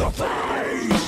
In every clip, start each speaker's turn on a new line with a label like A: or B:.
A: the face!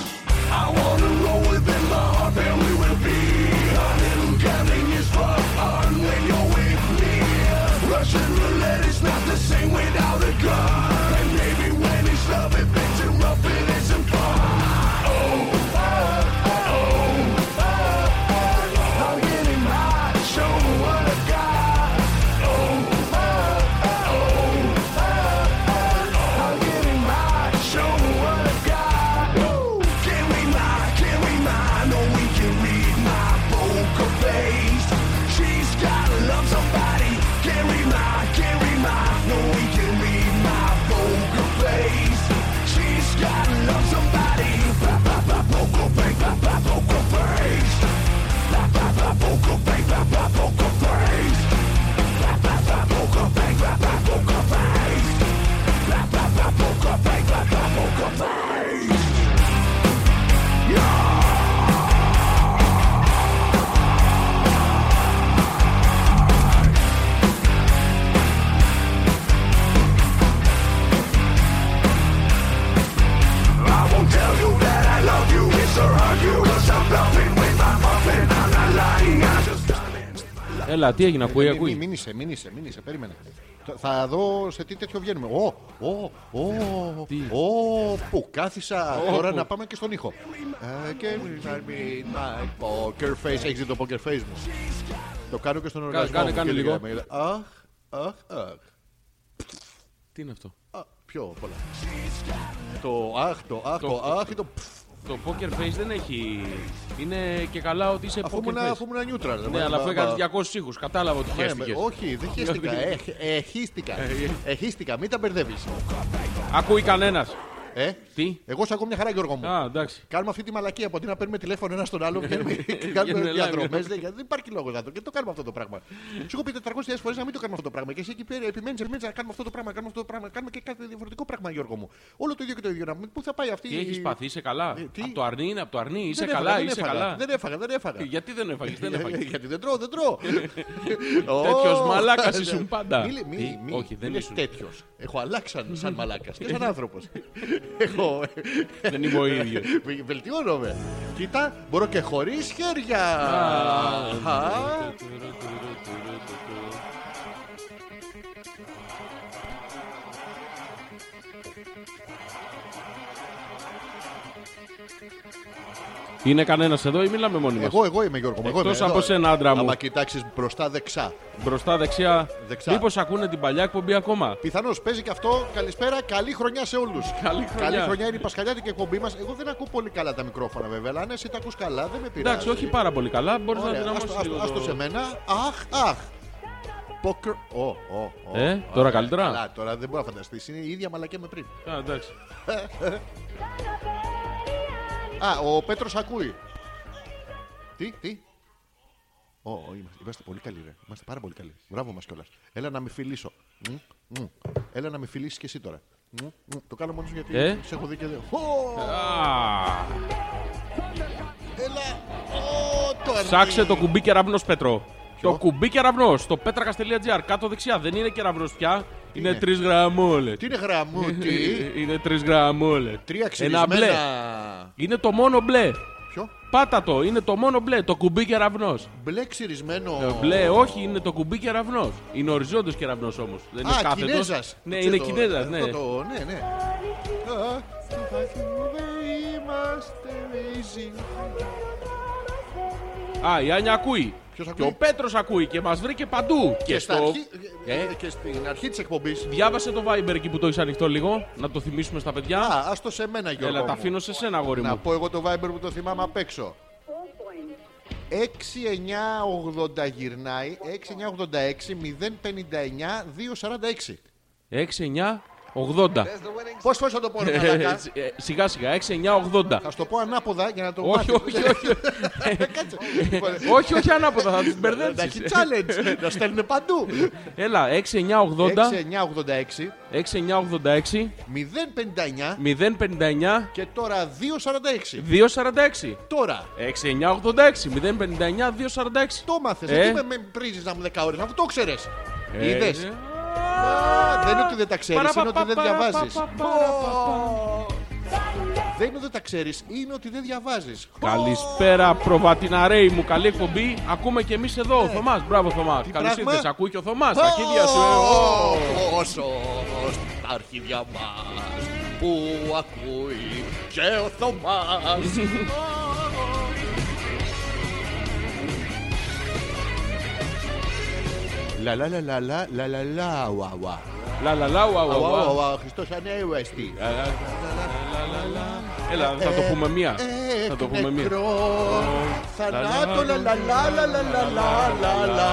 B: Έλα, τι έγινε, ακούει,
C: Μη- μη-
B: ακούει.
C: Μην είσαι, μην είσαι, μην είσαι, περίμενε. Θα- Θα δω σε τι τέτοιο βγαίνουμε. Ω, ω, ω,
B: Τι;
C: ω, που κάθισα.
B: Ω,
C: Τώρα
B: που.
C: να πάμε και στον ήχο. Ε, και my poker face. Έχεις δει το poker face μου; Το κάνω και στον οργασμό
B: κάνε,
C: μου
B: κάνε
C: και
B: λίγο.
C: λέγαμε, Αχ, αχ, αχ.
B: Τι είναι αυτό;
C: Α, Πιο πολλά. Το αχ, το αχ, το αχ ή το πφ.
B: Το poker face δεν έχει. Είναι και καλά ότι είσαι
C: Αφού
B: poker
C: ήμουν-
B: face.
C: αφού ήμουν neutral.
B: Ναι, αλλά αφού έκανες 200 ήχους, κατάλαβα ότι
C: Ναι,
B: χαίστηκες.
C: Όχι, δεν χαίστηκα. Ε, ε, Εχίστηκα. Εχίστηκα, μην τα μπερδεύεις.
B: Ακούει κανένας.
C: Ε,
B: Τι;
C: εγώ σε ακούω μια χαρά, Γιώργο μου.
B: Α, εντάξει.
C: Κάνουμε αυτή τη μαλακία από αντί να παίρνουμε τηλέφωνο ένα στον άλλο και κάνουμε, και
B: Γίνουν
C: κάνουμε
B: live.
C: διαδρομές. Δεν υπάρχει λόγος να το. Και το κάνουμε αυτό το πράγμα. Σου έχω πει 400.000 φορές να μην το κάνουμε αυτό το πράγμα. Και εσύ εκεί πέρα επιμένεις, επιμένεις να κάνουμε αυτό το πράγμα, να κάνουμε αυτό το πράγμα. να Κάνουμε και κάτι διαφορετικό πράγμα, Γιώργο μου. Όλο το ίδιο και το ίδιο. Να πούμε, Πού θα πάει αυτή
B: Τι έχεις πάθει, είσαι καλά;
C: Ε, τι;
B: Από το αρνί είναι, από το αρνί, είσαι
C: Δεν
B: καλά,
C: έφαγα, δεν
B: είσαι
C: έφαγα,
B: καλά.
C: Δεν έφαγα, δεν έφαγα.
B: Γιατί δεν έφαγες, δεν έφαγες.
C: Γιατί δεν τρώω, δεν τρώω.
B: Τέτοιος
C: Ω,
B: μαλάκας
C: ναι.
B: ήσουν πάντα.
C: Μη- μη-
B: Τι;
C: μη-
B: Όχι, δεν
C: μη λες
B: ήσουν.
C: τέτοιος. Έχω αλλάξει σαν- σαν μαλάκας και σαν άνθρωπος. Έχω.
B: Δεν είμαι ο ίδιος.
C: Βελτιώνομαι. Κοίτα, μπορώ και χωρίς χέρια.
B: Είναι κανένας εδώ ή μιλάμε μόνοι μας;
C: Εγώ, εγώ είμαι Γιώργο. μου, Εγώ
B: Εκτός
C: είμαι
B: από
C: εδώ.
B: σένα, άντρα μου.
C: Άμα κοιτάξεις μπροστά δεξά.
B: Μπροστά δεξιά.
C: Δεξιά.
B: Μήπως ακούνε την παλιά εκπομπή ακόμα;
C: Πιθανώς παίζει και αυτό. Καλησπέρα, καλή χρονιά σε όλους.
B: Καλή χρονιά.
C: Καλή χρονιά είναι η Πασχαλιάτικη εκπομπή μας. Εγώ δεν ακούω πολύ καλά τα μικρόφωνα βέβαια, αλλά αν εσύ τα ακούς καλά, δεν με πειράζει.
B: Εντάξει, όχι πάρα πολύ καλά. Μπορείς να
C: Ωραία,
B: δυναμώσεις
C: άστο-
B: λίγο.
C: άστο- άστο
B: το-
C: σε μένα. Αχ, αχ. Poker. Ω, ω, ω.
B: Ε,
C: Ω,
B: τώρα
C: ε,
B: καλύτερα;
C: Καλά, τώρα δεν μπορεί να φανταστείς. Είναι η ίδια μαλακία με πριν.
B: Α, εντάξει.
C: Α, ο Πέτρος ακούει. Τι, τι; Ω, ω, είμαστε, είμαστε πολύ καλοί, ρε. Είμαστε πάρα πολύ καλοί. Μπράβο μας κιόλας. Έλα να με φιλήσω. Μμ, μμ. Έλα να με φιλήσεις και εσύ τώρα. Μμ, μμ. Το κάνω μόνος σου γιατί
B: Ε;
C: σε έχω δει και δεν. Ω,
B: Α,
C: Έλα. Ω, το αρνί.
B: Ψάξε το κουμπί κεραυνό Πέτρο. Το κουμπί κεραυνό στο πέτρακα.gr κάτω δεξιά. Δεν είναι κεραυνό πια. Είναι
C: είναι;
B: τρεις γραμμόλε.
C: Τι είναι γραμμούτι.
B: Είναι τρεις γραμμόλε.
C: Τρία
B: Ένα μπλε.
C: ξυρισμένα.
B: Είναι το μόνο μπλε.
C: Ποιο;
B: Πάτα το, είναι το μόνο μπλε. Το κουμπί κεραυνό.
C: Μπλε ξυρισμένο.
B: Μπλε, όχι, είναι το κουμπί κεραυνό. Είναι οριζόντιος κεραυνό όμως. Δεν είναι
C: Α,
B: κάθετος.
C: Κινέζας.
B: Ναι,
C: Το
B: είναι
C: ξέρω,
B: Κινέζας,
C: αυτό
B: ναι.
C: το- Ναι, ναι. Α, Είμαστε easy.
B: Α, η Άνια ακούει.
C: Ποιος
B: Και
C: ακούει;
B: ο Πέτρος ακούει και μας βρήκε παντού.
C: Και, στα
B: στο...
C: αρχή,
B: Ε;
C: και στην αρχή της εκπομπής
B: Διάβασε το Viber εκεί που το έχεις ανοιχτό λίγο. Να το θυμίσουμε στα παιδιά.
C: Α, ας το σε μένα Γιώργο
B: Έλα, τα
C: μου.
B: αφήνω σε σένα, αγόρι
C: Να
B: μου.
C: πω εγώ το Viber που το θυμάμαι απ' έξω 6980 γυρνάει 6986 059 246
B: 6, 9, 80.
C: Πώς φορές θα το πω ρε μαλάκα
B: Ε, Σιγά σιγά, 6, 9, 80.
C: Θα σου το πω ανάποδα για να το
B: Όχι,
C: μάθεις.
B: όχι, όχι.
C: Κάτσε.
B: όχι, όχι ανάποδα, θα του
C: Να έχει
B: μπερδέψει.
C: challenge Να στέλνουν παντού
B: Έλα, 6, 9, 80.
C: 6986
B: 6, 9, 86.
C: 059
B: 059
C: και τώρα 246
B: 246.
C: Τώρα
B: 6, 9, 86. 059 246.
C: το μάθες
B: Ε;
C: Γιατί με, με πρίζεις να μου 10 ώρες Αφού το ξέρεις
B: Ε,
C: Είδες
B: ε.
C: Α, Δεν είναι ότι δεν τα ξέρεις Είναι ότι δεν
B: Παραπαπα,
C: διαβάζεις
B: παραπαπα,
C: Ω. Δεν είναι ότι τα ξέρεις, είναι ότι δεν διαβάζεις.
B: Καλησπέρα, προβατιναρέοι μου. Καλή εκπομπή. Ακούμε και εμεί εδώ. Ο Θωμά. Μπράβο, Θωμά. Καλώ
C: Ναι. πράγμα;
B: ήρθε. Ακούει και ο Θωμά. Τα αρχίδια σου. ε, ω.
C: Όσο τα αρχίδια μας που ακούει και ο Θωμάς. Λα λα λα λα λα λα λα λα ουα ουα.
B: Λα λα λα, ουα, ουα,
C: Ουα,
B: ουα.
C: ουα, ουα, Χριστός ανέβεστη.
B: Λα, λα, λα, λα, λα. Έλα, θα το πούμε μία. Θα το πούμε μία.
C: Νεκρό, θανάτο, λα λα λα λα λα λα λα λα λα.
B: Λα, λα,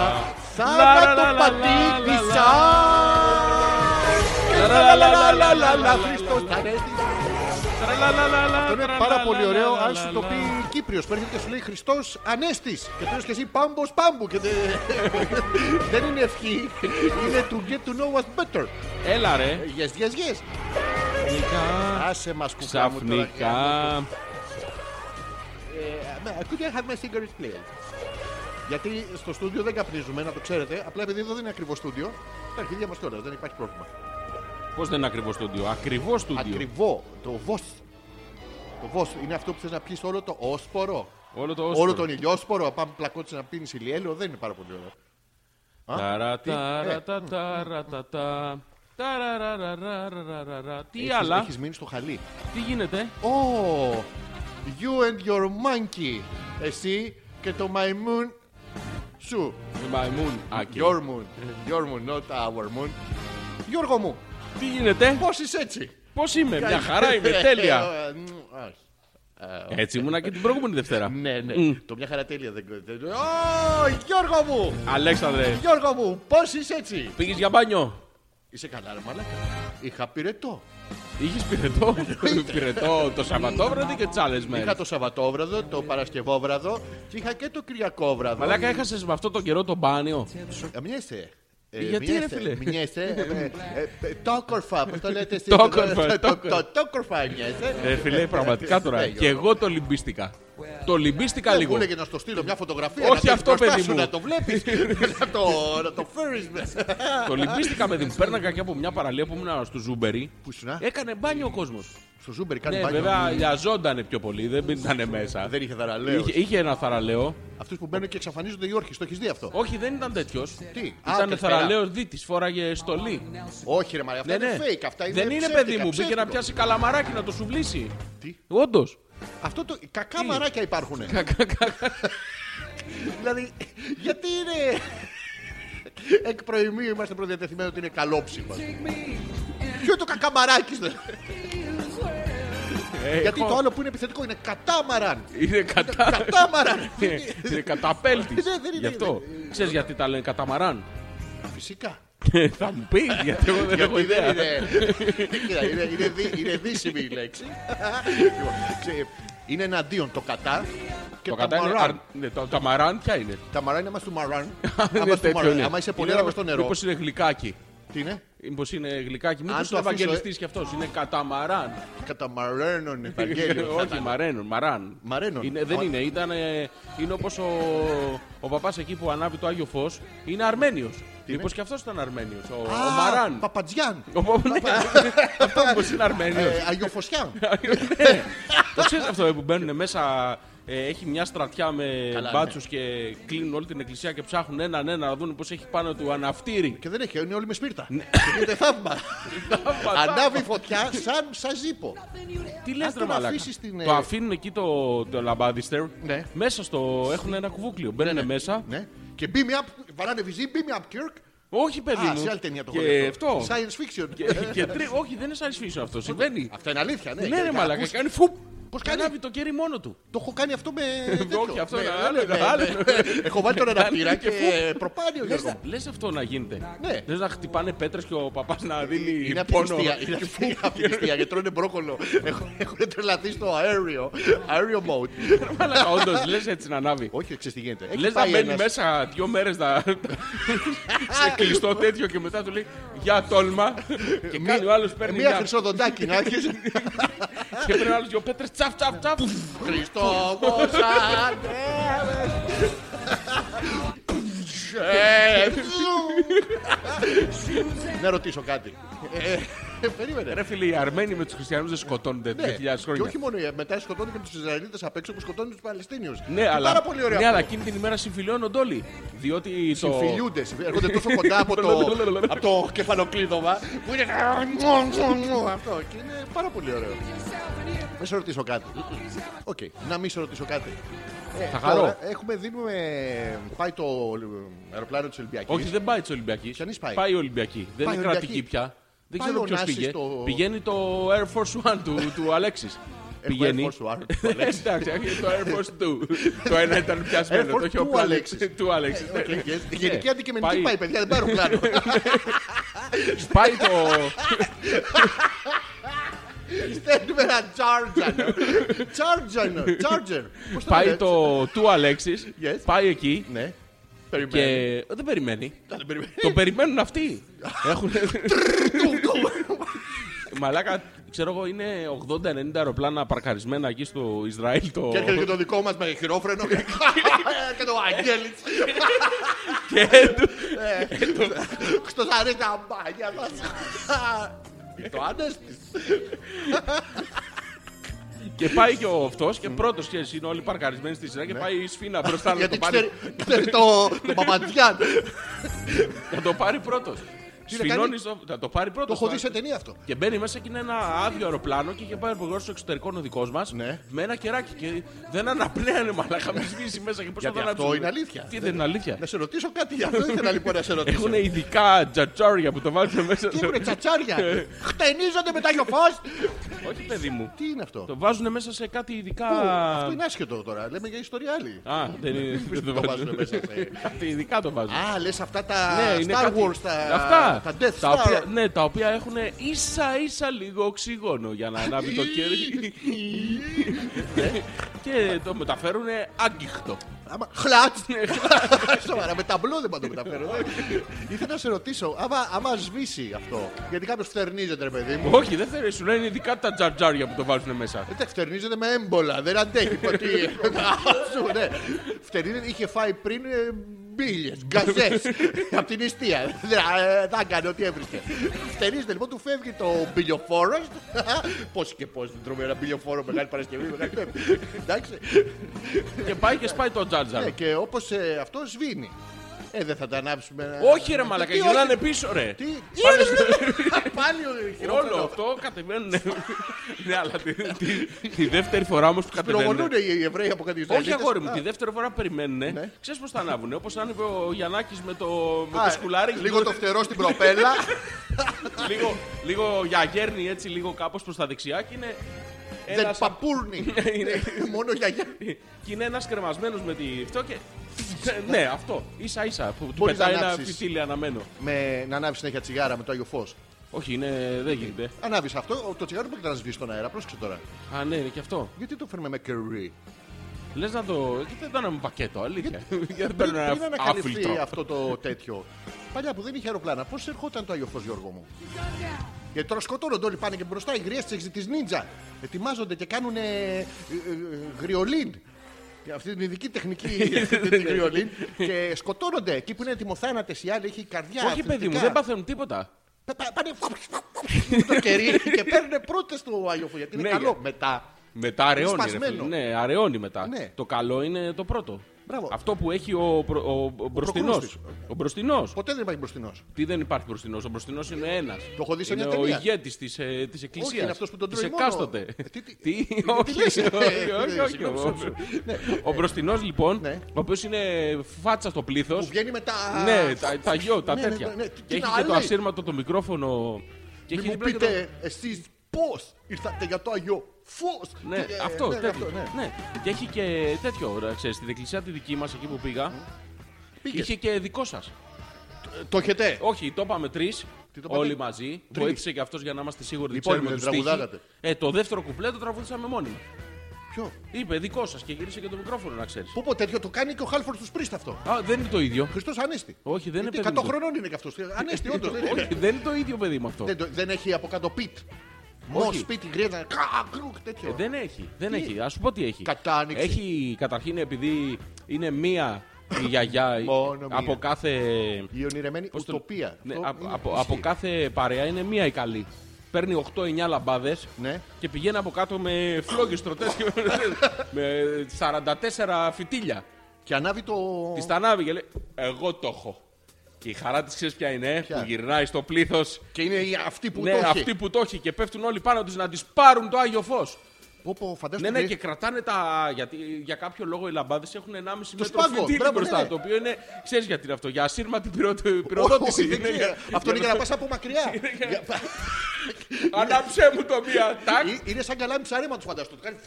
C: Θάνατο
B: λα, λα,
C: πατήτησα.
B: λα, λα, λα, λα, λα, λα, λα.
C: Χριστός ανέστη.
B: Λα, λα, λα, λα,
C: Αυτό είναι
B: λα,
C: πάρα
B: λα,
C: πολύ
B: λα,
C: ωραίο
B: λα,
C: αν
B: λα,
C: σου το
B: λα.
C: πει Κύπριος που έρχεται και σου λέει Χριστός Ανέστης και του λες και εσύ Πάμπος Πάμπου και δεν... δεν είναι ευχή είναι to get to know us better
B: Έλα ρε.
C: Yes, yes, yes
B: Ξαφνικά.
C: Άσε μας κουκλά μου τώρα
B: Ξαφνικά.
C: Ε, Could I have my cigarettes please; Γιατί στο στούντιο δεν καπνίζουμε, να το ξέρετε. Απλά επειδή εδώ δεν είναι ακριβό στούντιο, τα αρχίδια μας κιόλα, δεν υπάρχει πρόβλημα.
B: Πώς δεν είναι ακριβώς στούντιο. Ακριβώς στούντιο.
C: Ακριβό, το βος. Το βος είναι αυτό που θες να πιει όλο το όσπορο.
B: Όλο το
C: Όλο
B: όσπορο.
C: τον ηλιόσπορο, πάμε πλακώτσε να πίνεις ηλιέλαιο, δεν είναι πάρα πολύ ωραίο. Α,
B: Ταρα,
C: τι,
B: ταρα,
C: ε,
B: τα, ταρα, τα, τα. Ταραραραραραραρα. Τι
C: έχεις-
B: άλλα,
C: Έχεις μείνει στο χαλί.
B: τι γίνεται.
C: Oh, you and your monkey. Εσύ και το μαϊμούν σου.
B: Μαϊμούν, άκη.
C: Your moon. Your moon, not our moon. Γιώργο μου,
B: Τι γίνεται,
C: πώς είσαι έτσι;
B: πώς είμαι, μια χαρά είμαι, τέλεια.
C: Ε, μ, όχι.
B: Έτσι ήμουνα και την προηγούμενη Δευτέρα.
C: Ναι, ναι.
B: Μμ.
C: Το μια χαρά τέλεια δεν δεν- Ω, Γιώργο μου!
B: Αλέξανδρε,
C: Γιώργο μου, πώς είσαι έτσι;
B: πήγες για μπάνιο;
C: Είσαι καλά, ρε μαλάκα. Είχα πυρετό.
B: Είχες πυρετό, πυρετό το Σαββατόβραδο και τις άλλες
C: Είχα
B: μέρε.
C: το Σαββατόβραδο, το Παρασκευόβραδο και είχα και το Κυριακόβραδο.
B: Μαλάκα έχασες με αυτό το καιρό το μπάνιο;
C: Ε, Μοιέσαι. Ε,
B: Γιατί, ρε,
C: μοιέσαι,
B: φίλε;
C: Μοιέσαι. ε, ε, ε, Τόκορφα, πώς το λέτε εσείς.
B: Τόκορφα,
C: Το- το-
B: τόκορφα.
C: το- Τόκορφα μοιέσαι.
B: Ε, φιλέ, πραγματικά τώρα.
C: Ναι,
B: Και εγώ το λυμπίστηκα. Το λυμπίστηκα
C: Δεν
B: λίγο.
C: μου έλεγε να στο στείλω μια φωτογραφία.
B: Όχι
C: να το
B: αυτό, παιδί
C: μπροστά σου,
B: μου.
C: Να το βλέπεις. να το, να το φέρεις.
B: Το λυμπίστηκα, παιδί μου. Πέρναγα και από μια παραλία που ήμουν στο Ζούμπερι.
C: Πού ήσουν, α;
B: Έκανε μπάνιο ο κόσμος.
C: Στο Ζούμπερι κάνει
B: Ναι,
C: μπάνιο.
B: βέβαια λιαζόντανε πιο πολύ, δεν ήταν μέσα.
C: Δεν είχε θαρραλέο.
B: Είχε, είχε ένα θαρραλέο.
C: Αυτούς που μπαίνουν και εξαφανίζονται οι όρχες, το έχεις δει αυτό;
B: Όχι, δεν ήταν τέτοιος.
C: Τι, α,
B: Ήταν
C: καλησπέρα.
B: θαρραλέος δύτης, φόραγε στολή.
C: Όχι, ρε Μαρία, αυτά
B: Ναι,
C: είναι
B: ναι.
C: fake. Αυτά είναι
B: δεν είναι
C: ψεύτικα,
B: παιδί μου, πήγε να
C: ψεύτικο.
B: πιάσει καλαμαράκι να το σουβλήσει.
C: Τι;
B: Όντως.
C: Αυτό το. Κακά
B: Τι;
C: μαράκια υπάρχουν. δηλαδή, γιατί είναι. Εκ προημίου είμαστε προδιατεθειμένοι ότι είναι καλόψιμα. Ποιο είναι το κακαμαράκι σου, Γιατί το άλλο που είναι επιθετικό είναι κατάμαραν.
B: Είναι κατά.
C: Κατάμαραν.
B: Είναι- Είναι καταπέλτης.
C: Ναι, δεν είναι-
B: Γι' αυτό. Ξέρεις γιατί τα λένε καταμαράν;
C: Φυσικά.
B: Θα μου πεις, γιατί εγώ δεν έχω
C: Γιατί δεν
B: ιδέα.
C: είναι. Κοίτα, είναι, είναι, δι- είναι δύσιμη η λέξη. Λοιπόν, ξέ- είναι εναντίον το κατά και
B: Το
C: τα
B: κατά είναι.
C: μαράν.
B: αρ- ναι, Το τα μαράν ποια είναι;
C: Τα μαράν είναι άμα στο μαράν.
B: Είναι
C: Άμα στο
B: τέτοιο,
C: μαράν.
B: ναι.
C: Άμα είσαι πολύ
B: Είναι-
C: αργός στο νερό.
B: Μήπως είναι γλυκάκι.
C: Τι είναι;
B: Μήπως είναι γλυκάκι, μήπως είναι
C: ε.
B: ευαγγελιστής κι αυτός. Είναι καταμαράν.
C: Καταμαρένων Ευαγγέλιο.
B: Όχι, μαρένων, μαράν.
C: Μαρένων.
B: Είναι, δεν είναι, ήταν. Είναι όπως ο, ο παπάς εκεί που ανάβει το Άγιο Φως. Είναι Αρμένιος. Μήπως και αυτός ήταν Αρμένιος. Ο, ο Μαράν.
C: Παπατζιάν.
B: Ναι, αυτό μήπως είναι Αρμένιος.
C: Ε, Αγιοφωσιά.
B: Ναι. Το ξέρεις αυτό ε, που μπαίνουν μέσα ε, έχει μια στρατιά με
C: Καλά,
B: μπάτσους και κλείνουν όλη την εκκλησία και ψάχνουν έναν ένα να δουν πώς έχει πάνω του αναυτήρι.
C: Και δεν έχει, είναι όλοι με σπίρτα.
B: Ναι.
C: Και γίνεται θαύμα. Ανάβει φωτιά σαν σαζίπο.
B: Τι λες
C: Αν
B: ρε
C: τον
B: μαλάκα.
C: αφήσεις στην, ε,
B: Το αφήνουν εκεί το, το λαμπάδιστερ.
C: Ναι.
B: Μέσα στο έχουν ένα κουβούκλιο. Μπαίνουν μέσα.
C: Ναι. Και beam me up, βαράνε βυζί, beam me up, Kirk.
B: Όχι παιδί
C: Α,
B: μου.
C: σε άλλη ταινία το έχω
B: και
C: δει
B: αυτό.
C: Science fiction.
B: Και, και τρί- όχι δεν είναι σαν φύσιο αυτό. Συμβαίνει.
C: Αυτά είναι αλήθεια, ναι.
B: Ναι
C: Και-
B: ρε
C: και
B: μαλάκα.
C: ακούς-
B: Κάνει φουπ.
C: Πώς κάνει;
B: το κέρι μόνο του.
C: Το έχω κάνει αυτό με.
B: Όχι, αυτό είναι άλλο.
C: Έχω βάλει τον αναπήρα
B: και
C: προπάνιο.
B: Λες αυτό να γίνεται.
C: Ναι.
B: Λες να χτυπάνε πέτρες και ο παπάς να δίνει πόνο.
C: Είναι αφιλιστία και τρώνε μπρόκολο. Έχουν τρελαθεί στο αέριο. Αέριο mode.
B: Όντως λες έτσι να ανάβει.
C: Όχι, ξέρεις τι γίνεται.
B: Λες να μπαίνει μέσα δύο μέρες σε κλειστό τέτοιο και μετά του λέει Για τόλμα. Και κάνει ο άλλος παίρνει.
C: Μία χρυσοδοντάκι να
B: Και ο άλλος δύο πέτρες τσαφ τσαφ τσαφ
C: Χριστό μου Να ρωτήσω κάτι. Ε, Περίμενε.
B: Ρε φίλε, οι Αρμένοι με τους Χριστιανούς δεν σκοτώνονται
C: Ναι.
B: 2.000
C: Και
B: χρόνια.
C: όχι μόνο, ε, μετά σκοτώνουν και τους Ισραηλίτες απ' έξω που σκοτώνουν τους Παλαιστίνιους.
B: Ναι, αλλά,
C: Πάρα πολύ ωραίο.
B: ναι,
C: αυτό.
B: αλλά εκείνη την ημέρα συμφιλιώνονται όλοι. Διότι το.
C: Συμφιλιούνται, συμφι- έρχονται τόσο κοντά από το, από το κεφαλοκλείδωμα που είναι. Αυτό και είναι πάρα πολύ ωραίο. Να σε ρωτήσω κάτι. Οκ, να μην σε ρωτήσω κάτι. Ε,
B: Θα χαρώ.
C: τώρα Έχουμε, δίνουμε. Πάει το αεροπλάνο της Ολυμπιακής.
B: Όχι, δεν πάει της Ολυμπιακής.
C: Ποια νης πάει;
B: Πάει η Ολυμπιακή. Δεν
C: Πάει
B: είναι
C: η Ολυμπιακή.
B: κρατική πια. Δεν
C: Πάει
B: ξέρω
C: ο
B: ποιος
C: Νάσης
B: πήγε.
C: στο-
B: Πηγαίνει το Air Force One του, του Αλέξης. Πηγαίνει.
C: Air Force One του Αλέξη.
B: Εντάξει, το Air Force 2. το ένα ήταν πιασμένο.
C: Air Force
B: το είχε ο
C: του
B: πλάνος.
C: Αλέξης.
B: Του Αλέξης.
C: Οκ, yes. Η γενική
B: Ναι.
C: αντικειμενική
B: Πάει-
C: πάει, παιδιά, δεν πάρω πλάνο.
B: Πάει το.
C: Στέλνουμε ένα charger. Charger. Charger. Πώς το
B: Πάει
C: λένε;
B: το του Αλέξη.
C: Yes.
B: Πάει εκεί.
C: Ναι.
B: Και
C: Περιμένει.
B: δεν περιμένει.
C: Δεν περιμένει.
B: Το περιμένουν αυτοί. Έχουν. Μαλάκα, ξέρω εγώ, είναι 80-90 αεροπλάνα παρκαρισμένα εκεί στο Ισραήλ. Το...
C: Και έρχεται και το δικό μας με χειρόφρενο και και το Αγγέλης.
B: και του-
C: Χριστός αρέσει τα μπάνια μας. Το ανέστης.
B: και πάει και ο αυτός και πρώτος και είναι όλοι παρκαρισμένοι στη σειρά και πάει η σφίνα μπροστά να το
C: Γιατί
B: πάρει,
C: ξέρει ξέρει το το Παπαντζιάν.
B: να το πάρει πρώτος.
C: Να
B: Σφινώνεις,
C: κάνει;
B: το- θα το πάρει πρώτος.
C: Το έχω δει σε ταινία αυτό.
B: Και μπαίνει μέσα και είναι ένα άδειο αεροπλάνο και είχε πάει ο στο εξωτερικό ο δικός μας
C: Ναι.
B: με ένα κεράκι. Και δεν αναπνέανε μαλάκα με σβήσει μέσα και πώ θα
C: Γιατί
B: το
C: αυτό
B: ανάψουν.
C: είναι αλήθεια.
B: Τι δεν είναι αλήθεια;
C: Να σε ρωτήσω κάτι για αυτό ήθελα λοιπόν να σε ρωτήσω.
B: Έχουν ειδικά τζατζάρια που το βάζουν μέσα.
C: Τι
B: σε-
C: έχουν τσατσάρια. Χτενίζονται με τα φως.
B: Όχι, παιδί μου.
C: Τι είναι αυτό;
B: Το βάζουν μέσα σε κάτι ειδικά.
C: Πού; Αυτό είναι άσχετο τώρα. Λέμε για ιστορία άλλη.
B: Α, δεν είναι. δεν
C: Το βάζουν μέσα σε.
B: Κάτι ειδικά το βάζουν.
C: Α, λες αυτά τα
B: Ναι, είναι
C: Star
B: κάτι-
C: Wars, τα
B: Αυτά.
C: τα Death
B: τα οποία,
C: Star.
B: ναι, τα οποία έχουν ίσα ίσα λίγο οξυγόνο για να ανάβει το κέρι. και το μεταφέρουν άγκυχτο.
C: Άμα χλάτς. Σοβαρά, με ταμπλό δεν πάω να το μεταφέρω. Ήθελα να σε ρωτήσω, άμα, άμα σβήσει αυτό, γιατί κάποιος φτερνίζεται, ρε παιδί μου.
B: Όχι, δεν θέλει, σου λένε ειδικά τα τζαρτζάρια που το βάζουν μέσα.
C: Εντάξει, φτερνίζεται με έμπολα, δεν αντέχει ποτέ. Σου, ναι. Φτερνίζεται, είχε φάει πριν ε, μπίλιες, γκαζές, από την νηστεία. Δεν ε, θα έκανε ό,τι έβρισκε. Φτερνίζεται, λοιπόν, του φεύγει το μπιλιοφόρο. Πώς και πώς δεν τρώμε ένα μπιλιοφόρο Μεγάλη Παρασκευή, Μεγάλη Πέμπτη. Εντάξει.
B: και πάει και σπάει το τζαρτζάρ.
C: Ναι, και όπως ε, αυτό σβήνει. Ε, δεν θα τα ανάψουμε.
B: Όχι ρε μαλακα,
C: Τι,
B: γυρνάνε
C: όχι.
B: πίσω ρε.
C: Τι,
B: Πάνε
C: πάλι ο
B: Όλο
C: χειρόφρενο.
B: αυτό κατεβαίνουν. Ναι, αλλά τη, τη- τη δεύτερη φορά όμως που κατεβαίνουν.
C: Πυροβολούν οι Εβραίοι από κάτι
B: Όχι
C: Ισραηλίτες.
B: αγόρι μου,
C: Α,
B: τη δεύτερη φορά που περιμένουν.
C: Ναι.
B: Ξέρεις πώς θα ανάβουν. Όπως άνοιβε ο Γιαννάκης με το, με
C: α,
B: το σκουλάρι.
C: Λίγο το φτερό στην προπέλα.
B: λίγο, λίγο για γέρνη έτσι, λίγο κάπως προς τα δεξιά και είναι.
C: Δεν
B: ένας-
C: παπούρνει.
B: είναι,
C: Μόνο για γεια.
B: και είναι ένας κρεμασμένος με τη. Αυτό και. ναι, αυτό. σα ίσα που του
C: Μπορείς να
B: πετάει ένα
C: ανάψεις.
B: φυτίλι αναμένο.
C: Με να ανάβεις συνέχεια τσιγάρα με το Άγιο Φως.
B: Όχι, είναι, δεν γίνεται.
C: Ανάβει αυτό, το τσιγάρο μπορεί να σβήσει στον αέρα. Πρόσεξε τώρα.
B: Α, ναι, είναι και αυτό.
C: Γιατί το φέρνουμε με κερί;
B: Λες να το. Γιατί δεν το με πακέτο, αλήθεια. Γιατί δεν
C: Πριν,
B: παίρνω ένα
C: πριν ανακαλυφθεί
B: άφιλτρο.
C: αυτό το τέτοιο. Παλιά που δεν είχε αεροπλάνα, πώς ερχόταν το Άγιο Φως, Γιώργο μου; Γιατί τώρα σκοτώνονται όλοι πάνε και μπροστά οι γριές της Νίτζα. Ετοιμάζονται και κάνουν ε, ε, ε, γριολίν. Και Αυτή την ειδική τεχνική τη γριολίν. και σκοτώνονται εκεί που είναι ετοιμοθάνατε οι άλλοι, έχει καρδιά.
B: Όχι, παιδί μου,
C: αθλητικά.
B: δεν παθαίνουν τίποτα.
C: Πα- πα- Πάνε το κερί και παίρνουν πρώτες του Άγιο Φως. Γιατί είναι
B: Ναι,
C: καλό.
B: για-
C: Μετά.
B: Μετά αραιώνει. ρε
C: σπασμένο.
B: φίλε. Ναι, αραιώνει μετά.
C: Ναι.
B: Το καλό είναι το πρώτο.
C: Μπράβο.
B: Αυτό που έχει ο, προ- ο, ο μπροστινός.
C: προκρούστης.
B: Ο μπροστινός.
C: Ποτέ δεν υπάρχει μπροστινός.
B: Τι δεν υπάρχει μπροστινός. Ο μπροστινός είναι ένας.
C: Το έχω δει σε
B: είναι
C: μια
B: ο
C: ταινία.
B: ηγέτης της ε, της εκκλησίας.
C: είναι αυτός που τον
B: Της
C: τρώει μόνο.
B: εκάστοτε.
C: Ε, τι- τι-
B: Τι,
C: τι
B: όχι,
C: λες, ε,
B: όχι, όχι,
C: ε,
B: όχι,
C: συγγνώμη,
B: ο-
C: συγγνώμη. Ναι.
B: Ο μπροστινός λοιπόν,
C: Ναι.
B: ο οποίος είναι φάτσα στο πλήθος.
C: Που βγαίνει με τα.
B: Ναι, τα, τα γιο, τα
C: Ναι, ναι,
B: τέτοια.
C: ναι, ναι. Τι
B: Και έχει
C: να
B: και το
C: λέει.
B: ασύρματο το μικρόφωνο. Και
C: Μην
B: έχει
C: μου
B: δίπλα και το-
C: πείτε εσείς πώς ήρθατε για το Άγιο Φως.
B: Ναι, αυτός,
C: ναι,
B: τέτοιος.
C: αυτό, ναι.
B: ναι. Και έχει και τέτοιο, ρε, ξέρεις, στην εκκλησία τη δική μας εκεί που πήγα,
C: Πήγες.
B: είχε και δικό σας.
C: Το έχετε;
B: Όχι, το είπαμε τρεις.
C: Τι το είπατε;
B: Όλοι μαζί. Βοήθησε και αυτός για να είμαστε σίγουροι ότι
C: Οι υπόλοιποι
B: ξέρουμε
C: δεν
B: τους στίχους.
C: τραγουδάγατε.
B: Ε, το δεύτερο κουπλέ το τραγουδήσαμε μόνοι. μας.
C: Ποιο;
B: Είπε δικό σας και γύρισε και το μικρόφωνο να ξέρεις.
C: Πω πω τέτοιο το κάνει και ο Χάλφορντ του Πρίστ αυτό.
B: Α, δεν είναι το ίδιο.
C: Χριστός Ανέστη.
B: Όχι, δεν είναι
C: Γιατί
B: παιδί
C: 100
B: μου.
C: χρονών είναι και αυτός. Ανέστη, όντως δεν είναι.
B: Όχι, δεν είναι το ίδιο παιδί μου αυτό.
C: Δεν, το- δεν έχει από κάτω πιτ. Μό
B: Όχι.
C: σπίτι γκρέδα. Κρούκ τέτοιο.
B: Ε, δεν έχει, δεν
C: Τι;
B: έχει. Α σου πω τι έχει.
C: Κατάνοιξη.
B: Έχει καταρχήν επειδή είναι μία η γιαγιά
C: Μόνο μία.
B: από κάθε.
C: Η ονειρεμένη
B: πώς το-
C: ουτοπία.
B: Ναι,
C: Αυτό
B: από,
C: είναι-
B: από,
C: ισχύει.
B: από κάθε παρέα είναι μία η καλή. παίρνει 8-9 λαμπάδες
C: Ναι.
B: και πηγαίνει από κάτω με φλόγες τροτέ και με 44 φυτίλια.
C: Και ανάβει το.
B: Τη τα ανάβει και λέει: Εγώ το έχω. Και η χαρά της ξέρεις ποια είναι,
C: Ποια;
B: που γυρνάει στο πλήθος.
C: Και είναι η- αυτή που
B: Ναι,
C: το έχει.
B: αυτή που το έχει και πέφτουν όλοι πάνω τη να τη πάρουν το άγιο φως.
C: Πω, πω,
B: Ναι,
C: φαντάζομαι.
B: ναι, και κρατάνε τα. Γιατί για κάποιο λόγο οι λαμπάδες έχουν 1,5 μέτρο
C: σπάγκο,
B: φυτίλι
C: μπράβο,
B: μπροστά.
C: ναι, ναι.
B: Το οποίο είναι. ξέρεις γιατί είναι αυτό. Για ασύρματη πυρο- πυροδότηση.
C: Όχι, δεν
B: Είναι
C: ξέρω.
B: για-
C: Αυτό είναι για να πας από μακριά. Για-
B: Ανάψε μου το μία. Τάκ.
C: Ε, Είναι σαν καλάμι ψαρέματο, φαντάζομαι. Το κάνεις.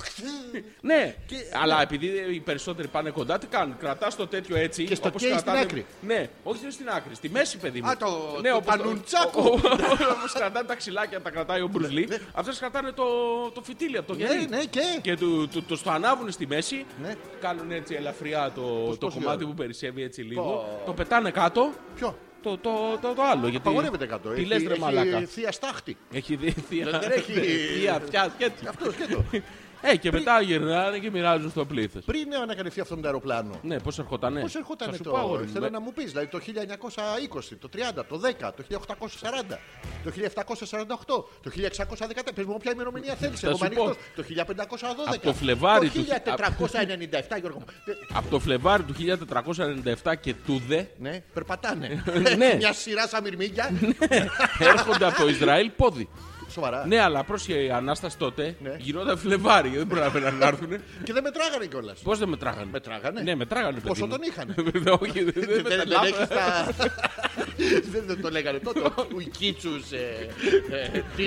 B: Ναι, αλλά επειδή οι περισσότεροι πάνε κοντά, τι κάνουν. Κρατάς το τέτοιο έτσι.
C: Και στο
B: όπως
C: καίει στην
B: κρατάνε-
C: άκρη.
B: Ναι, όχι δεν στην άκρη, στη μέση, παιδί μου.
C: Α, το-
B: ναι,
C: το
B: όπως-
C: πανουντσάκο.
B: ο- ο- Όπως κρατάνε τα ξυλάκια, τα κρατάει ο Μπρουζλί. Αυτές κρατάνε το, το φυτίλι από το
C: Ναι,
B: γερί.
C: Ναι, και.
B: Και του, του, το στο ανάβουν στη μέση,
C: Ναι.
B: κάνουν έτσι ελαφριά το, το
C: πώς
B: κομμάτι
C: λέω;
B: που περισσεύει έτσι λίγο.
C: Πω.
B: Το πετάνε κάτω.
C: Ποιο;
B: Το, το, το, το άλλο. Γιατί...
C: Απαγορεύεται κάτω.
B: Τι
C: Έχει-
B: λες ρε
C: έχει
B: μαλάκα.
C: Θεία στάχτη.
B: Έχει δει θεία.
C: Δεν έχει-
B: Θεία, αυτιά, σκέτο.
C: Αυτός σκέτο.
B: Ε, και μετά γυρνάνε και μοιράζουν στο πλήθος.
C: Πριν ανακαλυφθεί αυτό το αεροπλάνο.
B: Ναι, πώς ερχόταν.
C: Πώς ερχόταν
B: Θα σου
C: το.
B: πω, αγόρι μου,
C: Θέλω
B: με-
C: να μου πεις, δηλαδή το 1920, το 30, το 10, το 1840, το 1748, το 1614. Πες μου όποια ημερομηνία θέλει.
B: Θα
C: Εγώ
B: σου
C: είμαι
B: πω.
C: ανοιχτός. Το 1512.
B: Από το Φλεβάρι
C: Το
B: του-
C: 1497, Γιώργο μου. Ε,
B: Από το Φλεβάρι του 1497 και τούδε
C: Ναι, περπατάνε.
B: Ναι.
C: Μια σειρά σαν μυρμήγκια.
B: έρχονται από το Ισραήλ πόδι.
C: Σοβαρά.
B: Ναι, αλλά πρόσχε η Ανάσταση τότε
C: Ναι.
B: γινόταν Φλεβάρι. Δεν προλαβαίναν να έρθουν.
C: Και δεν μετράγανε κιόλας.
B: Πώς δεν μετράγανε;
C: Μετράγανε.
B: Ναι, μετράγανε. παιδί
C: Πόσο
B: μου.
C: τον είχανε;
B: Όχι, δεν- δεν
C: Δεν δεν
B: μετράγανε.
C: έχεις τα. Δεν δεν το λέγανε τότε. Ο Ικίτσους. Τι.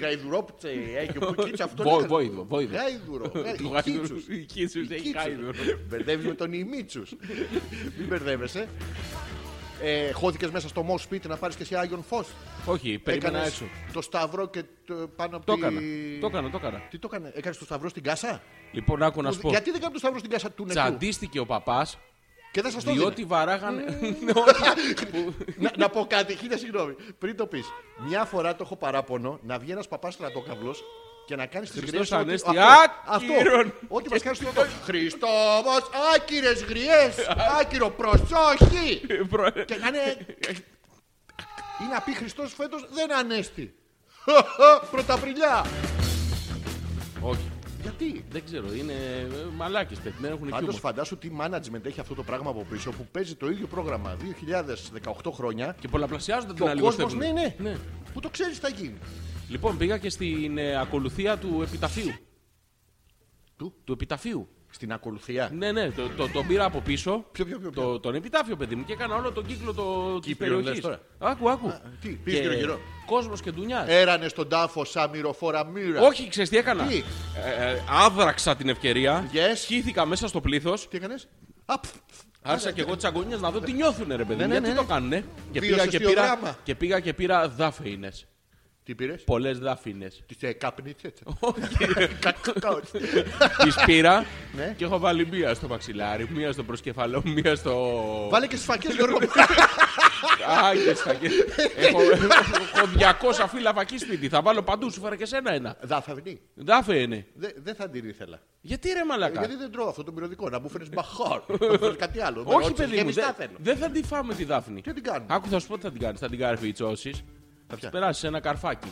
C: Γαϊδουρόπτσε. Έχει ο Ικίτσους αυτό.
B: Βόη-
C: λέγανε.
B: Βόηδο, βόηδο.
C: Γάιδουρο.
B: Του
C: Ικίτσους.
B: γάιδουρου. Η Κίτσους έχει
C: Κίτσους.
B: γάιδουρο.
C: Μπερδεύεις με τον Ιμίτσους. Μην μπερδεύεσαι. Ε, χώθηκες μέσα στο Μος σπίτι να πάρεις και εσύ Άγιον Φως.
B: Όχι, περίμενα
C: Έκανες
B: έξω.
C: το σταυρό και το, πάνω από
B: Το
C: τη-
B: έκανα. Το έκανα, το έκανα.
C: Τι το έκανε, έκανες το σταυρό στην κάσα;
B: Λοιπόν, άκου να σου πω.
C: Γιατί δεν έκανε το σταυρό στην κάσα του νεκρού;
B: Τσαντίστηκε ο παπάς
C: Και δεν σας το
B: διότι
C: δίνει.
B: βαράγανε.
C: να, να πω κάτι, χίλια συγγνώμη. Πριν το πεις. Μια φορά το έχω παράπονο να βγει ένας παπάς στρατόκαυλος και να κάνεις τι
B: Χριστός
C: γριέ.
B: Ανέστη,
C: Αυτό.
B: άκυρον.
C: Ό,τι μας κάνεις στο Χριστός άκυρες γριές. Άκυρο προσόχη. και να είναι. Ή να πει Χριστός φέτος δεν ανέστη. Πρωταπριλιά.
B: Όχι,
C: Γιατί;
B: δεν ξέρω, είναι μαλάκες παιδί, δεν έχουν
C: Πάντως
B: χιούμορ.
C: φαντάσου τι management έχει αυτό το πράγμα από πίσω που παίζει το ίδιο πρόγραμμα 2018 χρόνια.
B: Και πολλαπλασιάζονται
C: Και
B: την
C: ο
B: άλλη
C: κόσμος, ναι, ναι,
B: ναι.
C: Που το ξέρεις τι θα γίνει.
B: Λοιπόν, πήγα και στην ε, ακολουθία του επιταφείου.
C: Του;
B: Του επιταφείου.
C: Στην ακολουθία;
B: Ναι, ναι, το, το, τον πήρα από πίσω.
C: Ποιο, ποιο, ποιο, ποιο;
B: Το, τον επιτάφιο, παιδί μου, και έκανα όλο τον κύκλο το, της
C: Κύπριο λες
B: περιοχής.
C: τώρα;
B: Άκου, άκου.
C: τι, πήγες γύρω-γύρω.
B: Κόσμος και ντουνιάς.
C: Έρανε στον τάφο σαν μυροφόρα μοίρα.
B: Όχι, ξέρεις τι έκανα;
C: Τι;
B: Ε, ε, άδραξα την ευκαιρία.
C: Yes.
B: Σχήθηκα μέσα στο πλήθος.
C: Τι έκανες; Απ.
B: Άρχισα και εγώ τις αγωνίες να δω τι νιώθουνε, ρε παιδί.
C: Ναι,
B: μου,
C: ναι,
B: Γιατί
C: ναι,
B: το
C: ναι.
B: κάνουνε; Και
C: Βίωσες
B: πήγα και,
C: το
B: πήρα,
C: δράμα.
B: και πήγα και πήρα δάφεϊνες.
C: Τι πήρες;
B: Πολλές δάφεϊνε.
C: Τι ε, κάπνιτσε.
B: Τις πήρα
C: Ναι.
B: και έχω βάλει μία στο μαξιλάρι, μία στο προσκεφαλό, μία στο.
C: Βάλε και στι φακέ Γιώργο. μου.
B: Άγιε φακέ. έχω, έχω 200 φύλλα φακή σπίτι. Θα βάλω παντού, σου φέρα και σένα ένα.
C: Δάφαυνη.
B: Δάφε είναι.
C: Δε- Δεν θα την ήθελα.
B: Γιατί ρε μαλακά.
C: Γιατί δεν τρώω αυτό το μυρωδικό. Να μου φέρεις μπαχάρ. Να μου φέρεις κάτι άλλο. Με
B: Όχι,
C: ρώτησες,
B: παιδί μου,
C: γεμιστά
B: δεν
C: θέλω.
B: δεν θα τη φάμε τη δάφνη.
C: Τι την κάνουμε.
B: Άκου, θα σου πω τι θα την κάνεις. Θα την καρφιτσώσει. Θα τη
C: ποια;
B: περάσεις ένα καρφάκι.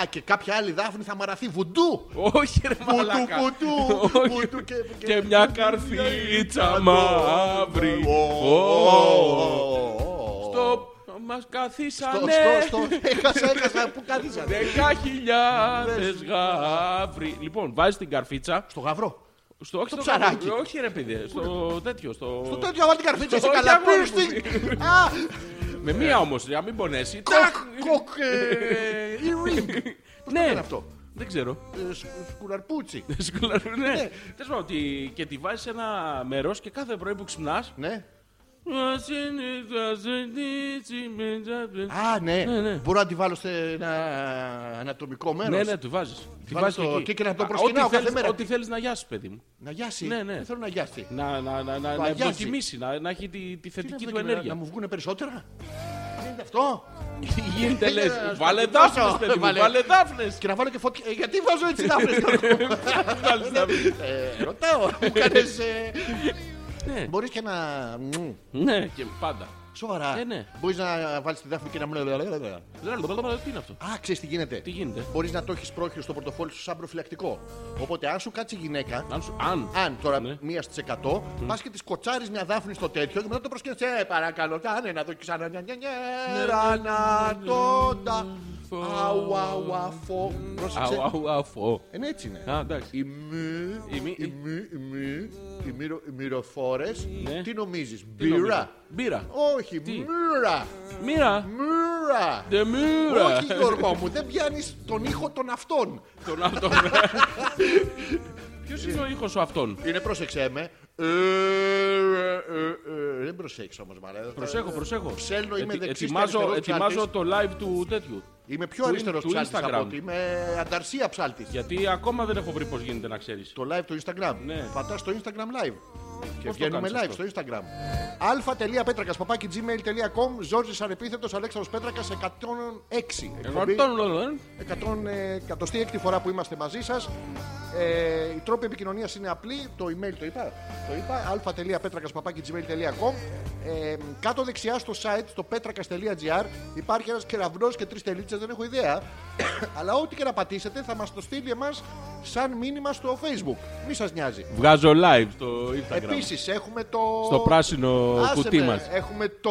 C: Α, και κάποια άλλη δάφνη θα μαραθεί βουντού.
B: Όχι, ρε
C: Βουτού,
B: μαλακά.
C: βουτού,
B: Όχι.
C: βουτού και-
B: Και μια καρφίτσα μαύρη.
C: Ω,
B: Ω,
C: ω, ω.
B: Στο μας
C: Στο-
B: καθίσανε
C: στο- στο- Έχασα, έχασα. Πού καθίσανε;
B: δέκα χιλιάδες γάβροι. Λοιπόν, βάζεις την καρφίτσα.
C: Στο γαυρό.
B: Στο, όχι στο
C: ψαράκι.
B: καπου- Όχι ρε παιδί, στο τέτοιο. Στο...
C: Το τέτοιο βάλει την καρφίτσα σε
B: Όχι,
C: καλά
B: αγόρι μου.
C: piercing. Α,
B: Με μία όμως, για να μην πονέσει.
C: κοκ, κοκ, ε, earring. Πώς το
B: Ναι.
C: λένε αυτό;
B: Δεν ξέρω.
C: Ε, σκ- Σκουλαρπούτσι.
B: Σκουλαρού, ναι. Τέλος πάντων, ότι- και τη βάζεις σε ένα μέρος και κάθε πρωί που ξυπνάς
C: Ναι. Α, ναι.
B: Ναι, ναι.
C: Μπορώ να τη βάλω σε ένα ανατομικό μέρος.
B: Ναι, ναι, του βάζεις. Τη
C: βάλω
B: βάζεις
C: στο-
B: εκεί.
C: και και να το
B: Α,
C: προσκυνάω
B: ό,τι
C: κάθε
B: θέλεις-
C: μέρα.
B: Ό,τι θέλεις να γιάσεις, παιδί μου.
C: Να γιάσει.
B: Ναι, ναι.
C: Δεν θέλω να γιάσει.
B: Να, να, να, να,
C: Το
B: να
C: αγιάζει.
B: ευδοκιμήσει, να, να έχει τη, τη
C: Τι
B: θετική
C: να
B: του
C: βγει, να-
B: ενέργεια.
C: Να μου βγουν περισσότερα; Τι είναι αυτό;
B: Τι γίνεται,
C: Έλα,
B: λες.
C: να
B: Βάλε
C: στο κοιτώσω.
B: δάφνες, παιδί μου,
C: Βάλε.
B: βάλε δάφνες.
C: Και να βάλω και φωτιά. Ε, Γιατί βάζω έτσι δάφνες Γιώργο;
B: Βάλεις δάφνες.
C: Ε, Ρωτάω. Μου κάνεις... ε,
B: Ναι.
C: Μπορείς και να... μμ.
B: Ναι, και πάντα.
C: Σοβαρά.
B: Ε, ναι.
C: Μπορεί να βάλει τη δάφνη και να μου λέει.
B: Τι είναι αυτό.
C: Α, ξέρει τι γίνεται.
B: Τι γίνεται.
C: Μπορεί να το έχει πρόχειρο στο πορτοφόλι σου σαν προφυλακτικό. Οπότε, αν σου κάτσει γυναίκα,
B: Αν, σου, αν.
C: αν τώρα
B: Ναι.
C: μία στι 100, πα και τη κοτσάρει μια δάφνη στο τέτοιο και μετά το προσκύνει. Ε, παρακαλώ, κάνε να δω και ξανά. νια, νια, νια, ρα, να, το, τα. Αου, αου, αφο. Πρόσεξε.
B: Αου, αου, αφό.
C: Ε, ναι, έτσι είναι.
B: Α, εντάξει.
C: Οι μη,
B: Οι μη-
C: οι μη, οι μη, οι μυρο- οι μυροφόρες,
B: Ναι.
C: τι νομίζεις,
B: Τι νομίζω.
C: μπύρα.
B: Μπύρα.
C: Όχι,
B: Τι;
C: μύρα.
B: Μοίρα.
C: Μύρα.
B: Δε μοίρα.
C: Όχι Γιώργο μου, δεν πιάνεις τον ήχο των αυτών.
B: Τον αυτόν. Ποιος είναι ο ήχος σου αυτόν.
C: Είναι πρόσεξε με. Ε, ε, ε, ε, Δεν προσέχεις όμως μαλέ.
B: Προσέχω, προσέχω.
C: Ψέλνω, είμαι
B: Ετι-
C: δεξής και
B: ετοιμάζω,
C: αριστερός
B: ετοιμάζω
C: ψάλτης.
B: το live του τέτοιου.
C: Είμαι πιο
B: του-
C: αριστερός
B: του
C: ψάλτης
B: Instagram.
C: από ότι είμαι ανταρσία ψάλτης.
B: Γιατί ακόμα δεν έχω βρει πώ γίνεται να ξέρει.
C: Το live του Instagram.
B: Ναι.
C: Πατάς στο Instagram live. Και
B: το
C: βγαίνουμε
B: κάνεις
C: live
B: αυτό?
C: στο Instagram. αλφα.πέτρακα παπάκι gmail.com Ζόρζη ανεπίθετο Αλέξανδρος Πέτρακα 106. Εκπομπή 106η φορά που είμαστε μαζί σα. Ε, οι τρόποι επικοινωνίας είναι απλοί. Το email το είπα. Το είπα. αλφα.πέτρακα.gmail.com ε, Κάτω δεξιά στο site, στο πέτρακα.gr, υπάρχει ένας κεραυνός και τρεις τελίτσες, δεν έχω ιδέα. Αλλά ό,τι και να πατήσετε θα μας το στείλει εμάς σαν μήνυμα στο facebook. Μη σας νοιάζει.
B: Βγάζω live στο Instagram.
C: Επίσης έχουμε το.
B: Στο πράσινο
C: Άσε
B: κουτί
C: με,
B: μας.
C: Έχουμε το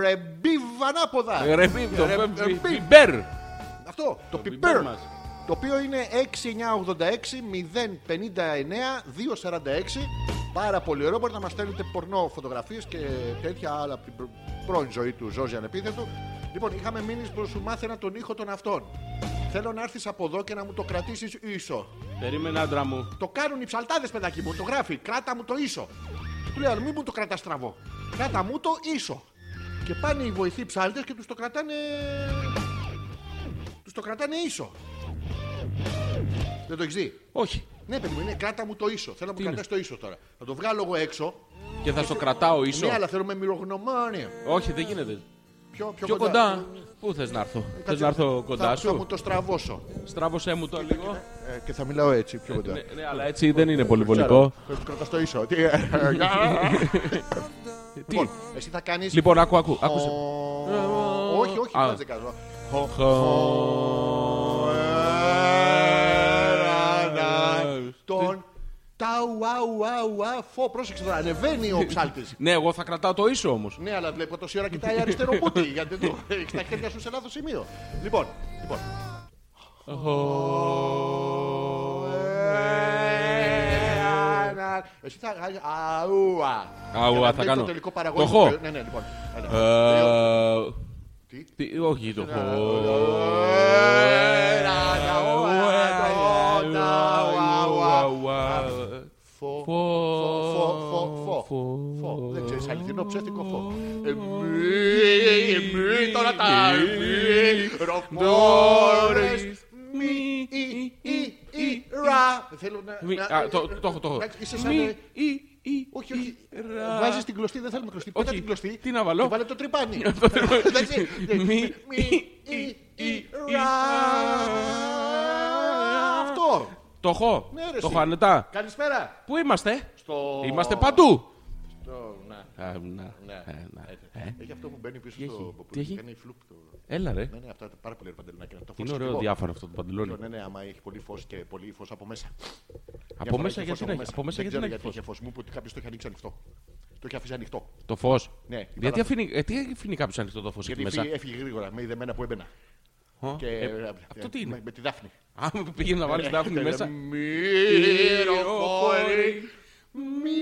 C: ρεμπίβ ανάποδα.
B: Ρε, μπι- το
C: Ρε-
B: μπι-
C: ρεμπίβ.
B: μπιμπέρ.
C: Αυτό, το
B: πιπέρ
C: πιπέρ.
B: Μας.
C: Το οποίο είναι 6986 059 246. Πάρα πολύ ωραίο. Μπορείτε να μας στέλνετε πορνό φωτογραφίες και τέτοια άλλα από την προ- πρώην ζωή του Ζόζη ανεπίθετου. Λοιπόν, είχαμε μείνει που σου μάθαινα τον ήχο των αυτών. Θέλω να έρθεις από εδώ και να μου το κρατήσεις ίσο.
B: Περίμενε άντρα μου.
C: Το κάνουν οι ψαλτάδες, παιδάκι μου. Το γράφει. Κράτα μου το ίσο. Του λέω, μην μου το κρατάς στραβό. Κράτα μου το ίσο. Και πάνε οι βοηθοί ψάλτε και τους το κρατάνε. Τους το κρατάνε ίσο. Δεν το έχεις δει;
B: Όχι.
C: Ναι, παιδί μου, είναι κράτα μου το ίσο. Θέλω να μου
B: είναι;
C: κρατάς το ίσο τώρα. Θα το βγάλω εγώ έξω.
B: Και θα στο κρατάω ίσο;
C: Ναι, αλλά θέλω με μυρογνωμόνια.
B: Όχι, δεν γίνεται.
C: Πιο, πιο,
B: Πιο κοντά. Πού θες να έρθω; Θες
C: Κάτσε,
B: να έρθω
C: θα-
B: κοντά
C: Θα μου
B: σου.
C: το στραβώσω.
B: Στράβωσέ μου το λίγο.
C: Ε, και θα μιλάω έτσι πιο κοντά.
B: Ναι, ναι, αλλά έτσι δεν είναι πολύ
C: Ξέρω,
B: βολικό.
C: Θα του κρατάς το ίσο. Τι, ε,
B: Τι;
C: Λοιπόν, εσύ θα κάνεις...
B: Λοιπόν, άκου, άκου. Άκουσε.
C: Ο- Όχι, όχι,
B: Α.
C: δεν δεν κάνω. Τον τάου, αου, αου, α, φω. Πρόσεξε τώρα, ανεβαίνει ο ψάλτης.
B: Ναι, εγώ θα κρατάω το ίσο όμως.
C: Ναι, αλλά βλέπω τόση ώρα κοιτάει αριστερό πούτι, γιατί δεν το έχει τα χέρια σου σε λάθος σημείο. Λοιπόν, λοιπόν. Εσύ θα. Αούα.
B: Αούα,
C: Για να
B: θα
C: βγει
B: κάνω.
C: Το τελικό παραγωγικό.
B: Το χω.
C: Ναι, ναι, λοιπόν. Έλα. Τελειώ.
B: Ε,
C: Τι;
B: τι- Όχι, το έχω.
C: Φω.
B: Φω.
C: Φω, φω, φω.
B: Φω.
C: Φω. Δεν ξέρεις, αληθινό ψεύτικο φω. Εμεί, εμείς, τώρα τα εμεί, ροκμόρες, μη, ι, ι, ι, ρα. Θέλω να...
B: Μη-
C: να-
B: α, Το το έχω, το έχω.
C: Εντάξει, Είσαι σαν...
B: Μη,
C: ε,
B: ι, ι,
C: Όχι, όχι.
B: ρα.
C: Βάζεις την κλωστή, δεν θέλουμε κλωστή. Πέτα
B: Όχι.
C: την κλωστή.
B: Τι να βάλω;
C: Και βάλε το τρυπάνι. Εντάξει.
B: Μη,
C: Μη, ι, ι, ρα. Αυτό.
B: Το έχω.
C: Ναι, ρε,
B: Το
C: εσύ.
B: έχω ανετά.
C: Καλησπέρα.
B: Πού είμαστε;
C: Στο...
B: Είμαστε παντού.
C: Στο... Να.
B: Α, να,
C: Ναι.
B: ε, να.
C: Έτσι.
B: Ε,
C: Έχει αυτό που μπαίνει πίσω
B: Τι
C: στο
B: έχει;
C: που
B: Τι έχει;
C: κάνει φλουπ. το-
B: Έλα ρε.
C: Ναι, ναι, αυτά τα πάρα πολύ ωραία παντελονάκια. Το
B: Είναι
C: φως
B: ωραίο
C: ακριβό.
B: διάφορο αυτό το παντελόνι.
C: Ναι, ναι, άμα έχει πολύ φω και πολύ φω από μέσα.
B: Από
C: Διαφορά
B: μέσα
C: έχει
B: γιατί
C: φως
B: να έχει- από μέσα
C: Δεν
B: γιατί
C: ξέρω
B: να έχει
C: γιατί
B: φως.
C: είχε φω. Μου είπε ότι κάποιο το είχε ανοίξει ανοιχτό. Το είχε αφήσει ανοιχτό.
B: Το φω.
C: Ναι,
B: Γιατί
C: υπάλληλο.
B: αφήνει, ε, τι αφήνει κάποιο ανοιχτό το φω εκεί
C: Γιατί
B: μέσα.
C: έφυγε- έφυγε γρήγορα. Με είδε εμένα που έμπαινα.
B: Ω,
C: Και,
B: ε,
C: ε,
B: Αυτό
C: ε,
B: τι είναι.
C: Με, με τη Δάφνη.
B: Α, πήγαινε να βάλει δάφνη
C: Ε,
B: μέσα.
C: Μυροφόρη. Μη.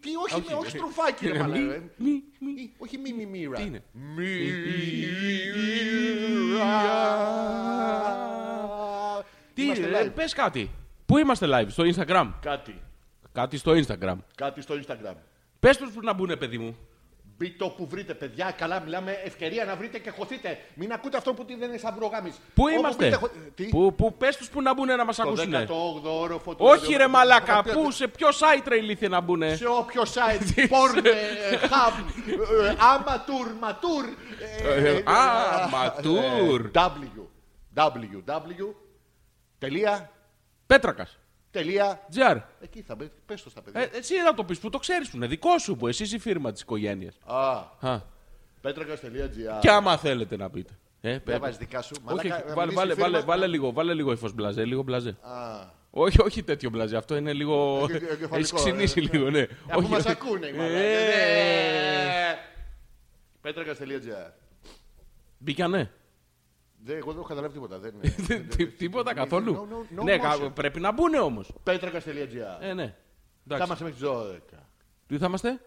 C: Τι, όχι,
B: Όχι,
C: με- όχι
B: ε,
C: στροφάκι, ρε
B: ε,
C: μαλάκα,
B: μη,
C: ε.
B: μη, μη.
C: Μη, Όχι μη μη μοίρα.
B: Τι είναι?
C: Μοίρα.
B: Τι,
C: Είμαστε
B: ε,
C: live.
B: πες κάτι. Πού είμαστε live, στο Instagram.
C: Κάτι.
B: Κάτι στο Instagram.
C: Κάτι στο Instagram.
B: Πες τους που να μπουν, παιδί μου.
C: Μπείτε όπου βρείτε, παιδιά. Καλά, μιλάμε ευκαιρία να βρείτε και χωθείτε. Μην ακούτε αυτό που τι δεν είναι σαν προγάμις.
B: Πού είμαστε;
C: χω- Τι;
B: Πού, πού, πες τους που να μπουν να μας
C: Το
B: ακούσουν.
C: 18ο όροφο του
B: Όχι
C: ραδιο-
B: ρε μαλάκα,
C: Θα πει-
B: πού, σε ποιο site ρε ηλίθιε να μπουν.
C: Σε όποιο site, porn, ε, hub, ε, amateur, matur. ε, ε,
B: Α,
C: ε,
B: ματούρ.
C: W. W. W. Τελεία.
B: Πέτρακας.
C: Τελεία.
B: GR.
C: Εκεί θα μπει. Πες το στα παιδιά.
B: Ε, εσύ να το πεις που το ξέρεις που είναι δικό σου που εσύ είσαι η φίρμα της οικογένειας.
C: Α, πέτρακα.gr.
B: Και άμα θέλετε να πείτε. Ε,
C: Δεν
B: πέ-
C: βάζεις δικά σου.
B: όχι,
C: Μαλάκα,
B: όχι,
C: να
B: βάλε,
C: μιλήσεις
B: βάλε,
C: φίρμα.
B: βάλε, βάλε λίγο, βάλε λίγο ύφος μπλαζέ, λίγο μπλαζέ.
C: Α,
B: Όχι, όχι τέτοιο μπλαζέ, αυτό είναι λίγο.
C: Ε, ε, κεφαλικό,
B: Έχεις ξυνήσει
C: ε.
B: λίγο, ναι.
C: Αφού
B: Όχι,
C: μας
B: όχι.
C: ακούνε οι
B: Ε,
C: μαλάκες. Πέτρακα.gr.
B: Μπήκανε;
C: Δεν, εγώ δεν έχω καταλάβει τίποτα. Δεν...
B: Τι- Τίποτα καθόλου.
C: No, no, no
B: Ναι,
C: motion.
B: κα- πρέπει να μπουν όμως.
C: Πέτρακα.gr.
B: Ε, ναι.
C: Θα
B: Εντάξει.
C: είμαστε μέχρι τις 12.
B: Τι θα είμαστε;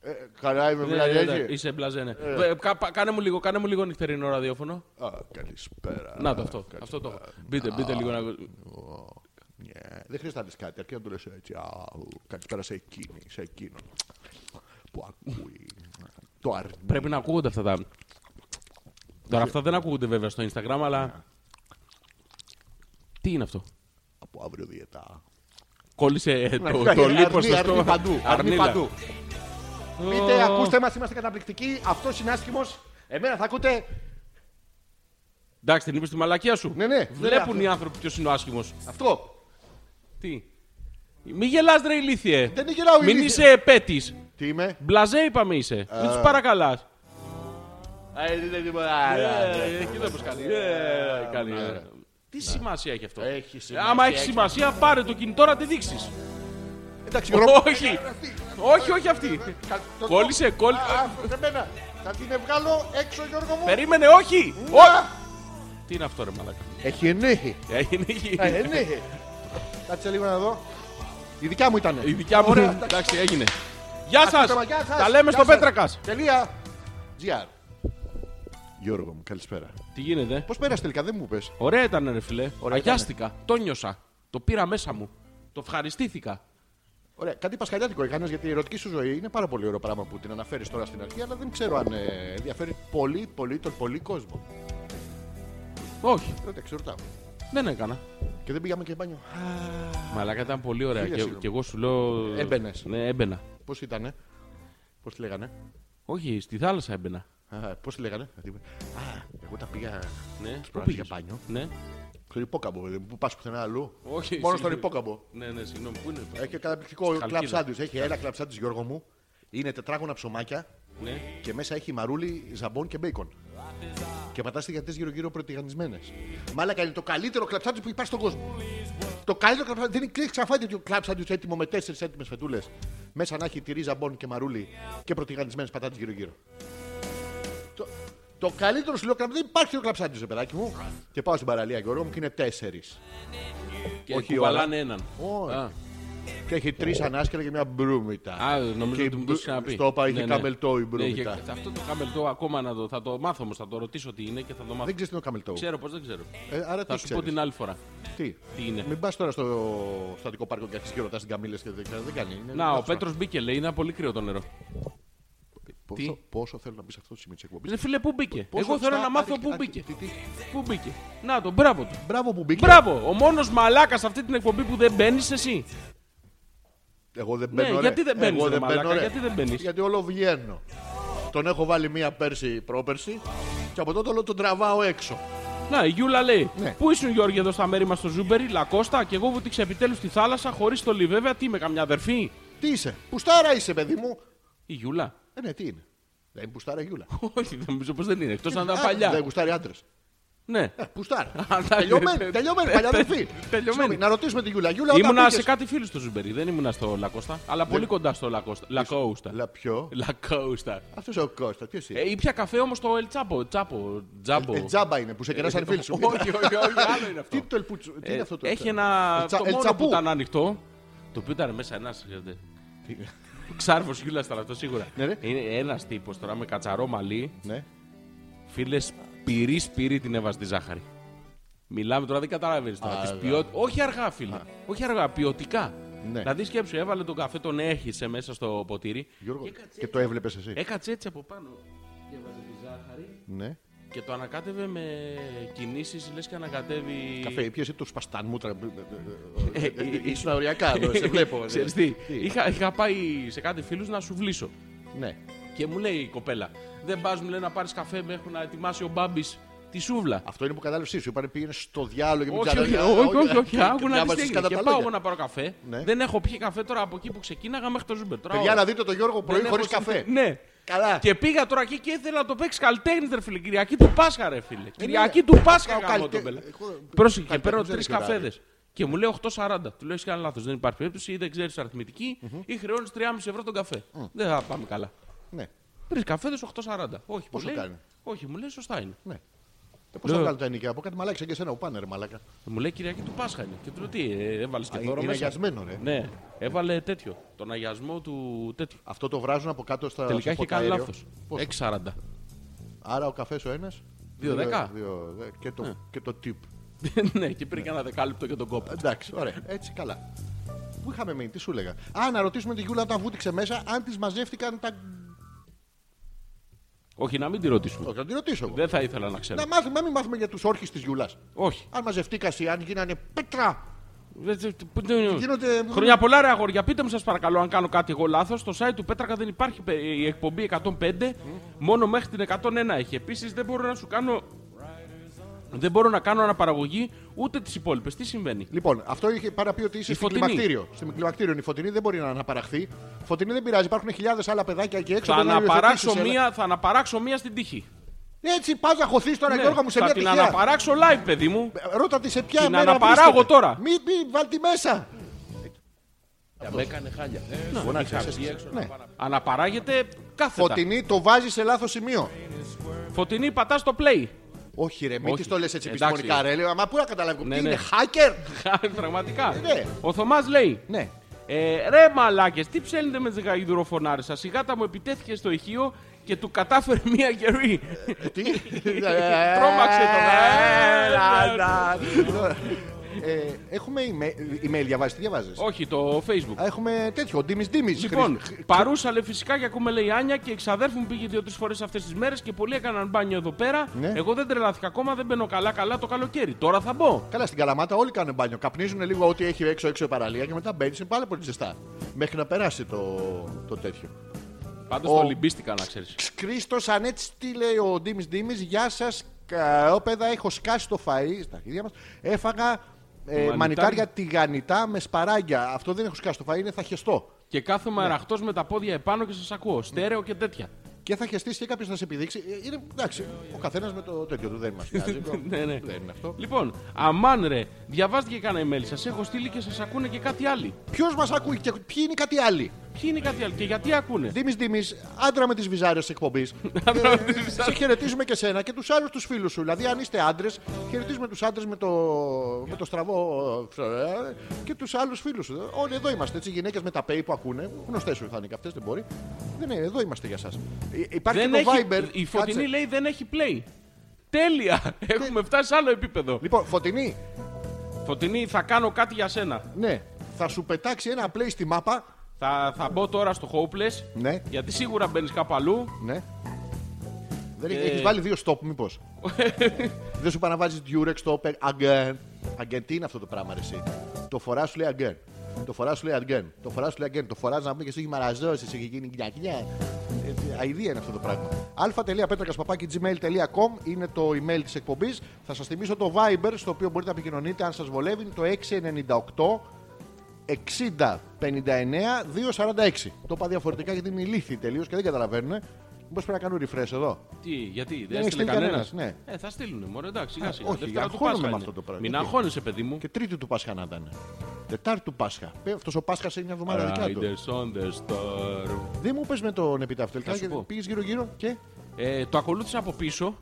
C: Ε, Καλά είμαι
B: Ναι,
C: μια
B: ναι, ναι,
C: έτσι.
B: Είσαι μπλαζέ, ναι. Ε, κα- πα- Κάνε μου λίγο, κάνε μου λίγο νυχτερινό ραδιόφωνο.
C: Α, καλησπέρα.
B: Να το αυτό. Αυτό το έχω. Μπείτε, μπείτε λίγο να.
C: Ναι, Δεν χρειάζεται να λες κάτι, αρκεί να το λες έτσι. Α, καλησπέρα σε εκείνη, σε εκείνον που ακούει το αρνί.
B: Πρέπει να ακούγονται αυτά τα. Τώρα αυτά δεν ακούγονται βέβαια στο Instagram, αλλά. Τι είναι αυτό;
C: Από αύριο διετά.
B: Κόλλησε ε, το,
C: Αρνί,
B: το λίπος
C: αρνί,
B: στο
C: αρνί παντού. Αρνί
B: Αρνίλα.
C: παντού. Πείτε, ακούστε μας, είμαστε καταπληκτικοί. Αυτός είναι άσχημος. Εμένα θα ακούτε.
B: Εντάξει, την είπες στη μαλακία σου.
C: Ναι, ναι.
B: Βλέπουν
C: Ναι,
B: οι άνθρωποι ποιος είναι ο άσχημος.
C: Αυτό.
B: Τι; Μη γελάς ρε ηλίθιε.
C: Δεν γελάω,
B: Μην
C: ηλίθιε.
B: είσαι επέτης.
C: Τι είμαι;
B: Μπλαζέ είπαμε είσαι. Μην τους παρακαλάς.
C: Ε, δεν είναι τίποτα.
B: Ε, Κοίτα πώς κάνει. Ε, κάνει, ε. Τι σημασία έχει αυτό;
C: Έχει σημασία,
B: Άμα έχει
C: έχει.
B: σημασία, πάρε το κινητό να τη δείξεις.
C: Εντάξει, Γιώργο.
B: Όχι. Όχι, όχι αυτή.
C: το-
B: Κόλλησε, κόλλησε.
C: Α, σε μένα. Θα την βγάλω έξω, Γιώργο μου.
B: Περίμενε, όχι.
C: Α,
B: Τι είναι αυτό ρε μαλάκα;
C: Έχει ενέχει.
B: Έγινε εκεί.
C: Ε, ενέχει. Κάτσε λίγο να δω. Η δικιά μου ήταν.
B: Η δικιά μου.
C: Ωραία,
B: Εντάξει, έγινε. Γεια σας.
C: Ακούστε, μα, γεια σας.
B: Τα λέμε
C: Γεια
B: στο
C: σας.
B: Πέτρακας.
C: Τελεία. GR. Γιώργο μου, καλησπέρα.
B: Τι γίνεται;
C: Πώς πέρασε τελικά, δεν μου πες.
B: Ωραία ήταν ρε φιλέ.
C: Ωραία
B: Αγιάστηκα. Το νιώσα. Το πήρα μέσα μου. Το ευχαριστήθηκα.
C: Ωραία, κάτι πασχαλιάτικο έκανες γιατί η ερωτική σου ζωή είναι πάρα πολύ ωραίο πράγμα που την αναφέρεις τώρα στην αρχή, αλλά δεν ξέρω αν ε, ενδιαφέρει πολύ, πολύ τον πολύ κόσμο.
B: Όχι,
C: Δεν ξέρω, ρωτάω.
B: δεν έκανα.
C: Και δεν πήγαμε και μπάνιο.
B: Μαλάκα ήταν πολύ ωραία.
C: Χίλια
B: Και,
C: συγγνώμη.
B: και εγώ σου λέω.
C: Έμπαινες.
B: Ναι, έμπαινα.
C: Πώς ήτανε, Πώς τη λέγανε;
B: Όχι, στη θάλασσα έμπαινα.
C: Πώς τη λέγανε; Α, εγώ τα πήγα.
B: Ναι,
C: Τις
B: πού
C: προάλλες
B: πήγες;
C: για μπάνιο;
B: Ναι.
C: Στον υπόκαμπο, παιδί μου, που πας πουθενά αλλού.
B: Όχι,
C: Μόνο
B: συγγνώμη.
C: στον υπόκαμπο.
B: Ναι, ναι, συγγνώμη. Πού είναι το.
C: Έχει καταπληκτικό
B: Χαλκίδα.
C: κλαμπ σάντουιτς. Έχει ένα κλαμπ σάντουιτς, Γιώργο μου. Είναι τετράγωνα ψωμάκια
B: Ναι.
C: και μέσα έχει μαρούλι, ζαμπόν και μπέικον. Και πατάς τηγανιτέ γύρω-γύρω προτιγανισμένες. Μάλακα είναι το καλύτερο κλαμπ σάντουιτς που υπάρχει στον κόσμο. Το καλύτερο κλαμπ σάντουιτς. Δεν είναι ξαναφάει τέτοιο κλαμπ σάντουιτς έτοιμο με τέσσερις έτοιμες φετούλες. Μέσα να έχει τυρί, ζαμπόν και μαρούλι και προτιγανισμένες πατάτες γύρω-γύρω. Το, το καλύτερο σου λέω κλαμπ δεν υπάρχει το κλαμπ σάντουιτς, ρε παιδάκι μου. Και πάω στην παραλία Γιώργο μου και είναι τέσσερις.
B: Και
C: Όχι
B: κουβαλάνε έναν.
C: Όχι.
B: Α,
C: Και έχει τρεις ανάσκελα και μια μπρούμητα.
B: Α, νομίζω
C: Και
B: ότι μου το έχεις ξαναπεί.
C: στο είπα, είχε
B: Ναι, ναι.
C: καμελτό η
B: Ναι,
C: μπρούμητα.
B: είχε- Αυτό το καμελτό ακόμα να το, θα το μάθω όμως, θα το ρωτήσω τι είναι και θα το μάθω.
C: Δεν ξέρεις τι είναι ο καμελτό.
B: Ξέρω πώς δεν ξέρω.
C: Ε, άρα
B: Θα
C: τι
B: σου πω
C: ξέρεις.
B: την άλλη φορά.
C: Τι;
B: Τι είναι.
C: Μην πας τώρα στο στατικό πάρκο και αρχίσεις και ρωτάς την καμίλε και δεν, δεν κάνει. Είναι
B: Να, ο
C: λάθος.
B: Πέτρος μπήκε, λέει, είναι πολύ κρύο το νερό.
C: Πόσο,
B: τι;
C: πόσο θέλω να μπει σε αυτό το σημείο της εκπομπής;
B: Ρε φίλε, πού μπήκε;
C: Πόσο
B: Εγώ θέλω
C: στα-
B: να μάθω
C: άντε,
B: πού
C: άντε,
B: μπήκε.
C: τι, τι.
B: Πού μπήκε; Να το, μπράβο του.
C: Μπράβο που μπήκε.
B: Μπράβο, ο μόνος μαλάκας σε αυτή την εκπομπή που δεν μπαίνεις εσύ.
C: Εγώ δεν
B: Ναι,
C: μπαίνω. ρε.
B: γιατί δεν μπαίνεις,
C: Εγώ
B: ρε
C: δεν
B: μαλάκα,
C: μπαίνω, ρε.
B: γιατί δεν μπαίνεις;
C: Γιατί όλο βγαίνω. Τον έχω βάλει μία πέρσι πρόπερσι και από τότε όλο τον τραβάω έξω.
B: Να, η Γιούλα λέει:
C: Ναι.
B: Πού ήσουν Γιώργη εδώ στα μέρη μας στο Ζούμπερι, Λακώστα, και εγώ βούτηξα επιτέλους στη θάλασσα χωρίς στολή. Βέβαια, τι είμαι, καμιά αδερφή;
C: Τι είσαι, πουστάρα είσαι, παιδί μου.
B: Η Γιούλα.
C: Ε, ναι, τι είναι. Δεν είναι πουστάρα γιούλα.
B: Όχι, δεν νομίζω πως δεν είναι. Εκτός αν ήταν
C: Α,
B: παλιά.
C: Δεν γουστάρει άντρες.
B: Ναι.
C: Ε, πουστάρα.
B: εντάξει,
C: τελειωμένη,
B: τε-
C: τελειωμένη,
B: τε-
C: παλιά
B: τε-
C: αδερφή.
B: τελειωμένη.
C: Συγγνώμη, Να ρωτήσουμε τη Γιούλα. Γιούλα, όταν
B: Ήμουνα
C: πήγες-
B: σε κάτι φίλους στο Ζούμπερι, δεν ήμουνα στο Λακώστα, αλλά πολύ κοντά στο Λακώστα. Λακώστα.
C: Λα ποιο.
B: Λακώστα.
C: Αυτός ο Κώστας, ποιος είναι;
B: Ε, ήπια καφέ όμως στο Ελτσάπο. Τσάπο. Τζάμπο.
C: Ε, τζάμπα είναι που σε κεράσαν φίλοι σου.
B: Όχι, όχι, όχι, άλλο είναι αυτό.
C: Τι το ελπούτσο, τι είναι
B: Ε,
C: αυτό το.
B: Έχει ένα.
C: Ελτσα-
B: Το μόνο
C: ελτσαπού.
B: που ήταν ανοιχτό. Το οποίο ήταν μέσα ένας. Ξάρφος Γιούλας ήταν αυτό σίγουρα.
C: Ναι, ρε.
B: Είναι ένας τύπος τώρα με κατσαρό μαλλί.
C: Ναι.
B: Φίλες, πυρί πυρί την έβαζε τη ζάχαρη. Μιλάμε τώρα, δεν καταλαβαίνεις τώρα. Της
C: Αργά.
B: ποιό- Όχι αργά, φίλε. Όχι αργά, ποιοτικά.
C: Ναι.
B: Δηλαδή σκέψου, έβαλε τον καφέ, τον έχισε μέσα στο ποτήρι.
C: Γιώργο, και το έβλεπες εσύ.
B: Έκατσε έτσι από πάνω. Και έβαζε τη ζάχαρη
C: Ναι.
B: Και το ανακάτευε με κινήσεις, λες και ανακατεύει.
C: Καφέ, πιέσε το σπαστάν μούτρα.
B: Ε, ε,
C: Ήσουν οριακά, εδώ, σε βλέπω.
B: Ξέρεις τι, είχα, είχα πάει σε κάτι φίλους να σου βλήσω.
C: Ναι.
B: Και μου λέει η κοπέλα, δεν πας μου λέει να πάρεις καφέ, με έχουν να ετοιμάσει ο Μπάμπης τη σούβλα.
C: Αυτό είναι που κατάληψή σου. Είπανε πήγαινε στο διάλογο και μην
B: Όχι,
C: ξέρω-
B: όχι,
C: Α,
B: όχι, όχι, όχι,
C: και-
B: άκου
C: και
B: να δεις
C: διάβασες
B: τι έγινε.
C: κατά
B: Και
C: τα
B: πάω
C: λόγια.
B: εγώ να πάρω καφέ.
C: Ναι.
B: Δεν έχω πιει καφέ τώρα από εκεί που ξεκίναγα μέχρι το Ζούμπερ. Τώρα
C: Παιδιά,
B: ο-
C: να δείτε τον Γιώργο πρωί
B: δεν
C: χωρίς
B: έχω
C: καφέ.
B: συνηθίσει. Ναι.
C: Καλά.
B: Και πήγα τώρα εκεί και ήθελα να το παίξεις καλλιτέχνη, ρε φίλε. Κυριακή του Πάσχα, ρε φίλε. Κυριακή του Πάσχα
C: ο
B: γάμο
C: καλλιτε-
B: τον πελά.
C: εγώ-
B: Πρόσεχε, και
C: καλλιτέχνης
B: παίρνω
C: δεν
B: τρεις
C: έχει ωράριο.
B: καφέδες. Και μου λέει 8,40. Του λέω: Έχεις κάνει λάθος. Δεν υπάρχει περίπτωση ή δεν ξέρεις αριθμητική ή χρεώνεις 3,5 ευρώ τον καφέ. Δεν θα πάμε καλά.
C: Ναι,
B: Τρεις καφέδες 8,40. Όχι,
C: Πόσο
B: μου λέει,
C: κάνει;
B: Όχι, μου λέει σωστά είναι.
C: ναι. Ε, Πώς θα βγάλουν τα ενοικία από κάτι μαλάκι σαν και εσένα που πάνε, ρε μαλάκα.
B: Μου λέει Κυριακή του Πάσχα είναι. Και του λέω: Τι, ε, έβαλες και
C: Α,
B: δώρο
C: Είναι
B: μέσα;
C: αγιασμένο, ρε.
B: Ναι, έβαλε τέτοιο. Τον αγιασμό του τέτοιου.
C: Αυτό το βράζουν από κάτω στα.
B: Τελικά
C: στο
B: είχε κάνει
C: ποταέριο.
B: λάθος.
C: Πόσο;
B: 6,40.
C: Άρα ο καφές ο ένας.
B: Δύο δέκα;
C: Και το, και το tip.
B: ναι, και πήρε και ένα δεκάλεπτο για τον κόπο.
C: Εντάξει, ωραία. Έτσι καλά. Πού είχαμε μείνει, τι σου έλεγα. Α, να ρωτήσουμε τη Γιούλα όταν βούτυξε μέσα αν της μαζεύτηκαν τα.
B: Όχι, να μην τη ρωτήσουμε.
C: Όχι, να τη ρωτήσω εγώ.
B: Δεν θα ήθελα να ξέρω.
C: Να μάθουμε, να μην μάθουμε για τους όρχες της Γιούλα.
B: Όχι.
C: Αν μαζευτήκασαι, αν γίνανε πέτρα.
B: Δεν- δεν- που- δεν-
C: Γίνονται.
B: Χρόνια πολλά, ρε αγόρια. Πείτε μου, σας παρακαλώ, αν κάνω κάτι εγώ λάθος. Στο site του Πέτρακα δεν υπάρχει πε- η εκπομπή 105, μόνο μέχρι την 101 έχει. Επίσης δεν μπορώ να σου κάνω. Δεν μπορώ να κάνω αναπαραγωγή ούτε τις υπόλοιπες. Τι συμβαίνει;
C: Λοιπόν, αυτό είχε παραπεί ότι είσαι
B: Η
C: στην
B: Φωτεινή.
C: κλιμακτήριο. Στην κλιμακτήριο είναι η φωτεινή, δεν μπορεί να αναπαραχθεί. Φωτεινή δεν πειράζει, υπάρχουν χιλιάδες άλλα παιδάκια εκεί έξω.
B: Θα
C: μπορεί να
B: αναπαράξω,
C: υιοθετήσεις,
B: μία, θα αναπαράξω μία στην τύχη.
C: έλα. Έτσι, πας να χωθείς τώρα,
B: Ναι,
C: Γιώργο μου, σε
B: θα
C: μια
B: την
C: τυχαία.
B: αναπαράξω live, παιδί μου.
C: Ρώτα τη σε ποια
B: Την
C: μέρα
B: αναπαράγω
C: βρίσκεται.
B: τώρα.
C: Μη, μη, βάλ τη μέσα.
B: Με έκανε χάλια.
C: Φωνάξε,
B: είχα
C: εσύ.
B: βγει έξω
C: Ναι.
B: να πάω να- Αναπαράγεται κάθετα.
C: Φωτεινή το βάζεις σε λάθος σημείο.
B: Φωτεινή πατάς στο play.
C: Όχι, ρε, μην
B: Όχι.
C: της το λες έτσι
B: Εντάξει.
C: επιστημονικά, ρε. Λέω, Μα πού να καταλάβω.
B: Ναι,
C: Τι
B: ναι.
C: είναι, hacker;
B: Πραγματικά.
C: Ναι.
B: Ο Θωμάς λέει.
C: Ναι.
B: Ε, ρε μαλάκες, τι ψέλνετε με τι γαϊδουροφωνάρε σας; Η γάτα μου επιτέθηκε στο ηχείο και του κατάφερε μία γερή.
C: Τι;
B: Τρόμαξε το
C: Έλα, Ε, Έχουμε email, email διαβάζει, τι διαβάζεις;
B: Όχι, το facebook.
C: Έχουμε τέτοιο, Ντίμης Ντίμης.
B: Λοιπόν, παρούσα λέει φυσικά και ακούμε λέει η Άνια και η ξαδέρφου μου πήγε δύο-τρεις φορές αυτές τις μέρες και πολλοί έκαναν μπάνιο εδώ πέρα.
C: Ναι.
B: Εγώ δεν τρελάθηκα ακόμα, δεν μπαίνω καλά-καλά το καλοκαίρι. Τώρα θα μπω.
C: Καλά, στην Καλαμάτα όλοι κάνουν μπάνιο. Καπνίζουν λίγο ό,τι έχει έξω-έξω η παραλία και μετά μπαίνεις. Είναι πάρα πολύ ζεστά. Μέχρι να περάσει το, το τέτοιο.
B: Πάντως
C: Ο-
B: το λυμπίστηκα να ξέρεις.
C: Χρήστος Ανέτσι, τι λέει ο Ντίμης Ντίμης. Γεια σας, καρόπεδα. Έχω σκάσει το φαΐ στα αρχίδια μας. Έφαγα ε,
B: Μανιτάρι.
C: μανιτάρια τηγανιτά με σπαράγγια. Αυτό δεν έχω σκάσει το φαΐ, είναι θα χεστώ.
B: Και κάθομαι
C: Ναι.
B: αραχτό με τα πόδια επάνω και σας ακούω. Στέρεο και τέτοια.
C: Και θα χεστεί και κάποιος θα σε επιδείξει. Ε, Είναι, εντάξει, ο καθένας με το τέτοιο του δεν μας νοιάζει.
B: Ναι, ναι.
C: Δεν είναι αυτό.
B: Λοιπόν, αμάν ρε, διαβάστε και κανένα email. Σας έχω στείλει και σας ακούνε και κάτι άλλοι.
C: Ποιος μας ακούει και ποιοι είναι κάτι άλλοι;
B: Ποιοι είναι κάτι άλλο και γιατί ακούνε;
C: Ντίμη Ντίμη, άντρα με τις βυζάρε εκπομπής.
B: Άντρα με τις βυζάρες.
C: σε χαιρετίζουμε και σένα και τους άλλους τους φίλους σου. Δηλαδή, αν είστε άντρες, χαιρετίζουμε τους άντρες με το, με το στραβό ε, και τους άλλους φίλους σου. Όλοι εδώ είμαστε. Έτσι, γυναίκες με τα pay που ακούνε. Γνωστές σου θα είναι και αυτές, δεν μπορεί. Δεν είναι, εδώ είμαστε για εσά. Υπάρχει
B: Δεν
C: και το
B: έχει,
C: Viber.
B: η φωτεινή
C: Κάτσε.
B: λέει δεν έχει play. Τέλεια! Έχουμε φτάσει σε άλλο επίπεδο.
C: Λοιπόν, φωτεινή,
B: Φωτεινή, θα κάνω κάτι για σένα.
C: ναι, θα σου πετάξει ένα play στη μάπα.
B: Θα, θα μπω τώρα στο Hopeless.
C: Ναι,
B: Γιατί σίγουρα μπαίνεις κάπου αλλού.
C: ναι. Δεν
B: Και-
C: έχεις βάλει δύο stop, μήπως; Δεν σου πάει να βάζει Durex stop again. Again, τι είναι αυτό το πράγμα, ρε, εσύ; Το φοράς σου λέει again. Το φοράς σου λέει again. Το φοράς σου λέει again. Το φοράς να πούμε και σου έχει μαραζώσει, σου έχει γίνει γκιακιά. Ε, Αιδία είναι αυτό το πράγμα. α.πέτρακα.gmail.com είναι το email της εκπομπής. Θα σας θυμίσω το Viber στο οποίο μπορείτε να επικοινωνείτε αν σας βολεύει. Είναι το 698 60 59 246. Το είπα διαφορετικά γιατί είναι ηλίθιοι τελείως και δεν καταλαβαίνουν. Μήπως πρέπει να κάνω refresh εδώ.
B: Τι, γιατί, δεν,
C: έχει
B: έστειλε
C: στείλει
B: κανένας.
C: κανένας, ναι.
B: Ε, θα στείλουν, μωρέ, εντάξει, σιγά
C: Α,
B: σιγά.
C: όχι,
B: Δευτέρα του
C: αγχώνομαι
B: Πάσχα
C: με
B: είναι.
C: αυτό το πράγμα.
B: Μην
C: Γιατί;
B: αγχώνεσαι, παιδί μου.
C: Και τρίτη του Πάσχα να ήταν. Τετάρτη του Πάσχα. Αυτός ο Πάσχας είναι μια εβδομάδα δικιά του.
B: Riders on the star.
C: Δεν μου πες με τον επιτάφιο τελικά.
B: Θα σου
C: γιατί
B: πω.
C: Πήγες γύρω-γύρω και.
B: Ε, το ακολούθησα από πίσω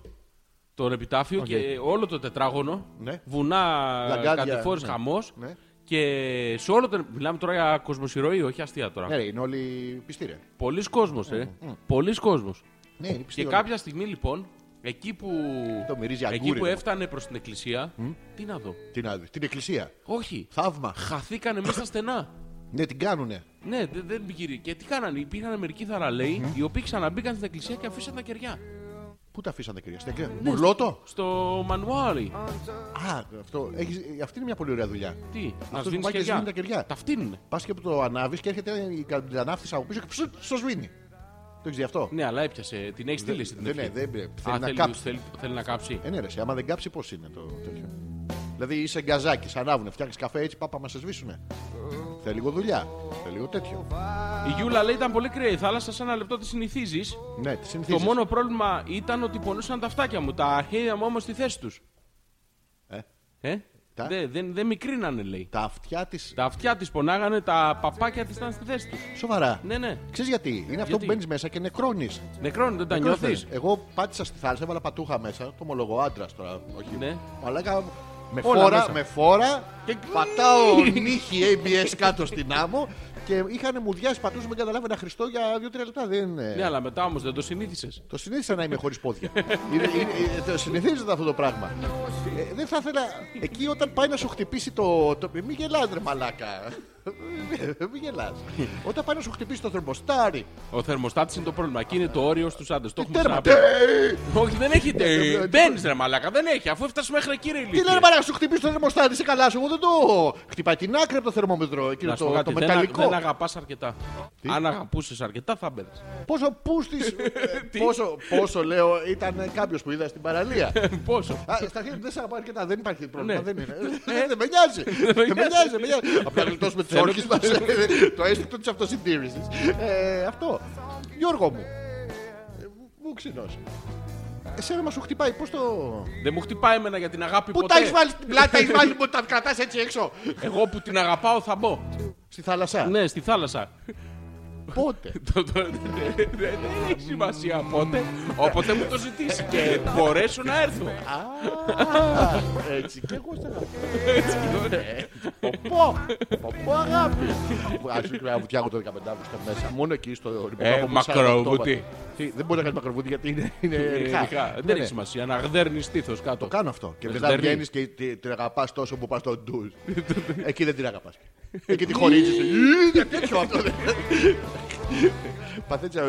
B: τον επιτάφιο
C: Οκέι.
B: και όλο το τετράγωνο.
C: Ναι.
B: Βουνά,
C: Λαγκάδια,
B: κατηφόρες,
C: ναι.
B: χαμός.
C: Ναι.
B: Και σε όλο το. Μιλάμε τώρα για κοσμοσυρροή, όχι αστεία τώρα.
C: Ναι, ρε, είναι όλοι πιστοί, ρε.
B: Πολύς κόσμος, ε. Πολύς κόσμος.
C: Ναι, είναι πιστοί.
B: Και
C: όλοι.
B: κάποια στιγμή λοιπόν, εκεί που,
C: Το μυρίζει
B: εκεί
C: αγκούρι,
B: που
C: ρε.
B: έφτανε προς την εκκλησία, τι να δω.
C: Τι να δεις, Την εκκλησία.
B: Όχι,
C: Θαύμα.
B: χαθήκανε μέσα στα στενά.
C: Ναι, την κάνουνε.
B: Ναι, δεν, δεν πήγε. Και τι κάνανε, υπήρχαν μερικοί θαραλέοι οι οποίοι ξαναμπήκαν στην εκκλησία και αφήσαν τα κεριά.
C: Πού τα αφήσανε, κυρία Στέκια.
B: Ναι,
C: Μουρλότο.
B: Στο μανουάρι.
C: Α, αυτό. Έχεις... Αυτή είναι μια πολύ ωραία δουλειά.
B: Τι, να
C: Αυτός που
B: σβήνεις
C: πάει και
B: κεριά.
C: σβήνει τα κεριά.
B: Τα φτύνουνε.
C: Πας και που το ανάβεις και έρχεται η καντιλανάφτη από πίσω και ψου, στο σβήνει. έχεις δει αυτό;
B: Ναι, αλλά έπιασε. Την έχεις στείλει στην
C: δεν,
B: ευχή.
C: ναι, δεν- θέλει
B: Α,
C: να
B: θέλει,
C: κάψει.
B: θέλει, θέλει να κάψει.
C: Ε, ναι, ρε, εσύ, άμα δεν κάψει, πώς είναι το τέτοιο; Δηλαδή είσαι γκαζάκι, ανάβουνε, φτιάχνει καφέ έτσι, πάπα μας σε σβήσουνε. Θέλει λίγο δουλειά. Θέλει λίγο τέτοιο.
B: Η Γιούλα λέει ήταν πολύ κρύα η θάλασσα, σε ένα λεπτό τη συνηθίζεις.
C: Ναι, τη
B: Το
C: συνηθίζει.
B: μόνο πρόβλημα ήταν ότι πονούσαν τα αυτάκια μου. Τα αρχαία μου όμως στη θέση τους.
C: Ε,
B: Ε;
C: Τα;
B: Δεν δεν δεν μικρίνανε, λέει.
C: τα αυτιά τη.
B: Τα αυτιά της πονάγανε, τα παπάκια της ήταν στη θέση τους.
C: Σοβαρά.
B: Ναι, ναι.
C: Ξέρεις γιατί; Είναι αυτό
B: Γιατί;
C: που μπαίνεις μέσα και νεκρώνεις.
B: Νεκρώνεις, δεν τα νιώθεις;
C: Εγώ πάτησα στη θάλασσα, έβαλα πατούχα μέσα. Το ομολογώ άντρας τώρα. Όχι.
B: Ναι.
C: Μαλάκα, με
B: Όλα
C: φόρα,
B: μέσα.
C: με φόρα και πατάω νύχι ABS κάτω στην άμμο και είχαν μουδιάσει πατούσε με καταλάβει ένα Χριστό για 2-3 λεπτά. Δεν είναι.
B: Ναι, αλλά μετά όμως δεν το συνήθισες.
C: Το συνήθισα να είμαι χωρίς πόδια. είναι, είναι, ε, το συνηθίζεται αυτό το πράγμα. Ε, δεν θα ήθελα. Εκεί όταν πάει να σου χτυπήσει το. το μην γελάς ρε μαλάκα. Ε, μην γελάς. όταν πάει να σου χτυπήσει το θερμοστάρι.
B: Ο θερμοστάτης είναι το πρόβλημα. Εκεί είναι το όριο στους άντρες. Το έχουμε
C: Τέρμα.
B: ξαναπεί.
C: τε-
B: Όχι, δεν έχει.
C: Ε, ε,
B: Μπαίνεις ρε μαλάκα, δεν έχει. Αφού έφτασες μέχρι εκεί ρε
C: Τι
B: ηλικία.
C: λένε μαλάκα, σου χτυπήσει το θερμοστάρι, είσαι καλά σου. Εγώ δεν το. Χτυπάει την άκρη από το θερμόμετρο. Εκείνο
B: Να σου πω
C: το,
B: κάτι,
C: το
B: δεν,
C: μεταλλικό.
B: δεν αγαπάς αρκετά. Αν αγαπούσες αρκετά θα μπαίνεις.
C: Πόσο πούστη. πόσο, πόσο λέω ήταν κάποιος που είδα στην παραλία.
B: Πόσο;
C: Α, στα αρχή δεν σε αγαπάω αρκετά, δεν υπάρχει πρόβλημα.
B: Ναι.
C: Δεν είναι. Ε, Δεν με νοιάζει. Δεν με νοιάζει. δεν με νοιάζει. Απλά να γλιτώσουμε τι όρχε μα. Το αίσθητο της αυτοσυντήρησης. Αυτό. Γιώργο μου. ε, Μου ξυνό. Εσένα μας σου χτυπάει, πώς το.
B: Δεν μου χτυπάει εμένα για την αγάπη
C: Πού
B: ποτέ.
C: τα έχεις βάλει στην πλάτη, έχεις βάλει που τα κρατάς έτσι έξω.
B: Εγώ που την αγαπάω θα μπω.
C: Στη θάλασσα.
B: Ναι, στη θάλασσα.
C: Πότε;
B: Το- το- Δεν δεν έχει σημασία πότε. Όποτε μου το ζητήσει και μπορέσω να έρθω.
C: Α, Έτσι και εγώ σε αγαπώ. Ποπό, ποπό αγάπη. Ας πούμε να φτιάχνω το 15 Αύγουστο μέσα. Μόνο εκεί στο
B: Ε,
C: ρημάδι.
B: μακροβούτι.
C: Δεν μπορεί να κάνει μακροβούτι γιατί είναι, είναι
B: Ε,
C: ρηχά.
B: ρηχά.
C: Ναι,
B: Δεν
C: ναι.
B: έχει σημασία. Να γδέρνεις τείθο
C: Το
B: κάτω.
C: κάνω αυτό. Και
B: Με
C: μετά
B: στερνή.
C: βγαίνεις και τη- την αγαπάς τόσο που πας στο ντουζ. Εκεί δεν την αγαπάς. Εκεί τη χωρίζει. Γιατί τέτοιο αυτό. δεν- Παθέτσα.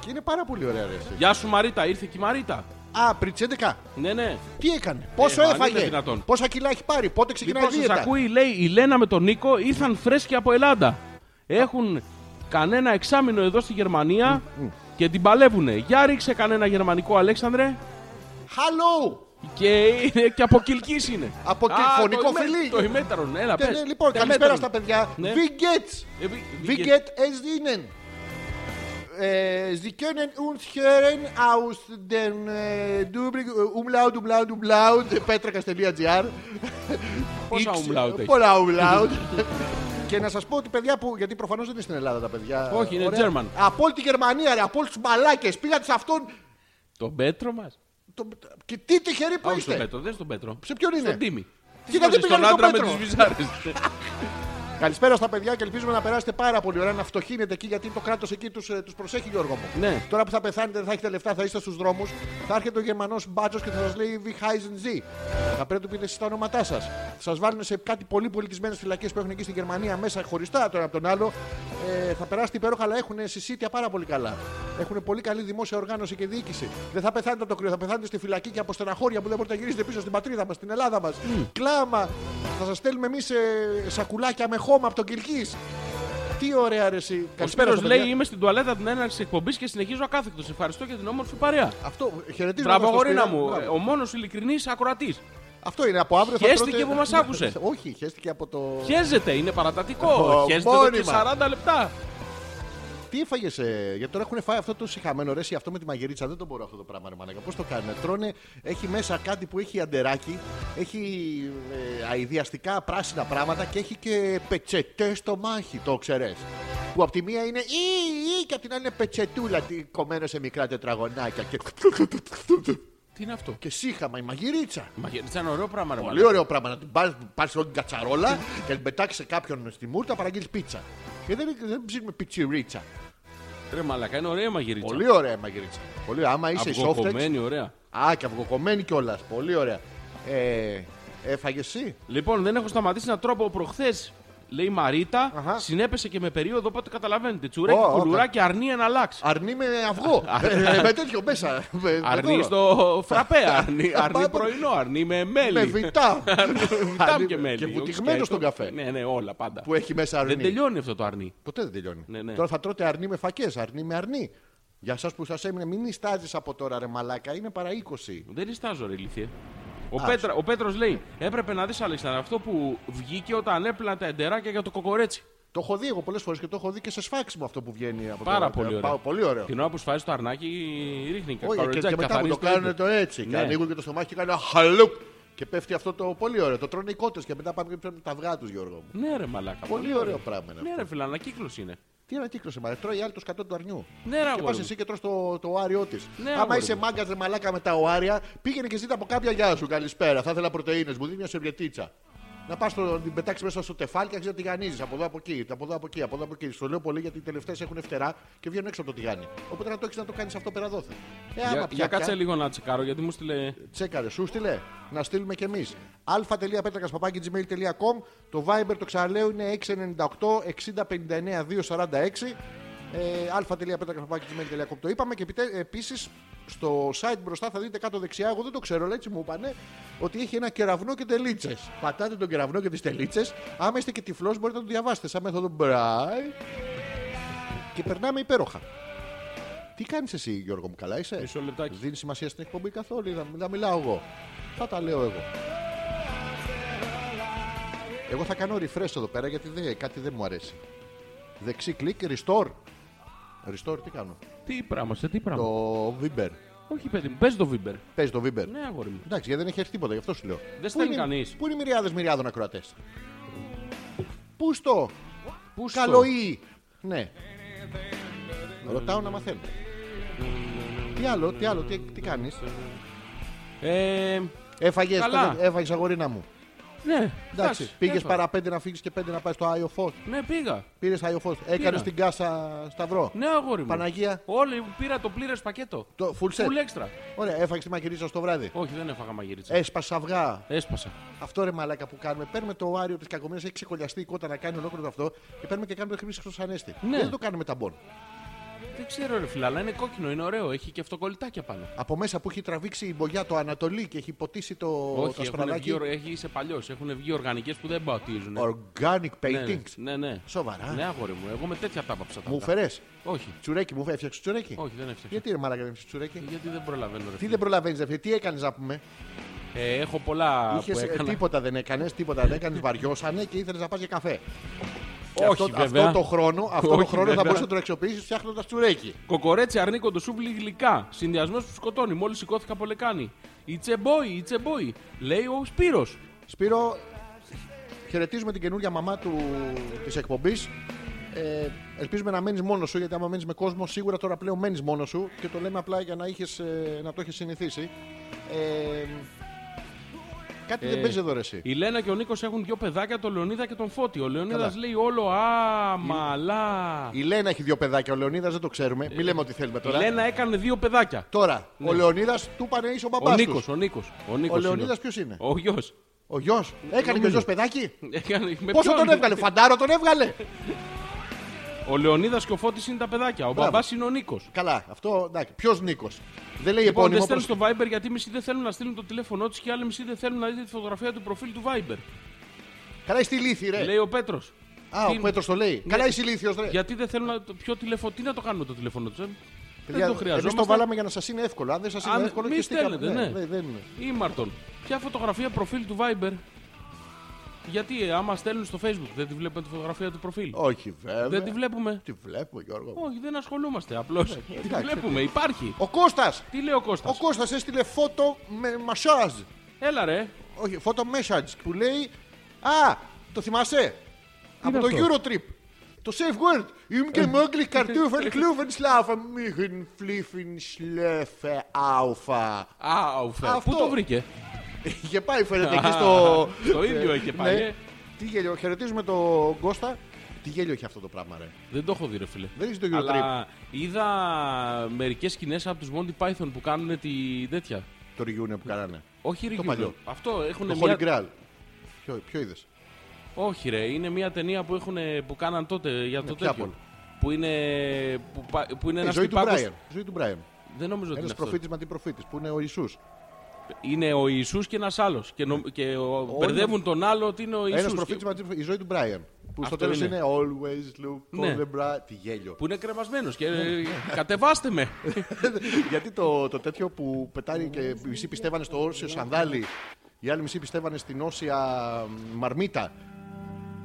C: Και είναι πάρα πολύ ωραία. ρε, εσύ.
B: Γεια σου Μαρίτα, ήρθε και η Μαρίτα.
C: Α, πριν τις 11.
B: Ναι, ναι.
C: Τι έκανε, πόσο
B: Ε, αν είναι
C: έφαγε,
B: δυνατόν.
C: πόσα κιλά έχει πάρει, πότε ξεκινάει
B: Λοιπόν,
C: η
B: σας
C: δίαιτα;
B: ακούει, λέει, η Λένα με τον Νίκο ήρθαν φρέσκοι από Ελλάδα. Έχουν κανένα εξάμεινο εδώ στη Γερμανία και την παλεύουνε. Για ρίξε κανένα γερμανικό, Αλέξανδρε.
C: Hello!
B: Και είναι και από Κιλκής είναι.
C: Από
B: Α,
C: Κιλ- φωνικό
B: το ημέ-
C: φιλί.
B: Το ημέτερον, έλα,
C: Ναι,
B: πες.
C: ναι, λοιπόν,
B: Το
C: καλησπέρα
B: ημέτερον.
C: στα παιδιά.
B: Ναι.
C: Wie geht's?
B: Ε, wie-
C: Wie
B: wie
C: geht es Ihnen? Äh, Sie können uns hören aus dem äh, Dubrik, äh, Umlaut, Umlaut, Umlaut, petrakas.gr.
B: Πόσα
C: X-
B: umlaut έχεις;
C: Πολλά Umlaut. Και να σας πω ότι παιδιά που. Γιατί προφανώς δεν είναι στην Ελλάδα τα παιδιά.
B: Όχι, είναι
C: Ωραία.
B: German.
C: Από όλη τη Γερμανία, ρε, από όλους τους μαλάκε. Πήγατε σε αυτόν.
B: Τον Πέτρο μας.
C: Το... Και τι τυχεροί που
B: Α, όχι
C: είστε.
B: στον Πέτρο, δεν στον Πέτρο.
C: Σε ποιον είναι;
B: Στον Τίμη.
C: Και γιατί
B: Στον
C: πήγανε στον
B: άντρα με
C: Πέτρο;
B: τις βυζάρες.
C: Καλησπέρα στα παιδιά και ελπίζουμε να περάσετε πάρα πολύ ωραία. Να φτωχύνετε εκεί γιατί το κράτος εκεί τους τους προσέχει, Γιώργο μου.
B: Ναι.
C: Τώρα που θα πεθάνετε, δεν θα έχετε λεφτά, θα είστε στους δρόμους. Θα έρχεται ο Γερμανός μπάτσος και θα σας λέει Wie heißen Sie. Θα πρέπει να του πείτε εσείς τα ονόματά σας. Θα σας βάλουν σε κάτι πολύ πολιτισμένε φυλακές που έχουν εκεί στην Γερμανία μέσα χωριστά τώρα από τον άλλο. Ε, θα περάσετε υπέροχα, αλλά έχουν συσίτια πάρα πολύ καλά. Έχουν πολύ καλή δημόσια οργάνωση και διοίκηση. Δεν θα πεθάνετε από το κρύο, θα πεθάνετε στη φυλακή και από στεναχώρια που δεν μπορείτε να γυρίσετε πίσω στην πατρίδα μας, στην Ελλάδα μας. Κλάμα. Θα σας στέλνουμε εμείς σακουλάκια με χώμα από τον Κυλκή. Τι ωραία αρεσί.
B: Ο Σπύρος λέει είμαι στην τουαλέτα την έναρξη της εκπομπής και συνεχίζω ακάθεκτος. Ευχαριστώ για την όμορφη παρέα.
C: Αυτό, χαιρετίζω.
B: Μπράβο,
C: στο
B: γορίνα
C: Σπύρο.
B: μου.
C: Μπράβο.
B: Ε, Ο μόνος ειλικρινής ακροατής.
C: Αυτό είναι από αύριο. θα
B: Χαίστηκε
C: τρώτε-
B: που μας άκουσε.
C: Όχι, χαίστηκε από το.
B: Χέζεται, είναι παρατατικό.
C: Ω,
B: Χέζεται εδώ και
C: μόνιμας.
B: 40 λεπτά.
C: Τι έφαγες, ε, γιατί τώρα έχουν φάει αυτό το συχαμένο ρε, εσύ, αυτό με τη μαγειρίτσα. Δεν το μπορώ αυτό το πράγμα, ρε μανάκα. Πώς το κάνουν, τρώνε, έχει μέσα κάτι που έχει αντεράκι, έχει ε, αειδιαστικά πράσινα πράγματα και έχει και πετσετές στο μάχη, το ξέρεις. Που από τη μία είναι ή, ή και από την άλλη είναι πετσετούλα τι- κομμένο σε μικρά τετραγωνάκια. Και,
B: Τι είναι αυτό;
C: και σύχαμα η μαγειρίτσα.
B: Μαγειρίτσα είναι ωραίο πράγμα, ρε
C: Πολύ
B: μαλάκα.
C: ωραίο πράγμα να την πάρεις πάρεις όλη την κατσαρόλα και να την πετάξεις σε κάποιον στη μούρτα παραγγείλεις πίτσα. Και δεν, δεν ψήνουμε πιτσιρίτσα.
B: Ρε μαλάκα, είναι ωραία η μαγειρίτσα.
C: Πολύ ωραία η μαγειρίτσα. Πολύ ωραία. Άμα είσαι soft
B: Αυγοκομμένη, ωραία.
C: Α, και αυγοκομμένη κιόλας. Πολύ ωραία. Ε, Έφαγες εσύ;
B: Λοιπόν, δεν έχω σταματήσει να τρώω από προχθές. Λέει η Μαρίτα,
C: Αχα.
B: συνέπεσε και με περίοδο, οπότε καταλαβαίνετε. Τσουρέκι,
C: Ω, ω,
B: κουλουράκι, αρνί ένα λάξ.
C: Αρνί με αυγό. Ε, με τέτοιο μέσα. Με- με
B: Αρνί
C: δώρο.
B: στο φραπέ, αρνί, αρνί
C: Πάμε.
B: πρωινό, αρνί με μέλι.
C: Με βιτά.
B: Βιτάμ και μέλι.
C: Και
B: όχι
C: βουτυγμένο
B: σκέτο.
C: στον καφέ.
B: Ναι, ναι, όλα πάντα.
C: Που έχει μέσα αρνί.
B: Δεν τελειώνει αυτό το αρνί.
C: Ποτέ δεν τελειώνει.
B: Ναι, ναι.
C: Τώρα θα τρώτε αρνί με φακές, αρνί με αρνί. Για εσά που σας έμεινε, μην ιστάζει από τώρα, ρε Μαλάκα, είναι παρά 20.
B: Δεν ιστάζω, ρε ηλίθιε. Ο,
C: Α,
B: Πέτρα, ο Πέτρος λέει, έπρεπε να δεις Αλέξανδρα αυτό που βγήκε όταν έπλανα τα εντεράκια για το κοκορέτσι.
C: Το έχω δει εγώ πολλές φορές και το έχω δει και σε σφάξιμο αυτό που βγαίνει από
B: Πάρα
C: το.
B: πολύ ωραίο.
C: Πα- πολύ ωραίο.
B: Την ώρα που σφάζει το αρνάκι ρίχνει και
C: Όχι, και,
B: κορετζάκι,
C: και μετά που το
B: καθαρίζει
C: κάνουν
B: ίδιο.
C: το έτσι. Και
B: Ναι.
C: ανοίγουν και το στομάχι και κάνουν ένα χαλουπ. Και πέφτει αυτό το πολύ ωραίο. Το τρώνε οι κότες και μετά πάμε και παίρνουν τα αυγά τους, Γιώργο μου.
B: Ναι ρε μαλάκα.
C: Πολύ ωραίο πράγμα είναι
B: Ναι
C: αυτό.
B: ρε φίλε, ανακύκλωση είναι.
C: Τι ανακύκλωσε, μα τρώει η άλλη το σκατό του αρνιού.
B: Ναι ρε
C: Και
B: αγόρι
C: πας
B: μου.
C: εσύ και τρως το, το οάριό της.
B: Ναι,
C: Άμα
B: αγόρι
C: είσαι
B: μου.
C: μάγκας ρε μαλάκα με τα οάρια, πήγαινε και ζήτα από κάποια γεια σου. Καλησπέρα. Θα ήθελα πρωτενε. Μου δίνει μια σερβιετίτσα. Να πας να την πετάξεις μέσα στο τεφάλι και να τηγανίζεις από εδώ από εκεί, από εδώ από εκεί, από εδώ από εκεί. Στο λέω πολύ γιατί οι τελευταίες έχουν φτερά και βγαίνουν έξω από το τηγάνι. Οπότε να το έχεις να το κάνεις αυτό πέρα δόθε. Ε, άμα
B: Για,
C: πια
B: για κάτσε
C: πια,
B: λίγο να τσεκάρω γιατί μου στείλε.
C: Τσέκαρε, σου στείλε. Να στείλουμε κι εμείς. αλφα.πέτρακα.gmail.com Το Viber το ξαναλέω είναι 698 60 59 246. Ε, αλφα.πέτρακα.gmail.com Το είπαμε και επίσης στο site μπροστά θα δείτε κάτω δεξιά. Εγώ δεν το ξέρω, αλλά έτσι μου είπανε ότι έχει ένα κεραυνό και τελίτσες. Πατάτε τον κεραυνό και τις τελίτσες. Άμα είστε και τυφλός, μπορείτε να το διαβάσετε σαν μέθοδο Μπράι. Και περνάμε υπέροχα. Τι κάνεις εσύ, Γιώργο μου, καλά είσαι;
B: Μισό λεπτάκι.
C: Δίνεις σημασία στην εκπομπή καθόλου, ή να, να μιλάω εγώ; Θα τα λέω εγώ. Εγώ θα κάνω refresh εδώ πέρα γιατί δεν, κάτι δεν μου αρέσει. Δεξί κλικ, restore. Restore τι κάνω;
B: Τι πράγμα, σε τι πράγμα;
C: Το Viber.
B: Όχι παιδί μου, παίζει το Viber.
C: Παίζει το Viber.
B: Ναι, αγόρι μου.
C: Εντάξει, γιατί δεν έχει έρθει τίποτα, γι' αυτό σου λέω.
B: Δεν
C: Πού
B: στέλνει
C: είναι-
B: κανείς.
C: Πού είναι οι μυριάδες μυριάδων ακροατές; Πού στο.
B: Πού στο;
C: Καλοή. Ναι. Ρωτάω να μαθαίνω. Τι άλλο, τι άλλο, τι, τι κάνεις;
B: Ε,
C: Έφαγες,
B: Καλά.
C: έφαγες αγορίνα μου.
B: Ναι,
C: Εντάξει, πήγες
B: έφαγα.
C: παρά πέντε να φύγεις και πέντε να πάει στο Άιο Φως.
B: Ναι, πήγα.
C: Πήρες Άιο Φως. Έκανες
B: Πήρα.
C: την κάσα Σταυρό.
B: Ναι, αγόρι μου.
C: Παναγία.
B: Όλοι πήρα το πλήρες πακέτο.
C: Το full set.
B: Full extra.
C: Ωραία, έφαγες τη μαγειρίτσα στο βράδυ.
B: Όχι, δεν έφαγα μαγειρίτσα.
C: Έσπασε αυγά.
B: Έσπασα.
C: Αυτό ρε μαλάκα που κάνουμε. Παίρνουμε το άριο της κακομοίρας, έχει ξεκολλιαστεί η κότα να κάνει ολόκληρο αυτό και παίρνουμε και κάνουμε χρήση στο ανέστη.
B: Ναι.
C: Δεν το κάνουμε ταμπον.
B: Δεν ξέρω, ρε φίλε, αλλά είναι κόκκινο, είναι ωραίο. Έχει και αυτοκολλητάκια πάνω.
C: Από μέσα που έχει τραβήξει η μπογιά το Ανατολή και έχει ποτίσει το, το
B: Όχι, έχουν
C: ασπραδάκι.
B: βγει, έχει είσαι παλιός. Έχουν βγει οργανικές που δεν μπαοτίζουν.
C: Organic
B: Ναι, ναι,
C: paintings.
B: ναι, ναι.
C: Σοβαρά.
B: Ναι, αγόρι μου. Εγώ με τέτοια τα πάψα. τα
C: Μου
B: αυτά.
C: φερέ.
B: Όχι,
C: Τσουρέκι, μου έφτιαξες τσουρέκι;
B: όχι, δεν έφτιαξα.
C: Γιατί ρε μαλάκα δεν έφτιαξες τσουρέκι;
B: Γιατί δεν προλαβαίνω, ρε
C: Τι
B: φίλε.
C: δεν προλαβαίνεις, δε φίλε, τι έκανες να πούμε;
B: Ε, έχω πολλά
C: Είχες,
B: που
C: ε,
B: έκανα.
C: τίποτα δεν έκανες, τίποτα δεν έκανες, βαριώσανε και ήθελες να πας για καφέ. Και
B: Όχι,
C: αυτό,
B: βέβαια.
C: αυτό το χρόνο, αυτό το
B: Όχι,
C: χρόνο θα
B: βέβαια.
C: μπορούσε να το αξιοποιήσεις φτιάχνοντας τσουρέκι.
B: Κοκορέτσι αρνίκο το σούβλι γλυκά. Συνδυασμός που σκοτώνει. Μόλις σηκώθηκα από λεκάνη. It's a boy, it's a boy. Λέει ο Σπύρος.
C: Σπύρο, χαιρετίζουμε την καινούργια μαμά του, της εκπομπής. Ε, ελπίζουμε να μένεις μόνος σου, γιατί άμα μένεις με κόσμο, σίγουρα τώρα πλέον μένεις μόνος σου και το λέμε απλά για να, είχες, ε, να το έχεις συνηθίσει. Ε, κάτι δεν
B: Ε,
C: παίζει εδώ ρε εσύ.
B: Η Λένα και ο Νίκος έχουν δύο παιδάκια, τον Λεωνίδα και τον Φώτη. Ο Λεωνίδας
C: Καλά.
B: λέει όλο Α, μαλά.
C: Η Λένα έχει δύο παιδάκια, ο Λεωνίδας δεν το ξέρουμε. Μην λέμε ότι θέλουμε
B: Η
C: τώρα.
B: Λένα έκανε δύο παιδάκια.
C: Τώρα, ο Λεωνίδας του πάνε είσαι ο
B: Ο
C: μπαμπάς
B: Νίκος,
C: τους.
B: ο Νίκος. Ο, Νίκος
C: Ο
B: είναι.
C: Λεωνίδας ποιος είναι;
B: Ο γιος.
C: Ο γιος. Έκανε και ο
B: Νομίζω.
C: γιος παιδάκι;
B: Με
C: Πόσο
B: ποιον;
C: τον έβγαλε, φαντάρο τον έβγαλε;
B: Ο Λεωνίδας και ο Φώτης είναι τα παιδάκια. Ο
C: Μπράβο.
B: μπαμπάς είναι ο Νίκος.
C: Καλά, αυτό εντάξει. Ποιος Νίκος; Δεν λέει
B: Λοιπόν, δεν
C: επώνυμο.
B: στέλνουν
C: προς-
B: στο Viber γιατί μισοί δεν θέλουν να στείλουν το τηλέφωνό τους και άλλοι μισοί δεν θέλουν να δείτε τη φωτογραφία του προφίλ του Viber.
C: Καλά, είσαι ηλίθι, ρε.
B: Λέει ο Πέτρος.
C: Α, ο Πέτρος το λέει. Καλά, είσαι ηλίθιος, ρε.
B: Γιατί δεν θέλουν να. το- Ποιο τηλέφωνο, τι να το κάνουμε το τηλέφωνο τους, ε;
C: Παιδιά,
B: δεν το
C: εμείς
B: χρειαζόμαστε.
C: το βάλαμε για να σας είναι εύκολο. Αν δεν σας είναι
B: Αν
C: εύκολο,
B: μη
C: χεστήκαμε.
B: στέλνετε, ναι.
C: ναι, δεν είναι.
B: Ήμαρτον. Ποια φωτογραφία προφίλ του Viber; Γιατί ε, άμα στέλνουν στο Facebook δεν τη βλέπουμε τη φωτογραφία του προφίλ;
C: Όχι, βέβαια.
B: Δεν τη βλέπουμε;
C: Τη βλέπω, Γιώργο.
B: Όχι, δεν ασχολούμαστε. Απλώς. τη
C: Ναι, εντάξει.
B: βλέπουμε. Υπάρχει.
C: Ο Κώστας
B: Τι λέει ο Κώστας;
C: Ο Κώστας έστειλε φώτο με μασάζ.
B: Έλα ρε.
C: Όχι, φώτο message που λέει. Α, το θυμάσαι; Από
B: είναι
C: το
B: αυτό;
C: Eurotrip. Το safe word. Im gemöglich Kartoffeln kluven schlafen mich fliffen schläfe aufa.
B: Α, ουφέ.
C: Αυτό.
B: Πού το βρήκε;
C: Είχε πάει φαίνεται εκεί στο...
B: Το ίδιο είχε πάει.
C: Ναι.
B: ε.
C: Τι γέλιο, χαιρετίζουμε τον Κώστα. Τι γέλιο έχει αυτό το πράγμα, ρε.
B: Δεν το έχω δει, ρε φίλε.
C: Δεν έχεις το Eurotrip.
B: Αλλά είδα μερικές σκηνές από τους Monty Python που κάνουν τη τέτοια.
C: Το reunion που κάνανε.
B: Όχι
C: Το
B: reunion.
C: παλιό.
B: Αυτό έχουν
C: Το
B: μια...
C: Holy Grail. Ποιο, ποιο είδες;
B: Όχι, ρε. Είναι μια ταινία που, έχουν, που κάναν τότε για το
C: ποια
B: τέτοιο.
C: πόλη;
B: Που είναι, που, πα- που είναι
C: Η
B: ένας
C: ζωή του
B: τυπάκος-
C: Brian. Η ζωή του Brian.
B: Δεν νομίζω ότι
C: Ένας
B: είναι αυτός.
C: προφήτης μα τι προφήτης που είναι ο Ιησούς.
B: Είναι ο Ιησούς και ένας άλλος. Και, νο... και ο... μπερδεύουν τον άλλο ότι είναι ο
C: Ένας
B: Ιησούς.
C: προφήτης
B: Και...
C: μα η ζωή του Brian. Που Που στο
B: Αυτό
C: τέλος
B: είναι.
C: είναι always look
B: Ναι.
C: for the bright. Τι γέλιο.
B: Που είναι κρεμασμένος και ε, κατεβάστε με.
C: Γιατί το, το τέτοιο που πετάει και οι μισοί πιστεύανε στο όρσιο σανδάλι, οι άλλοι μισοί πιστεύανε στην όσια μαρμίτα.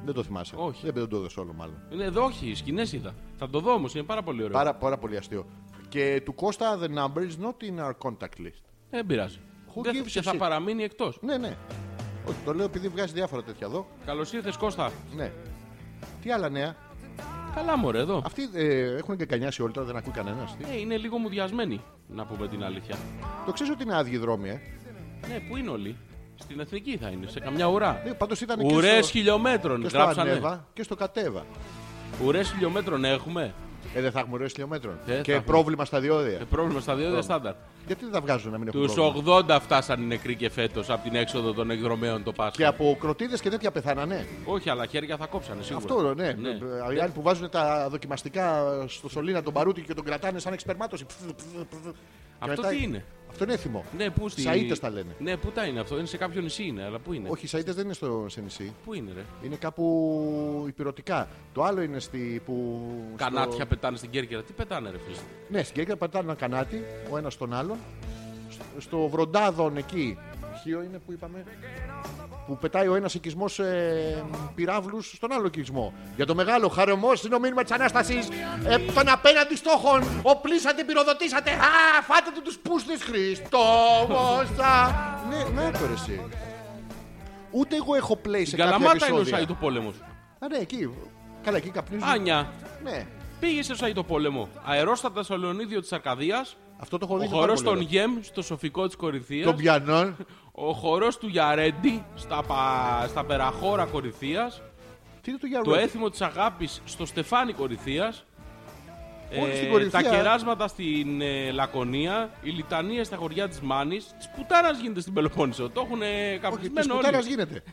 C: Δεν το θυμάσαι.
B: Όχι.
C: Δεν το έδωσε όλο μάλλον.
B: είναι εδώ, όχι, σκηνές είδα. Θα το δω όμως, είναι πάρα πολύ ωραίο.
C: Πάρα, πάρα πολύ αστείο. Και του Κώστα the number is not in our contact list.
B: Ε, Δεν πειράζει.
C: Who
B: Δεν θα-
C: gives
B: και
C: a
B: θα
C: shit?
B: παραμείνει εκτός.
C: Ναι, ναι. Όχι, το λέω επειδή βγάζει διάφορα τέτοια εδώ.
B: Καλώς ήρθες, Κώστα.
C: Ναι. Τι άλλα νέα;
B: Καλά, μωρέ, εδώ.
C: Αυτοί ε, έχουν εγκανιάσει όλοι τώρα, δεν ακούει κανένας.
B: Ε, είναι λίγο μουδιασμένοι, να πούμε την αλήθεια.
C: Το ξέρω ότι είναι άδειοι δρόμοι, ε;
B: Ναι, πού είναι όλοι; Στην εθνική θα είναι, σε καμιά ουρά.
C: Ναι, πάντως ήταν
B: Ουρές
C: και στο,
B: χιλιόμετρων,
C: και στο
B: γράψανε.
C: Ανέβα και στο Κατέβα.
B: Ουρές χιλιόμετρων έχουμε.
C: Ε, δεν θα έχουμε ουρές χιλιόμετρων.
B: Ε, θα
C: και
B: έχουμε.
C: πρόβλημα στα διόδια.
B: Ε, πρόβλημα στα δύο δεν στάνταρ.
C: Γιατί δεν τα βγάζουν να μην έχουν
B: Τους
C: πρόβλημα;
B: 80 φτάσαν οι νεκροί και φέτος από την έξοδο των εκδρομέων το Πάσχα.
C: Και από κροτίδες και τέτοια πεθάνανε.
B: Όχι, αλλά χέρια θα κόψανε σίγουρα.
C: Αυτό ναι.
B: Ναι.
C: Οι άλλοι που βάζουν τα δοκιμαστικά στο σωλήνα τον παρούτι και τον κρατάνε σαν εξπερμάτωση. Και
B: Αυτό
C: μετά-
B: τι είναι;
C: Αυτό είναι έθιμο.
B: Ναι, πού στη...
C: Σαΐτες τα λένε.
B: Ναι, πού τα είναι αυτό; Είναι σε κάποιο νησί είναι, αλλά πού είναι;
C: Όχι, οι Σαΐτες δεν είναι στο σε νησί.
B: Πού είναι, ρε;
C: Είναι κάπου υπηρετικά. Το άλλο είναι στη. Που, στο-
B: Κανάτια πετάνε στην Κέρκυρα. Τι πετάνε, ρε φίλε;
C: Ναι, στην Κέρκυρα πατάνε ένα κανάτι, ο ένας τον άλλον. Στο- Στο Βροντάδον εκεί. Χίο είναι που είπαμε. Που πετάει ο ένας οικισμός ε, πυράβλους στον άλλο οικισμό. Για το μεγάλο χαρεμό είναι ο μήνυμα της Ανάστασης. Ε, τον απέναντι στόχων. Οπλίσατε, πυροδοτήσατε. Α, φάτε του τους πούστε Χριστόμωσα. ναι, ναι, το ρε εσύ. Ούτε εγώ έχω play σε
B: Στην
C: κάποια
B: Καλαμάτα είναι ο
C: επεισόδια.
B: Σαΐτο πόλεμος.
C: Α, ναι, εκεί. Καλά, εκεί καπνίζουν.
B: Άνια,
C: Ναι.
B: πήγε στο Σαΐτο πόλεμο. Αερόστατα στο Λεωνίδιο της Αρκαδίας.
C: Αυτό το έχω
B: Ο
C: δει.
B: χορό των Γεμ στο σοφικό της Κορυθία.
C: Των πιανών.
B: Ο χορός του Γιαρέντι στα, πα... στα περαχώρα Κορυθία.
C: Τι είναι το για
B: Το έθιμο της αγάπης στο Στεφάνι Κορυθία.
C: Όλοι στην Κορυθία.
B: τα κεράσματα στην ε, Λακωνία, οι λιτανίε στα χωριά τη Μάνη. Τη πουτάρα γίνεται στην Πελοπόννησο. Το έχουν
C: Όχι, τη
B: καπνισμένο
C: πουτάρα
B: όλοι.
C: γίνεται.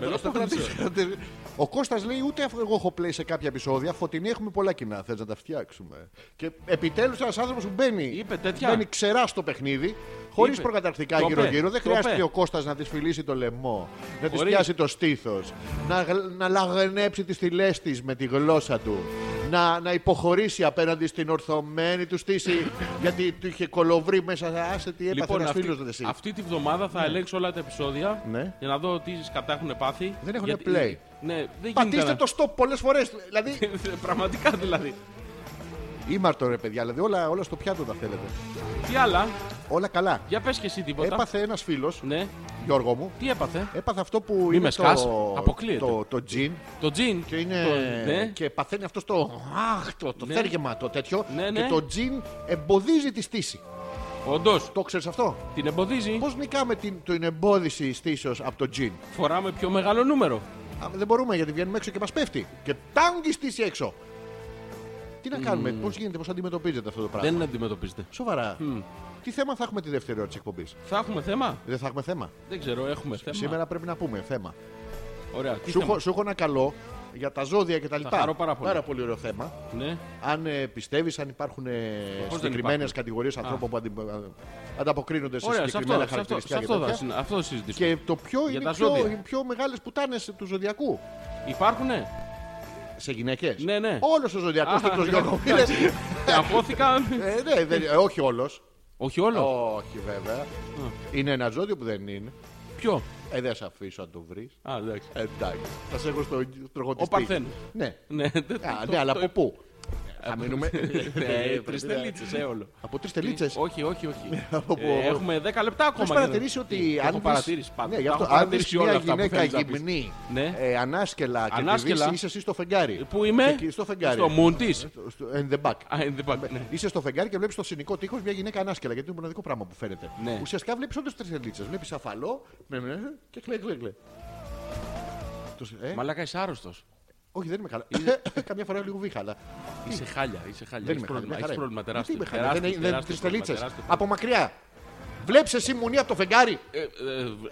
B: Πελοπόννησο.
C: Θα κρατήσω. Ο Κώστας λέει ούτε αφού εγώ έχω play σε κάποια επεισόδια. Φωτεινή έχουμε πολλά κοινά. Θε να τα φτιάξουμε. Και επιτέλου ένα άνθρωπο που μπαίνει,
B: Είπε τέτοια.
C: μπαίνει ξερά στο παιχνίδι, χωρί
B: Είπε.
C: προκαταρκτικά
B: Το
C: γύρω-γύρω.
B: πέ,
C: Δεν
B: το
C: χρειάζεται
B: πέ.
C: ο Κώστας να τη φιλήσει το λαιμό, να τη
B: Χωρίς.
C: πιάσει το στήθο, να, γλ- να λαγανέψει τι θηλέ τη με τη γλώσσα του. Να, να υποχωρήσει απέναντι στην ορθωμένη του στήση γιατί του είχε κολοβρεί μέσα. Άσε τι έπαθε
B: Λοιπόν,
C: ένας
B: αυτή,
C: φίλος δεν εσύ.
B: αυτή τη βδομάδα θα ελέγξω όλα τα επεισόδια
C: Ναι.
B: για να δω τι σκατά έχουν πάθει.
C: Δεν έχουν
B: Γιατί-
C: play.
B: Ναι, δεν γίνεται.
C: Πατήστε
B: να-
C: το stop πολλές φορές. Δηλαδή.
B: Πραγματικά δηλαδή.
C: Ήμαρτο ρε παιδιά, δηλαδή όλα, όλα στο πιάτο τα θέλετε.
B: Τι άλλα,
C: Όλα καλά.
B: για πες και εσύ τίποτα.
C: Έπαθε ένας φίλος,
B: Ναι,
C: Γιώργο μου,
B: τι έπαθε;
C: έπαθε αυτό που
B: Μη
C: είναι
B: με σκάς,
C: το,
B: αποκλείεται.
C: το, το τζιν
B: Το τζιν.
C: και, είναι,
B: Το, ναι.
C: και παθαίνει αυτό το, αχ, το, το
B: Ναι.
C: θέργεμα το τέτοιο
B: Ναι, ναι.
C: και το τζιν εμποδίζει τη στήση.
B: Όντως,
C: Το ξέρεις αυτό;
B: την εμποδίζει.
C: Πώς νικάμε την, την εμπόδιση στήσεως από το τζιν;
B: Φοράμε πιο μεγάλο νούμερο.
C: Α, δεν μπορούμε γιατί βγαίνουμε έξω και μας πέφτει. Και τάγκη στήση έξω. Τι να κάνουμε, πώς γίνεται, πώς αντιμετωπίζετε αυτό το πράγμα;
B: Δεν αντιμετωπίζετε.
C: Σοβαρά. Τι θέμα θα έχουμε τη δεύτερη ώρα της εκπομπής;
B: Θα έχουμε θέμα;
C: Δεν θα έχουμε θέμα.
B: Δεν ξέρω, έχουμε θέμα.
C: Σήμερα πρέπει να πούμε θέμα.
B: Ωραία, τι
C: Σου
B: θέμα;
C: έχω, σου έχω ένα καλό για τα ζώδια και τα λοιπά.
B: χαρώ πάρα πολύ.
C: πολύ ωραίο θέμα.
B: Ναι.
C: Αν ε, πιστεύεις, αν υπάρχουν ε,
B: δεν
C: συγκεκριμένες
B: υπάρχουν;
C: κατηγορίες ανθρώπων που αντι- ανταποκρίνονται σε
B: Ωραία, σε
C: συγκεκριμένα
B: αυτό, σε αυτό, σε
C: χαρακτηριστικά
B: αυτό,
C: και
B: θα,
C: τέτοια.
B: συν- αυτό θα συζητήσουμε.
C: Και το πιο
B: Για
C: είναι
B: τα
C: πιο,
B: ζώδια.
C: οι πιο μεγάλες πουτάνε του ζωδιακού.
B: Υπάρχουνε;
C: Σε γυναίκες.
B: Ναι, ναι.
C: Όλος ο ζωδιακός
B: Α,
C: του Γιώργο. μου
B: εντάξει.
C: είναι-
B: Αγχώθηκα.
C: Ε, ναι, δεν- ε, όχι όλος.
B: Όχι όλος;
C: Όχι βέβαια. Είναι ένα ζώδιο που δεν είναι.
B: Ποιο;
C: Ε, δεν σε αφήσω να το βρεις.
B: Α, εντάξει.
C: Εντάξει. Θα σε έχω στο τροχοτιστή.
B: Ο Παρθένος.
C: Ναι.
B: Ναι,
C: Α,
B: το-
C: ναι, αλλά
B: το-
C: από πού; Θα μείνουμε.
B: Ναι, τρεις τελίτσες, ε, όλο.
C: Από τρεις τελίτσες;
B: Όχι, όχι, όχι.
C: Από πού,
B: Ε,
C: από-
B: Έχουμε 10 λεπτά ακόμα.
C: Έχει
B: για να-
C: παρατηρήσει ότι
B: Το
C: αν
B: έχω
C: δεις-
B: παρατηρήσει πάντα.
C: Ναι,
B: Τα
C: γι' αυτό,
B: έχω
C: αν
B: παρατηρήσει
C: δεις
B: όλα
C: μια
B: αυτά που
C: γυναίκα
B: θέλεις να πεις.
C: γυμνή,
B: Ναι.
C: ε, ανάσκελα και
B: Ανάσκελα.
C: τη είσαι εσύ στο φεγγάρι.
B: Πού είμαι;
C: Και εκεί στο φεγγάρι.
B: Στο moon της.
C: Στο- στο- In the back.
B: Α, in the back, ναι.
C: Είσαι στο φεγγάρι και βλέπεις στο συνικό τείχος μια γυναίκα ανάσκελα. Γιατί είναι το μοναδικό πράγμα που φαίνεται.
B: Ναι.
C: Ουσιαστικά βλέπεις όντω τρει τελίτσες. Βλέπεις αφαλό με- με- και κλε, κλε, κλε. Το- ε,
B: Μαλάκα είσαι άρρωστος.
C: Όχι, δεν είμαι καλά. Καμιά φορά λίγο βήχα, αλλά.
B: Είσαι χάλια, είσαι χάλια.
C: Δεν
B: Έχεις
C: είμαι χάλια.
B: πρόβλημα,
C: μια
B: έχεις
C: χαρά
B: πρόβλημα
C: είμαι.
B: τεράστιο.
C: Γιατί είμαι χάλια,
B: Τεράστιο,
C: Δεν είναι- δεν είναι
B: τεράστιο
C: τρει
B: πρόβλημα,
C: τελίτσε.
B: τεράστιο
C: Από μακριά. Βλέπεις εσύ μουνί από το φεγγάρι.
B: Ε, ε,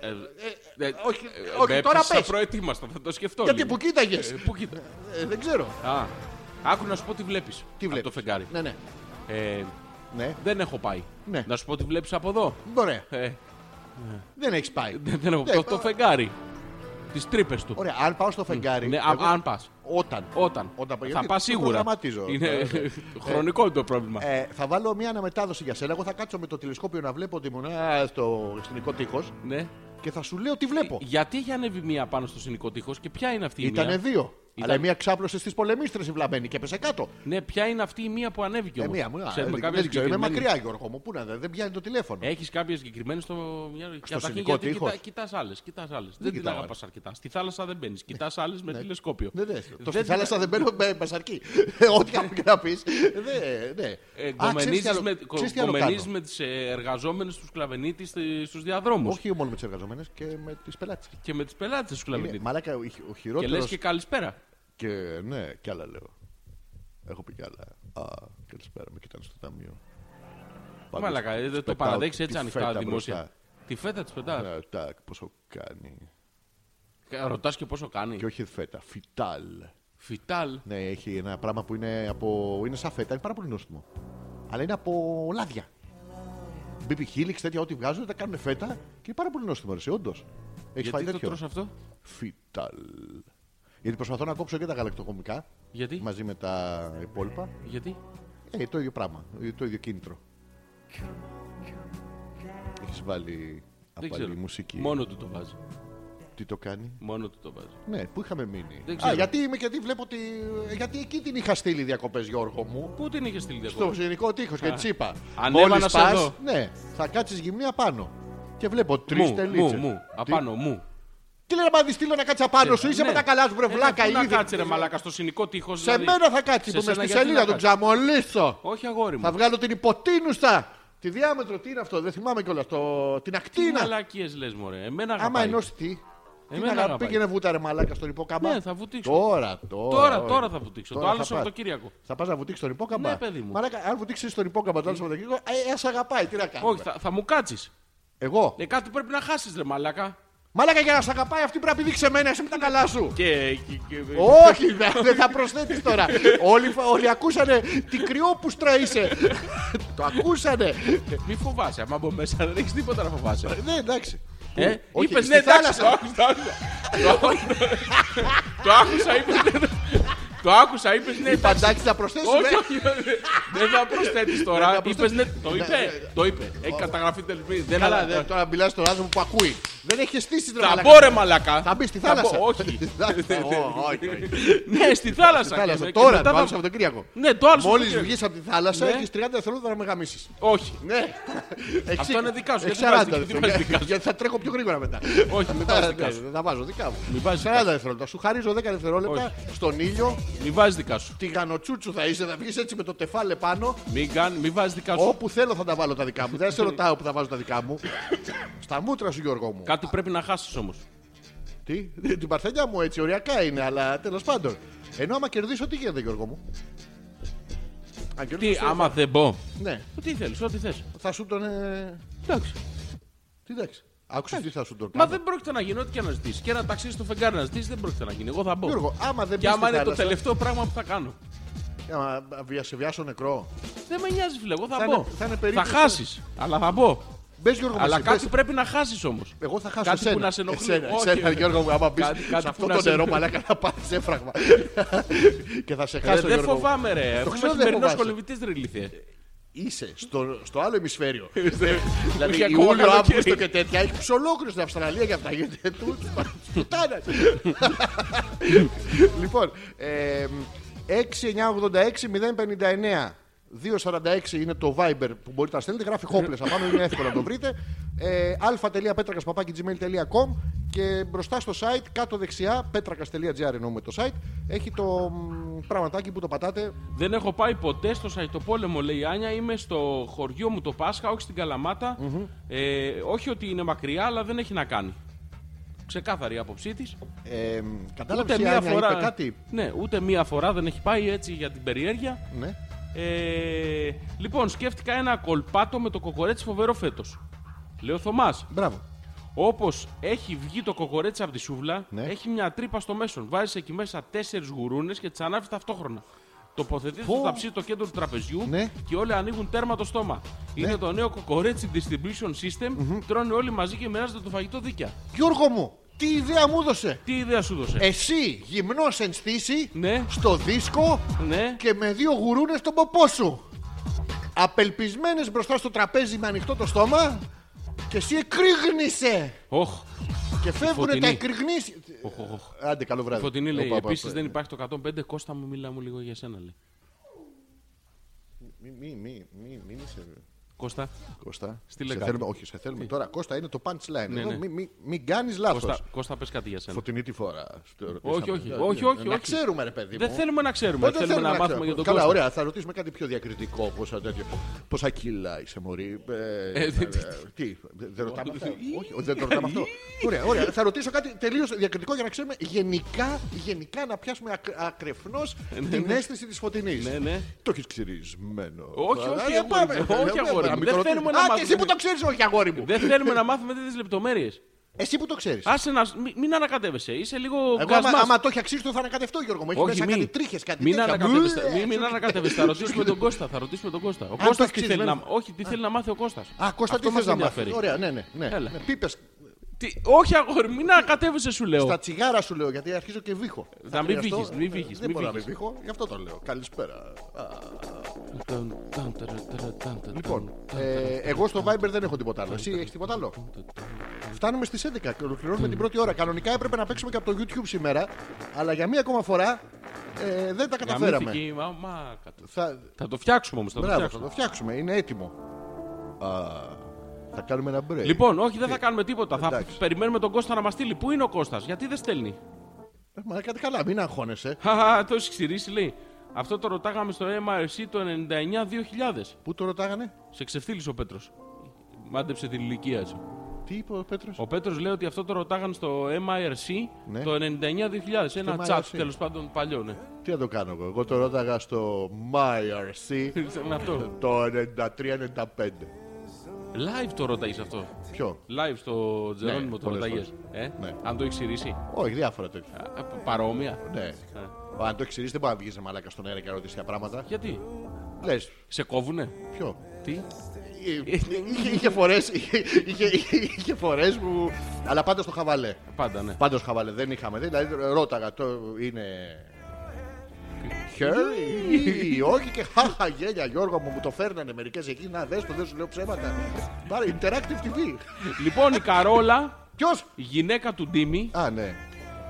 B: ε, ε,
C: όχι,
B: ε,
C: όχι,
B: με
C: τώρα
B: έπιασες
C: πες.
B: απροετοίμαστα, θα το σκεφτώ.
C: Γιατί
B: λίγο.
C: που κοίταγες.
B: Ε, Πού κοίτα.
C: Δεν ξέρω.
B: Α, άκου να σου πω τι βλέπεις.
C: Τι βλέπει.
B: Το φεγγάρι.
C: Ναι, ναι.
B: Ε,
C: ναι.
B: δεν έχω πάει.
C: Ναι.
B: Να σου πω τι βλέπεις από εδώ.
C: Ωραία.
B: Ε,
C: Δεν έχεις πάει.
B: δεν δεν έχω.
C: Ναι,
B: Το, το φεγγάρι. Τις τρύπες του.
C: Ωραία, αν πάω στο φεγγάρι.
B: Ναι, α-
C: εγώ-
B: αν πας.
C: Όταν.
B: Όταν.
C: Όταν πάω,
B: θα
C: γιατί
B: πας
C: το
B: σίγουρα.
C: προγραμματίζω.
B: Είναι
C: Ε,
B: χρονικό το πρόβλημα.
C: Ε, θα βάλω μια αναμετάδοση για σένα. Εγώ θα κάτσω με το τηλεσκόπιο να βλέπω τη μονάδα στο εθνικό τείχος
B: Ναι.
C: και θα σου λέω τι βλέπω.
B: Γιατί έχει ανέβει μία πάνω στο συνοικό τείχος και ποια είναι αυτή η μία;
C: Ήτανε δύο.
B: Ήταν-
C: Αλλά η μία ξάπλωσε στις πολεμίστρες η βλαμμένη και πέσε κάτω.
B: Ναι, ποια είναι αυτή η μία που ανέβηκε
C: Ε,
B: όμως;
C: μία μου. α,
B: Ξέρουμε
C: δεν-
B: κάποια
C: δεν ξέρω, είμαι
B: συγκεκριμένη.
C: μακριά, Γιώργο μου. Πού να δει, δεν πιάνει το τηλέφωνο.
B: Έχεις κάποια συγκεκριμένη στο μυαλό; Καταρχήν,
C: συνοικό
B: γιατί
C: τείχος.
B: κοιτά, κοιτάς άλλες, κοιτάς άλλες. Δεν την
C: κοιτάω
B: αγαπάς
C: άλλες.
B: αρκετά. Στη θάλασσα δεν μπαίνεις. Κοιτάς άλλες με τηλεσκόπιο.
C: Ναι, ναι. Το
B: Δεν
C: στη θάλασσα δεν μπαίνω με μπασαρκή. Ό,τι κάπου και να πεις. Ναι, ναι.
B: Ε,
C: Α,
B: κομμενίζεις
C: ξέρεις τι άλλο-
B: με,
C: ξέρεις τι άλλο
B: κομμενίζεις
C: κάνω.
B: με τις ε, εργαζόμενες τους κλαβενίτες στους διαδρόμους.
C: Όχι μόνο με τις εργαζομένε και με τις πελάτες.
B: Και με τις πελάτες τους
C: Είναι,
B: κλαβενίτες.
C: μαλάκα, ο, ο
B: Και
C: χειρότερο.
B: λες και καλησπέρα.
C: Και ναι, κι άλλα λέω. Έχω πει κι άλλα. Α, καλησπέρα, με κοιτάνε στο ταμείο. Πάντως,
B: Μαλάκα, ε, δεν το
C: πετάω
B: παραδέχεις
C: τη
B: έτσι ανοιχτά
C: φέτα
B: δημόσια.
C: μπροστά.
B: Τη φέτα της πετάς;
C: Ναι, τάκ, πόσο κάνει.
B: Ρωτάς και πόσο κάνει.
C: Και όχι φέτα, φιτάλ.
B: Φιτάλ.
C: Ναι, έχει ένα πράγμα που είναι, από... είναι σαν φέτα, είναι πάρα πολύ νόστιμο. Αλλά είναι από λάδια. BB Helix, τέτοια ό,τι βγάζουν, τα κάνουν φέτα και είναι πάρα πολύ νόστιμο. Ρε, όντως. Έχεις φάει
B: Γιατί το
C: τέτοιο;
B: τρως αυτό;
C: Φιτάλ. Γιατί προσπαθώ να κόψω και τα γαλακτοκομικά
B: Γιατί;
C: μαζί με τα υπόλοιπα.
B: Γιατί;
C: Ε, το ίδιο πράγμα, το ίδιο κίνητρο. Έχεις βάλει
B: Δεν
C: από
B: ξέρω.
C: άλλη μουσική.
B: Μόνο του το βάζει.
C: Τι το κάνει;
B: Μόνο του το βάζει.
C: Ναι, πού είχαμε μείνει;
B: Δεν
C: Α,
B: ξέρω.
C: γιατί είμαι και τι βλέπω ότι. Γιατί εκεί την είχα στείλει διακοπές, Γιώργο μου.
B: Πού την είχες στείλει
C: Στο
B: διακοπή.
C: γενικό τείχος και τη είπα.
B: Ανέβα
C: μόλις
B: να σε
C: πας,
B: δω.
C: Ναι, θα κάτσεις γυμνή απάνω. Και βλέπω τρεις
B: Μου,
C: τελίτσες.
B: μου, μου. Απάνω μου.
C: Τι λέει να μ' στείλω να κάτσει απάνω σου, είσαι
B: Ναι.
C: με τα καλά σου, βρε
B: Ε,
C: βλάκα
B: πού να
C: ήδη.
B: κάτσει ρε μαλάκα στο συνοικό τείχος.
C: Σε μένα θα κάτσει που είμαι στη σελίδα του ξαμολύσω.
B: Όχι αγόρι
C: Θα
B: μου.
C: βγάλω την υποτείνουστα. Τη διάμετρο, τι είναι αυτό, δεν θυμάμαι κιόλας. Το... Την
B: Τι
C: ακτίνα.
B: μαλακίες λες, μωρέ. Εμένα
C: Άμα
B: αγαπάει.
C: ενώσει τι. Τι
B: Εμένα
C: να
B: αγαπάει.
C: πήγαινε βούτα ρε μαλάκα στον υπόκαμπα.
B: Ναι, θα βουτήξω.
C: Τώρα, τώρα.
B: Τώρα,
C: όχι.
B: τώρα θα βουτήξω.
C: Τώρα
B: Το άλλο
C: θα πας.
B: Σαββατοκύριακο.
C: Θα πας να βουτήξεις τον υπόκαμπα;
B: Ναι, παιδί μου.
C: Μαλάκα, αν βουτήξεις τον υπόκαμπα το άλλο Σαββατοκύριακο, ε, ε, σ' αγαπάει, τι να κάνει.
B: Όχι, θα, θα μου κάτσεις.
C: Εγώ;
B: Ε, κάτι πρέπει να χάσεις, ρε μαλάκα.
C: Μαλάκα για να σ' αγαπάει αυτή πρέπει να πηδήξει σε μένα, εσύ με τα καλά σου.
B: Και. και, και
C: Όχι, δε- δεν θα προσθέτεις τώρα. όλοι, όλοι ακούσανε τι κρυόπουστρα είσαι. το ακούσανε.
B: Μη φοβάσαι. Άμα μπω μέσα δεν έχεις τίποτα να φοβάσαι.
C: ναι, εντάξει.
B: Ε,
C: Πού; Όχι,
B: είπες
C: στη
B: ναι, εντάξει,
C: θάλασσα.
B: το άκουσα, το άκουσα. Το άκουσα, είπες ναι. Το άκουσα, είπες ναι,
C: Είπα
B: εντάξει.
C: εντάξει να προσθέσουμε.
B: Όχι, όχι, δεν θα προσθέτεις
C: Δεν
B: τώρα.
C: θα
B: Είπες ναι, το
C: Ναι,
B: είπε,
C: ναι.
B: το είπε. Έχει καταγραφεί τελεσμή. Δεν
C: Καλά,
B: αλλά-
C: δε- τώρα μιλάς στον άνθρωπο που ακούει. Δεν έχει στήσει ρε
B: Θα
C: μαλάκα.
B: μπω ρε μαλακά.
C: Θα μπεις στη
B: Θα
C: θάλασσα.
B: μπω, Όχι.
C: Ω, όχι, όχι.
B: Ναι, στη θάλασσα.
C: Στη θάλασσα.
B: Και
C: Τώρα,
B: μετά
C: το
B: θα-
C: άλλο Σαββατοκύριακο.
B: Ναι, το άλλο
C: Μόλις
B: Σαββατοκύριακο.
C: βγεις από τη θάλασσα,
B: Ναι.
C: έχεις 30 δευτερόλεπτα να με γαμίσεις.
B: Όχι.
C: Ναι.
B: Αυτό είναι δικά σου,
C: Έχει
B: γιατί
C: 40
B: βάζεις- γιατί βάζεις δικά
C: δευτερόλεπτα.
B: σου.
C: Γιατί θα τρέχω πιο γρήγορα μετά.
B: Όχι, μην βάζεις δικά
C: Ναι,
B: σου.
C: Δεν θα βάζω δικά μου.
B: Μην βάζεις
C: 40 δευτερόλεπτα. Σου χαρίζω 10 δευτερόλεπτα στον ήλιο.
B: Μην βάζεις δικά σου.
C: Τη γανοτσούτσου θα είσαι, θα βγεις έτσι με το τεφάλε πάνω.
B: Μην κάνει- μην βάζεις δικά σου.
C: Όπου θέλω θα τα βάλω τα δικά μου. Δεν σε ρωτάω που θα βάζω τα δικά μου. Στα μούτρα σου, Γιώργο μου.
B: Κάτι πρέπει να χάσεις όμως.
C: Τι, την παρθενιά μου έτσι, οριακά είναι, αλλά τέλος πάντων. Ενώ άμα κερδίσω, τι γίνεται, Γιώργο μου; Αν
B: Τι,
C: κερδίσω,
B: άμα δεν μπω.
C: Ναι,
B: Τι θέλεις, ό,τι θες.
C: θα σου τον. ε,
B: Εντάξει.
C: Τι εντάξει. Άκουσες τι θα σου τον
B: Μα
C: κάνω.
B: δεν πρόκειται να γίνει ό,τι και να ζητήσει. Και ένα ταξίδι στο φεγγάρι να ζητήσει δεν πρόκειται να γίνει. Εγώ θα μπω.
C: Γιώργο, άμα δεν
B: και
C: μπει
B: άμα
C: στη
B: είναι το
C: θάλασσα,
B: τελευταίο πράγμα που θα κάνω.
C: άμα βια- σε βιάσω νεκρό.
B: Δεν με νοιάζει, φίλε. Εγώ θα,
C: Θα
B: μπω.
C: είναι- θα είναι περίπου-
B: χάσεις. Αλλά θα μπω.
C: Μπες Γιώργο,
B: αλλά
C: μας,
B: κάτι
C: μπες.
B: πρέπει να χάσεις όμως.
C: Εγώ θα χάσω
B: κάτι
C: εσένα.
B: που να σε ενοχλεί.
C: Εσένα,
B: Όχι.
C: εσένα, Γιώργο μου, άμα μπεις
B: Κάτι- κάτι
C: σε
B: που
C: αυτό
B: να
C: το
B: σε-
C: νερό, μαλάκα να πάρεις έφραγμα. και θα σε
B: Ε,
C: χάσω,
B: δεν
C: Γιώργο. μου.
B: φοβάμαι, ρε.
C: Το
B: Έχουμε
C: ξέρω, δεν
B: σημερινό
C: φοβάσαι.
B: κολυμβητή ρε ηλίθιε.
C: Είσαι στο, στο άλλο ημισφαίριο.
B: Είχε
C: δηλαδή
B: ακόμα
C: Ιούλιο,
B: καλοκαίρι.
C: Αύγουστο και τέτοια. Έχεις ψολόκριο στην Αυστραλία για αυτά. Γιατί τους πουτάνας. λοιπόν, ε, 6986 059 246 είναι το Viber που μπορείτε να στέλνετε. Γράφει Hopeless απάνω, είναι εύκολο να το βρείτε. Ε, αλφα.πέτρακα.gmail.com και μπροστά στο site, κάτω δεξιά, πέτρακα.gr εννοούμε το site, έχει το μ, πραγματάκι που το πατάτε.
B: Δεν έχω πάει ποτέ στο Σαϊτοπόλεμο, λέει η Άνια. Είμαι στο χωριό μου το Πάσχα, όχι στην καλαματα Ε, όχι ότι είναι μακριά, αλλά δεν έχει να κάνει. Ξεκάθαρη η άποψή της.
C: Ε, Κατάλαβες
B: Ούτε
C: η
B: μία
C: Άνια
B: φορά.
C: είπε κάτι;
B: Ναι, ούτε μία φορά δεν έχει πάει έτσι για την περιέργεια.
C: Ναι.
B: Ε, λοιπόν, σκέφτηκα ένα κολπάτο με το κοκορέτσι φοβερό φέτος. Λέω Θωμάς,
C: Μπράβο.
B: όπως έχει βγει το κοκορέτσι από τη σούβλα,
C: Ναι.
B: έχει μια τρύπα στο μέσον. Βάζεις εκεί μέσα τέσσερις γουρούνες και τι ανάβει ταυτόχρονα. Τοποθετείται
C: Πω.
B: στο ταψί το κέντρο του τραπεζιού
C: Ναι.
B: και όλοι ανοίγουν τέρμα το στόμα. Είναι το νέο κοκορέτσι distribution system. Τρώνε όλοι μαζί και μοιράζονται το φαγητό δίκαια.
C: Γιώργο μου, Τι ιδέα μου έδωσε;
B: Τι ιδέα σου δώσε.
C: Εσύ γυμνός εν στήση
B: Ναι.
C: στο δίσκο
B: Ναι.
C: και με δύο γουρούνες στον ποπό σου. Απελπισμένες μπροστά στο τραπέζι με ανοιχτό το στόμα και εσύ εκρήγνησε.
B: Όχ.
C: Και φεύγουν
B: Φωτεινή.
C: τα εκρηγνήσει.
B: Όχ, όχ, όχ.
C: Άντε, καλό βράδυ.
B: Φωτεινή λέει.
C: Οπα, οπα,
B: Επίσης
C: οπα.
B: δεν υπάρχει το 105. Κώστα μου, μιλά μου λίγο για σένα λέει.
C: Μη, μη, μη, μη, μην είσαι.
B: Κώστα.
C: Κώστα.
B: Στείλε
C: σε
B: κάτι.
C: θέλουμε, όχι, σε θέλουμε τώρα. Κώστα είναι το punchline.
B: Ναι,
C: Εδώ
B: ναι.
C: Μην μη, μη κάνεις λάθος.
B: Κώστα, Κώστα πες κάτι για σένα.
C: Φωτεινή τη φορά. Στο
B: Όχι,
C: ρωτήσαμε.
B: όχι,
C: Ε,
B: όχι,
C: ε,
B: όχι,
C: Να
B: όχι.
C: ξέρουμε, ρε παιδί μου.
B: Δεν θέλουμε να ξέρουμε.
C: Πότε
B: Θέλουμε να μάθουμε
C: ξέρουμε.
B: για τον
C: Καλά,
B: Κώστα.
C: ωραία. Θα ρωτήσουμε κάτι πιο διακριτικό. Πόσα, τέτοιο. πόσα κιλά είσαι, Μωρή. Ε,
B: Ε,
C: ε,
B: τι-
C: ε, Τι, δεν δεν ρωτάμε αυτό. Όχι, όχι, δεν το ρωτάμε αυτό. Ωραία, ωραία. Θα ρωτήσω κάτι τελείως διακριτικό για να ξέρουμε γενικά, γενικά να πιάσουμε ακ- ακρεφνώς την αίσθηση της φωτεινής.
B: Ναι, ναι.
C: Το έχεις ξυρισμένο.
B: Όχι, όχι,
C: Ε,
B: αγόρι
C: πάμε.
B: μου.
C: Ε,
B: Όχι,
C: ε,
B: αγόρι
C: να
B: μου.
C: μην
B: Δεν
C: το ρωτήσω.
B: θέλουμε να
C: Α, και
B: μάθουμε.
C: εσύ που το ξέρεις, όχι, αγόρι μου.
B: Δεν θέλουμε να μάθουμε τέτοιες λεπτομέρειες.
C: Εσύ που το ξέρεις.
B: Άσε να. μη- Μην ανακατεύεσαι. Είσαι λίγο.
C: Εγώ, άμα,
B: γκασμάς.
C: άμα το έχει αξίσει, θα ανακατευτώ, Γιώργο μου. Έχει
B: Όχι,
C: μέσα
B: μην.
C: κάτι τρίχες, κάτι
B: Μην
C: τέτοια.
B: ανακατεύεστε.
C: Μπλε,
B: Μην, μην
C: σου-
B: ανακατεύεστε. Θα ρωτήσουμε τον Κώστα. Θα ρωτήσουμε τον Κώστα. Ο
C: το
B: Κώστας
C: έχεις
B: τι θέλει να.
C: ξυρισμένο.
B: Όχι, τι θέλει να μάθει ο Κώστας.
C: Α, Κώστα, τι
B: Αυτό
C: θες
B: μας
C: να μάθεις;
B: ενδιαφέρει.
C: Ωραία, ναι, ναι. ναι.
B: Έλα.
C: ναι. Πίπες
B: Τι- Όχι, αγόρι, μην ανακατεύεσαι, σου λέω.
C: στα τσιγάρα σου λέω, γιατί αρχίζω και βήχω.
B: Θα μην
C: χρειαστώ-
B: βήχεις, μην βήχεις,
C: Δεν
B: μην
C: μπορώ να μην
B: βήχεις.
C: βήχω, γι' αυτό το λέω. Καλησπέρα. Α, Λοιπόν, ε, εγώ στο Viber δεν έχω τίποτα άλλο. Εσύ έχει τίποτα άλλο. Φτάνουμε στι 11 και ολοκληρώνουμε την πρώτη ώρα. Κανονικά έπρεπε να παίξουμε και από το YouTube σήμερα, αλλά για μία ακόμα φορά ε, δεν τα καταφέραμε.
B: Γαμήθηκε η μαμά.
C: Θα,
B: Θα το φτιάξουμε όμω. Θα το
C: μπράβο, θα
B: φτιάξουμε.
C: το φτιάξουμε. Είναι έτοιμο. Α, θα κάνουμε ένα break.
B: Λοιπόν, όχι, δεν θα κάνουμε τίποτα. Θα
C: Εντάξει.
B: περιμένουμε τον Κώστα να μας στείλει. Πού είναι ο Κώστας, γιατί δεν στέλνει;
C: Ε, Μα κάτι καλά, μην αγχώνεσαι.
B: Χαχα, το έχεις ξηρίσει, λέει. Αυτό το ρωτάγαμε στο MRC το 99-2000.
C: Πού το ρωτάγανε,
B: Σε ξεφτύλισε ο Πέτρος. Μάντεψε την ηλικία σου.
C: τι είπε ο Πέτρος;
B: Ο Πέτρος λέει ότι αυτό το ρωτάγανε στο MIRC
C: Ναι.
B: το 99-2000. Ένα
C: MIRC.
B: chat τέλος πάντων παλιό, ναι.
C: Τι να το κάνω εγώ; Εγώ το ρώταγα στο MyRC
B: Με αυτό.
C: το 93-95.
B: Live το ρωτάγει αυτό.
C: Ποιο;
B: Live στο Τζερόνιμο το
C: πολλές
B: ρωτάγες.
C: φορές.
B: Ε;
C: Ναι.
B: Αν το έχει ξηρίσει.
C: Όχι, διάφορα τέτοια.
B: Α, Παρόμοια.
C: Ναι. Αν το έχει ξυρίσει, δεν μπορεί να βγεις μαλάκα στον αέρα και να ρωτήσεις τέτοια πράγματα.
B: Γιατί;
C: Λες,
B: Σε κόβουνε;
C: ποιο;
B: Τι;
C: είχε, είχε φορές, είχε, είχε, είχε φορές που... Αλλά πάντα στο χαβαλέ.
B: Πάντα, ναι.
C: Πάντα στο χαβαλέ. Δεν είχαμε. Δηλαδή ρώταγα, το είναι... Χέρι ή όχι και χάχα γέλια Γιώργο μου μου το φέρνανε μερικές εκεί να δες το δεν σου λέω ψέματα Πάρε Interactive TV
B: λοιπόν, η Καρόλα,
C: Ποιος;
B: η γυναίκα του Ντίμη,
C: Α ναι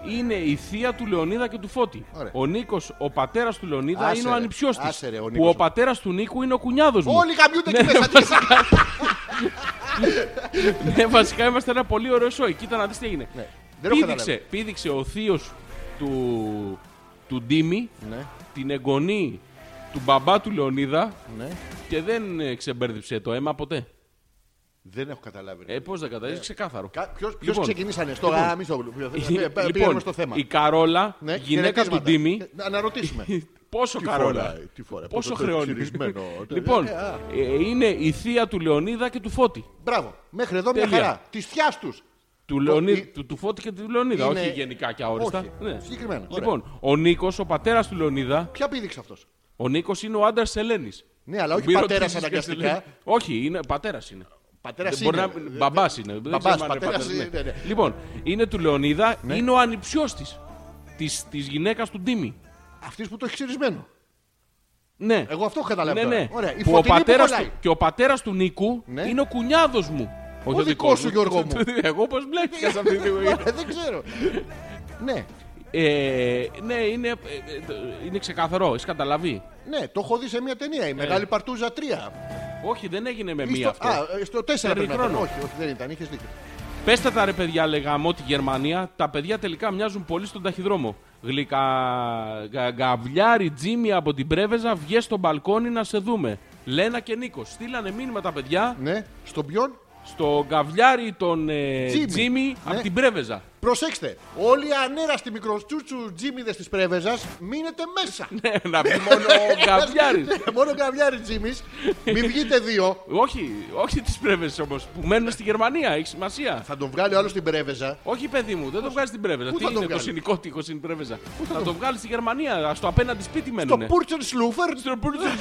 B: είναι η θεία του Λεωνίδα και του Φώτη.
C: Ωραία.
B: Ο Νίκος, ο πατέρας του Λεωνίδα,
C: Άσε
B: είναι ο
C: ρε,
B: ανιψιό τη.
C: άσε ρε, ο
B: Που
C: Νίκος.
B: ο πατέρας του Νίκου είναι ο κουνιάδος μου.
C: Όλοι γαμιούνται εκεί
B: Ναι,
C: μέσα τι-
B: ναι, βασικά είμαστε ένα πολύ ωραίο σόι. Κοίτα να δεις τι έγινε.
C: Ναι, δεν έχω
B: πήδηξε,
C: καταλάβει.
B: πήδηξε ο θείος του, του Ντίμη
C: Ναι,
B: την εγγονή του μπαμπά του Λεωνίδα
C: ναι
B: και δεν ε, ξεμπέρδεψε το αίμα ποτέ.
C: Δεν έχω καταλάβει ρε.
B: Ε, πώς δεν κατάλαβε, ξεκάθαρο.
C: Κα- Ποιος, ποιος
B: Λοιπόν.
C: ξεκινήσανε στο
B: Λοιπόν.
C: γάμισο Πήγαμε
B: λοιπόν,
C: στο θέμα
B: η Καρόλα,
C: Ναι,
B: γυναίκα του
C: χαιρετίσματα.
B: Ντίμη,
C: Να να ρωτήσουμε
B: πόσο
C: Τι
B: Καρόλα.
C: φοράει, τι φοράει,
B: Πόσο
C: πόσο το
B: χρεώνει.
C: ξυρισμένο.
B: λοιπόν,
C: Ε, α.
B: ε, είναι η θεία του Λεωνίδα και του Φώτη.
C: Μπράβο, μέχρι εδώ μια
B: Τέλεια.
C: χαρά. Της θιά τους.
B: Του, Λεωνί...
C: η-
B: του, του Φώτη και του Λεωνίδα,
C: Είναι-
B: όχι γενικά και αόριστα.
C: Όχι,
B: Ναι.
C: συγκεκριμένα, ωραία.
B: Λοιπόν, ο Νίκος, ο πατέρας του Λεωνίδα,
C: Ποια πήδηξε αυτός;
B: ο Νίκος είναι ο άντρας τη Ελένη.
C: Ναι, αλλά όχι πατέρας αναγκαστικά.
B: Όχι, είναι πατέρας είναι.
C: Πατέρας
B: Δεν μπορεί
C: είναι.
B: να... Μπαμπάς είναι. δεν
C: Μπαμπάς,
B: ξέρουμε αν είναι
C: πατέρας
B: πατέρας,
C: είναι, ναι, ναι.
B: Λοιπόν, είναι του Λεωνίδα, είναι ο ανιψιός της. Της γυναίκας του Ντίμη.
C: Αυτής που το έχει ξυρισμένο.
B: Ναι.
C: Εγώ αυτό έχω καταλάβει.
B: ναι,
C: τώρα.
B: ναι.
C: Ωραία. Η
B: Που ο
C: φωτεινή που
B: πατέρας
C: κολλάει.
B: του, και ο πατέρας του Νίκου
C: Ναι.
B: είναι ο κουνιάδος μου. Όχι
C: Ο δικός σου, Γιώργο μου.
B: Εγώ πώς μπλέκτηκα σε αυτή τη στιγμή.
C: Ε, Δεν ξέρω. Ναι,
B: Ε, ναι, είναι, ε, ε, είναι ξεκαθαρό, έχεις καταλαβεί.
C: ναι, το έχω δει σε μια ταινία. Η Μεγάλη Παρτούζα 3.
B: Όχι, δεν έγινε με
C: Ή
B: μία
C: στο-
B: αυτό.
C: Α, ε, στο 4
B: Παίρνει
C: πρέπει να ήταν.
B: χρόνο.
C: Όχι, όχι, δεν ήταν. Είχες δίκιο.
B: Πέστε τα ρε παιδιά, λέγαμε ότι Γερμανία, τα παιδιά τελικά μοιάζουν πολύ στον ταχυδρόμο. Γλυκα... Γα... Γαβλιάρι Τζίμι από την Πρέβεζα, βγες στο μπαλκόνι να σε δούμε. Λένα και Νίκος. Στείλανε μήνυμα τα παιδιά
C: Ναι, στον ποιον;
B: Στο γκαβλιάρι τον ε,
C: Τζίμι.
B: Τζίμι
C: Ναι.
B: από την Πρέβεζα.
C: Προσέξτε, όλοι οι ανέραστοι μικροτσούτσου τζίμιδες της Πρέβεζας μείνετε μέσα.
B: Ναι, να πει μόνο ο γκαβλιάρι.
C: Μόνο καβιάρι τζίμις. Μην βγείτε δύο.
B: όχι, όχι τι Πρέβεζε όμως, που μένουν στη Γερμανία, έχει σημασία.
C: Θα τον βγάλει ο άλλος στην Πρέβεζα.
B: Όχι, παιδί μου, δεν το βγάζει στην Πρέβεζα.
C: Πού
B: Τι
C: θα το
B: είναι το
C: βγάλει;
B: συνικό τείχος στην Πρέβεζα; Θα το βγάλει; στη Γερμανία, στο απέναντι σπίτι
C: Το
B: μένουνε.
C: Πούρτσεν Σλούφερ.
B: Στο Πούρτσεν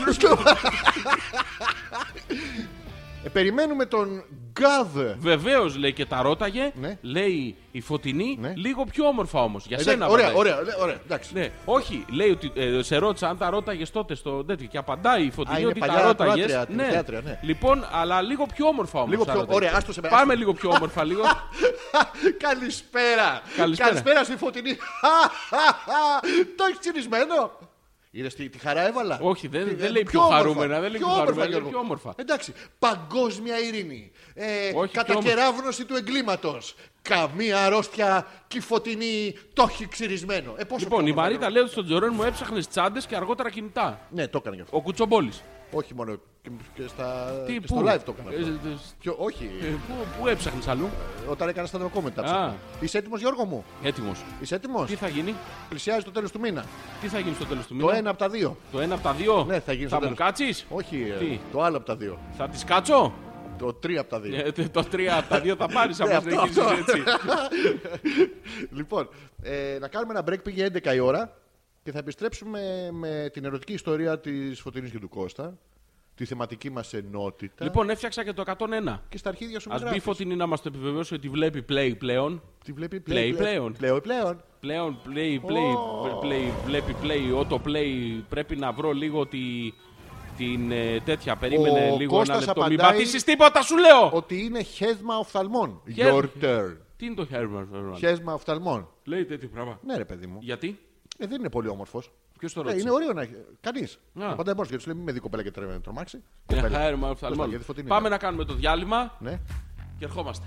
C: Ε, περιμένουμε τον God.
A: Βεβαίως λέει και τα ρώταγε.
C: Ναι.
A: Λέει η φωτεινή.
C: Ναι.
A: Λίγο πιο όμορφα όμως. Για
C: Εντάξει,
A: σένα.
C: Ωραία,
A: απαντάει.
C: ωραία, ωραία, ωραία. Εντάξει.
A: Ναι, όχι, λέει ότι ε, σε ρώτησα αν τα ρώταγες τότε στο τέτοιο και απαντάει η φωτεινή
C: Α, είναι
A: ότι
C: παλιά
A: τα ρώταγες.
C: ακροάτρια, τηλεθεάτρια, ναι.
A: Λοιπόν, αλλά λίγο πιο όμορφα όμως.
C: Λίγο πιο- ωραία, άστο σε μένα.
A: Πάμε λίγο πιο όμορφα, λίγο.
C: Καλησπέρα.
A: Καλησπέρα.
C: Καλησπέρα στη φωτεινή. Το έχεις τσιρισμένο. Είδες τι, τι χαρά έβαλα;
A: Όχι, δεν-
C: Τι-
A: δεν
C: ε,
A: λέει πιο
C: όμορφα.
A: χαρούμενα, δεν λέει πιο χαρούμενα, λέει
C: Γιώργο.
A: πιο όμορφα.
C: Εντάξει. Παγκόσμια ειρήνη. Ε,
A: Όχι, πιο
C: κατακεράβνωση του εγκλήματος. Καμία αρρώστια και η φωτεινή το έχει ξυρισμένο. Ε, πόσο
A: Λοιπόν,
C: πιο
A: η
C: όμορφα,
A: Μαρίτα λέει ότι στον Τζορέν μου έψαχνες τσάντες και αργότερα κινητά.
C: Ναι, το έκανα γι' αυτό.
A: Ο Κουτσομπόλης.
C: Όχι μόνο. Και, και στα,
A: Τι,
C: και
A: πού;
C: στο live το έκανα.
A: Ε,
C: αυτό.
A: ε,
C: Ποιο- όχι.
A: ε, Πού, πού έψαχνες αλλού;
C: Όταν έκανα στα δροκόμετρα.
A: Α.
C: ψάχνα. Είσαι έτοιμος, Γιώργο μου;
A: Έτοιμος.
C: Είσαι έτοιμος;
A: Τι θα γίνει,
C: Πλησιάζει το τέλος του μήνα.
A: τι θα γίνει στο τέλος του
C: Το
A: μήνα;
C: ένα από τα δύο.
A: Το ένα από τα δύο;
C: Ναι, θα γίνει
A: Θα
C: στο
A: μου
C: τέλος.
A: κάτσεις;
C: Όχι, ε,
A: Τι;
C: το άλλο από τα δύο.
A: Θα τη κάτσω;
C: Το τρία από τα δύο.
A: Ε, το τρία από τα δύο θα πάρεις
C: Ναι,
A: αν
C: αυτό,
A: συνεχίσει
C: αυτό.
A: έτσι.
C: λοιπόν, ε, να κάνουμε ένα break πήγε 11 η ώρα και θα επιστρέψουμε με την ερωτική ιστορία της Φωτεινής και του Κώστα. Τη θεματική μας ενότητα.
A: Λοιπόν, έφτιαξα και το 100
C: και στα αρχίδια σου
A: Α
C: με
A: μπει
C: γράφεις.
A: φωτεινή να μας το επιβεβαιώσει ότι βλέπει play πλέον.
C: Τι βλέπει
A: Play πλέον.
C: Πλέον, πλέον.
A: Πλέον play, play, play, βλέπει play, auto play. Πρέπει να βρω λίγο τη, την ε, τέτοια. Περίμενε
C: Ο
A: λίγο
C: Κώστας
A: ένα λεπτό. Μην
C: απαντάει
A: πατήσεις τίποτα, σου λέω!
C: Ότι είναι χέσμα οφθαλμών.
A: Χε-
C: Your turn.
A: Τι είναι το Herman
C: Χέσμα οφθαλμών.
A: Λέει τέτοιο πράγμα.
C: Ναι, ρε παιδί μου.
A: Γιατί;
C: Ε, δεν είναι πολύ όμορφος.
A: Ποιος το
C: Ε,
A: ρώτησε;
C: είναι ωραίο να έχει. Κανείς.
A: Α.
C: Απαντάει μόνο γιατί σου λέει μην με δει κοπέλα και τρέμει τρομάξει.
A: Είναι
C: Κοπέλα.
A: Herman
C: Τέλος
A: οφθαλμών.
C: πάντων, γιατί φωτεινή
A: Πάμε
C: είναι.
A: να κάνουμε το διάλειμμα
C: Ναι.
A: και ερχόμαστε.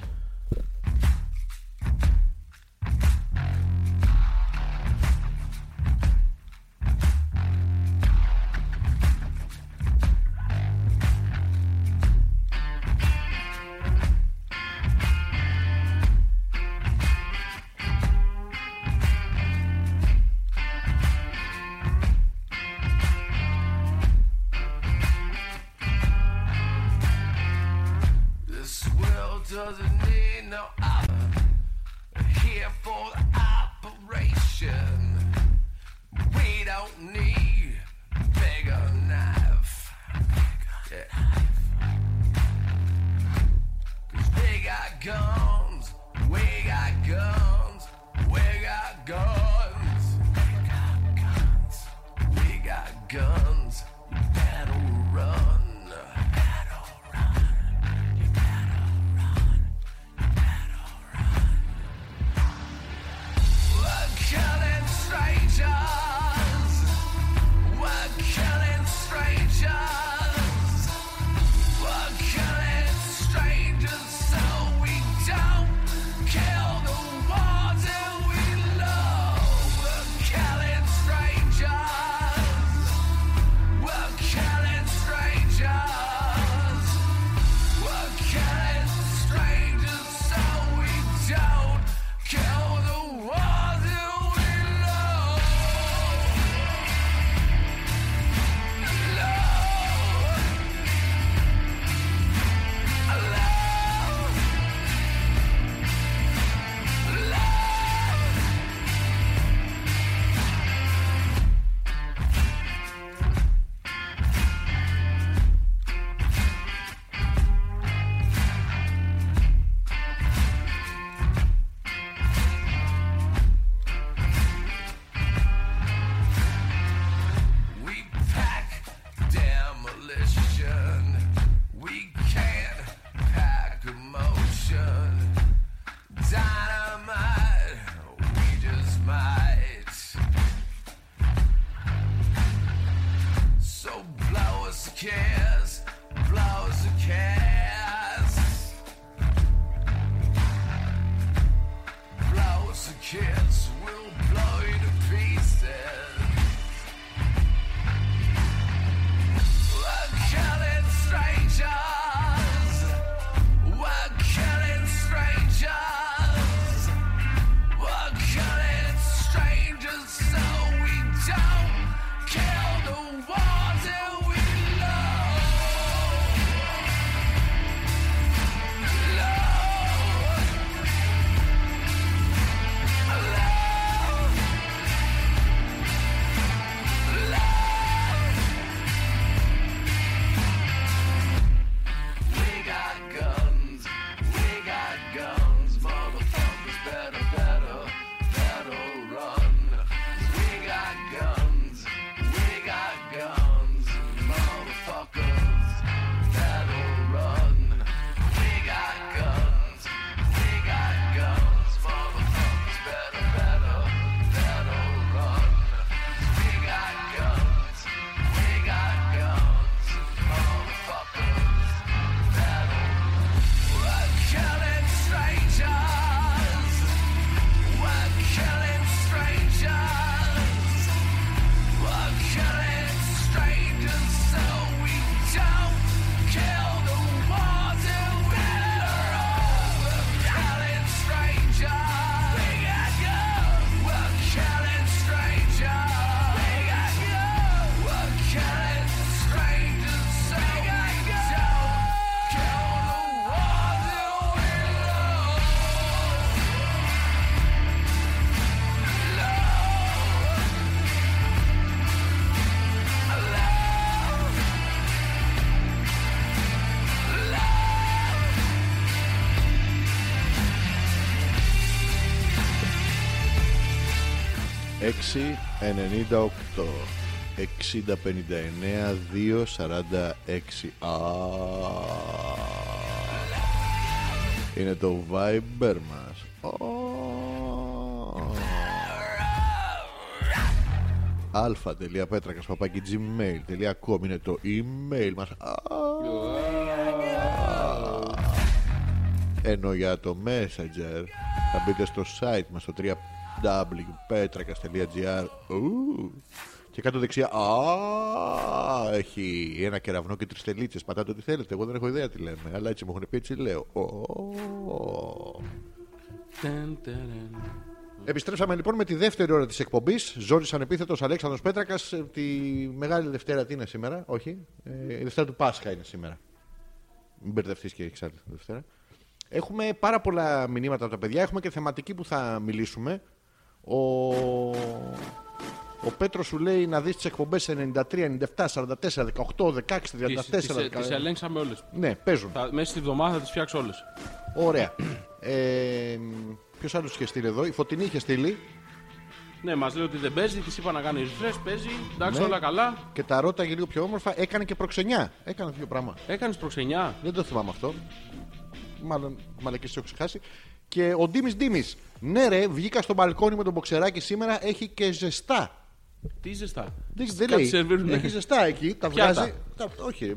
C: 698 60 59 2 46 Α, Είναι το Viber μας. Αλφα.πέτρακας παπάκι gmail.com είναι το email μας. Α. ενώ για το messenger θα μπείτε στο site μας στο www.petrakas.gr Ου. και κάτω δεξιά α, έχει ένα κεραυνό και τρεις τελίτσες πατάτε ό,τι θέλετε εγώ δεν έχω ιδέα τι λέμε αλλά έτσι μου έχουν πει έτσι λέω Ω.
B: Ταν, ταραν.
C: Επιστρέψαμε λοιπόν με τη δεύτερη ώρα της εκπομπής. Ζόρι ανεπίθετος Αλέξανδρος Πέτρακας. Τη μεγάλη Δευτέρα τι είναι σήμερα, Όχι. Ε, η Δευτέρα του Πάσχα είναι σήμερα. Μην μπερδευτείς και έχει άλλη Δευτέρα. Έχουμε πάρα πολλά μηνύματα από τα παιδιά. Έχουμε και θεματική που θα μιλήσουμε. Ο, ο Πέτρος σου λέει να δεις τις εκπομπές 93, 97, 44, 18, 16, 34.
B: Τις, τις,
C: 19.
B: τις ελέγξαμε όλες.
C: Ναι, παίζουν.
B: Θα, μέσα στη βδομάδα θα τις φτιάξω όλες.
C: Ωραία. Ε, Ποιος άλλος είχε στείλει εδώ, η Φωτεινή είχε στείλει.
B: Ναι, μας λέει ότι δεν παίζει, της είπα να κάνει refresh, παίζει, εντάξει
C: Ναι.
B: όλα καλά.
C: Και τα ρώταγε λίγο πιο όμορφα. Έκανε και προξενιά. Έκανε δύο πράγματα.
B: Έκανες προξενιά.
C: Δεν το θυμάμαι αυτό. Μάλλον, μάλλον και εσύ το έχω ξεχάσει. Και ο Ντίμης Ντίμης. Ναι, ρε, βγήκα στο μπαλκόνι με τον μποξεράκι σήμερα. Έχει και ζεστά.
B: Τι ζεστά;
C: Δεν,
B: Κάτι
C: δεν λέει.
B: σερβίρουνε.
C: Έχει ζεστά εκεί. Τα
B: Πιάτα.
C: βγάζει. Τα, όχι.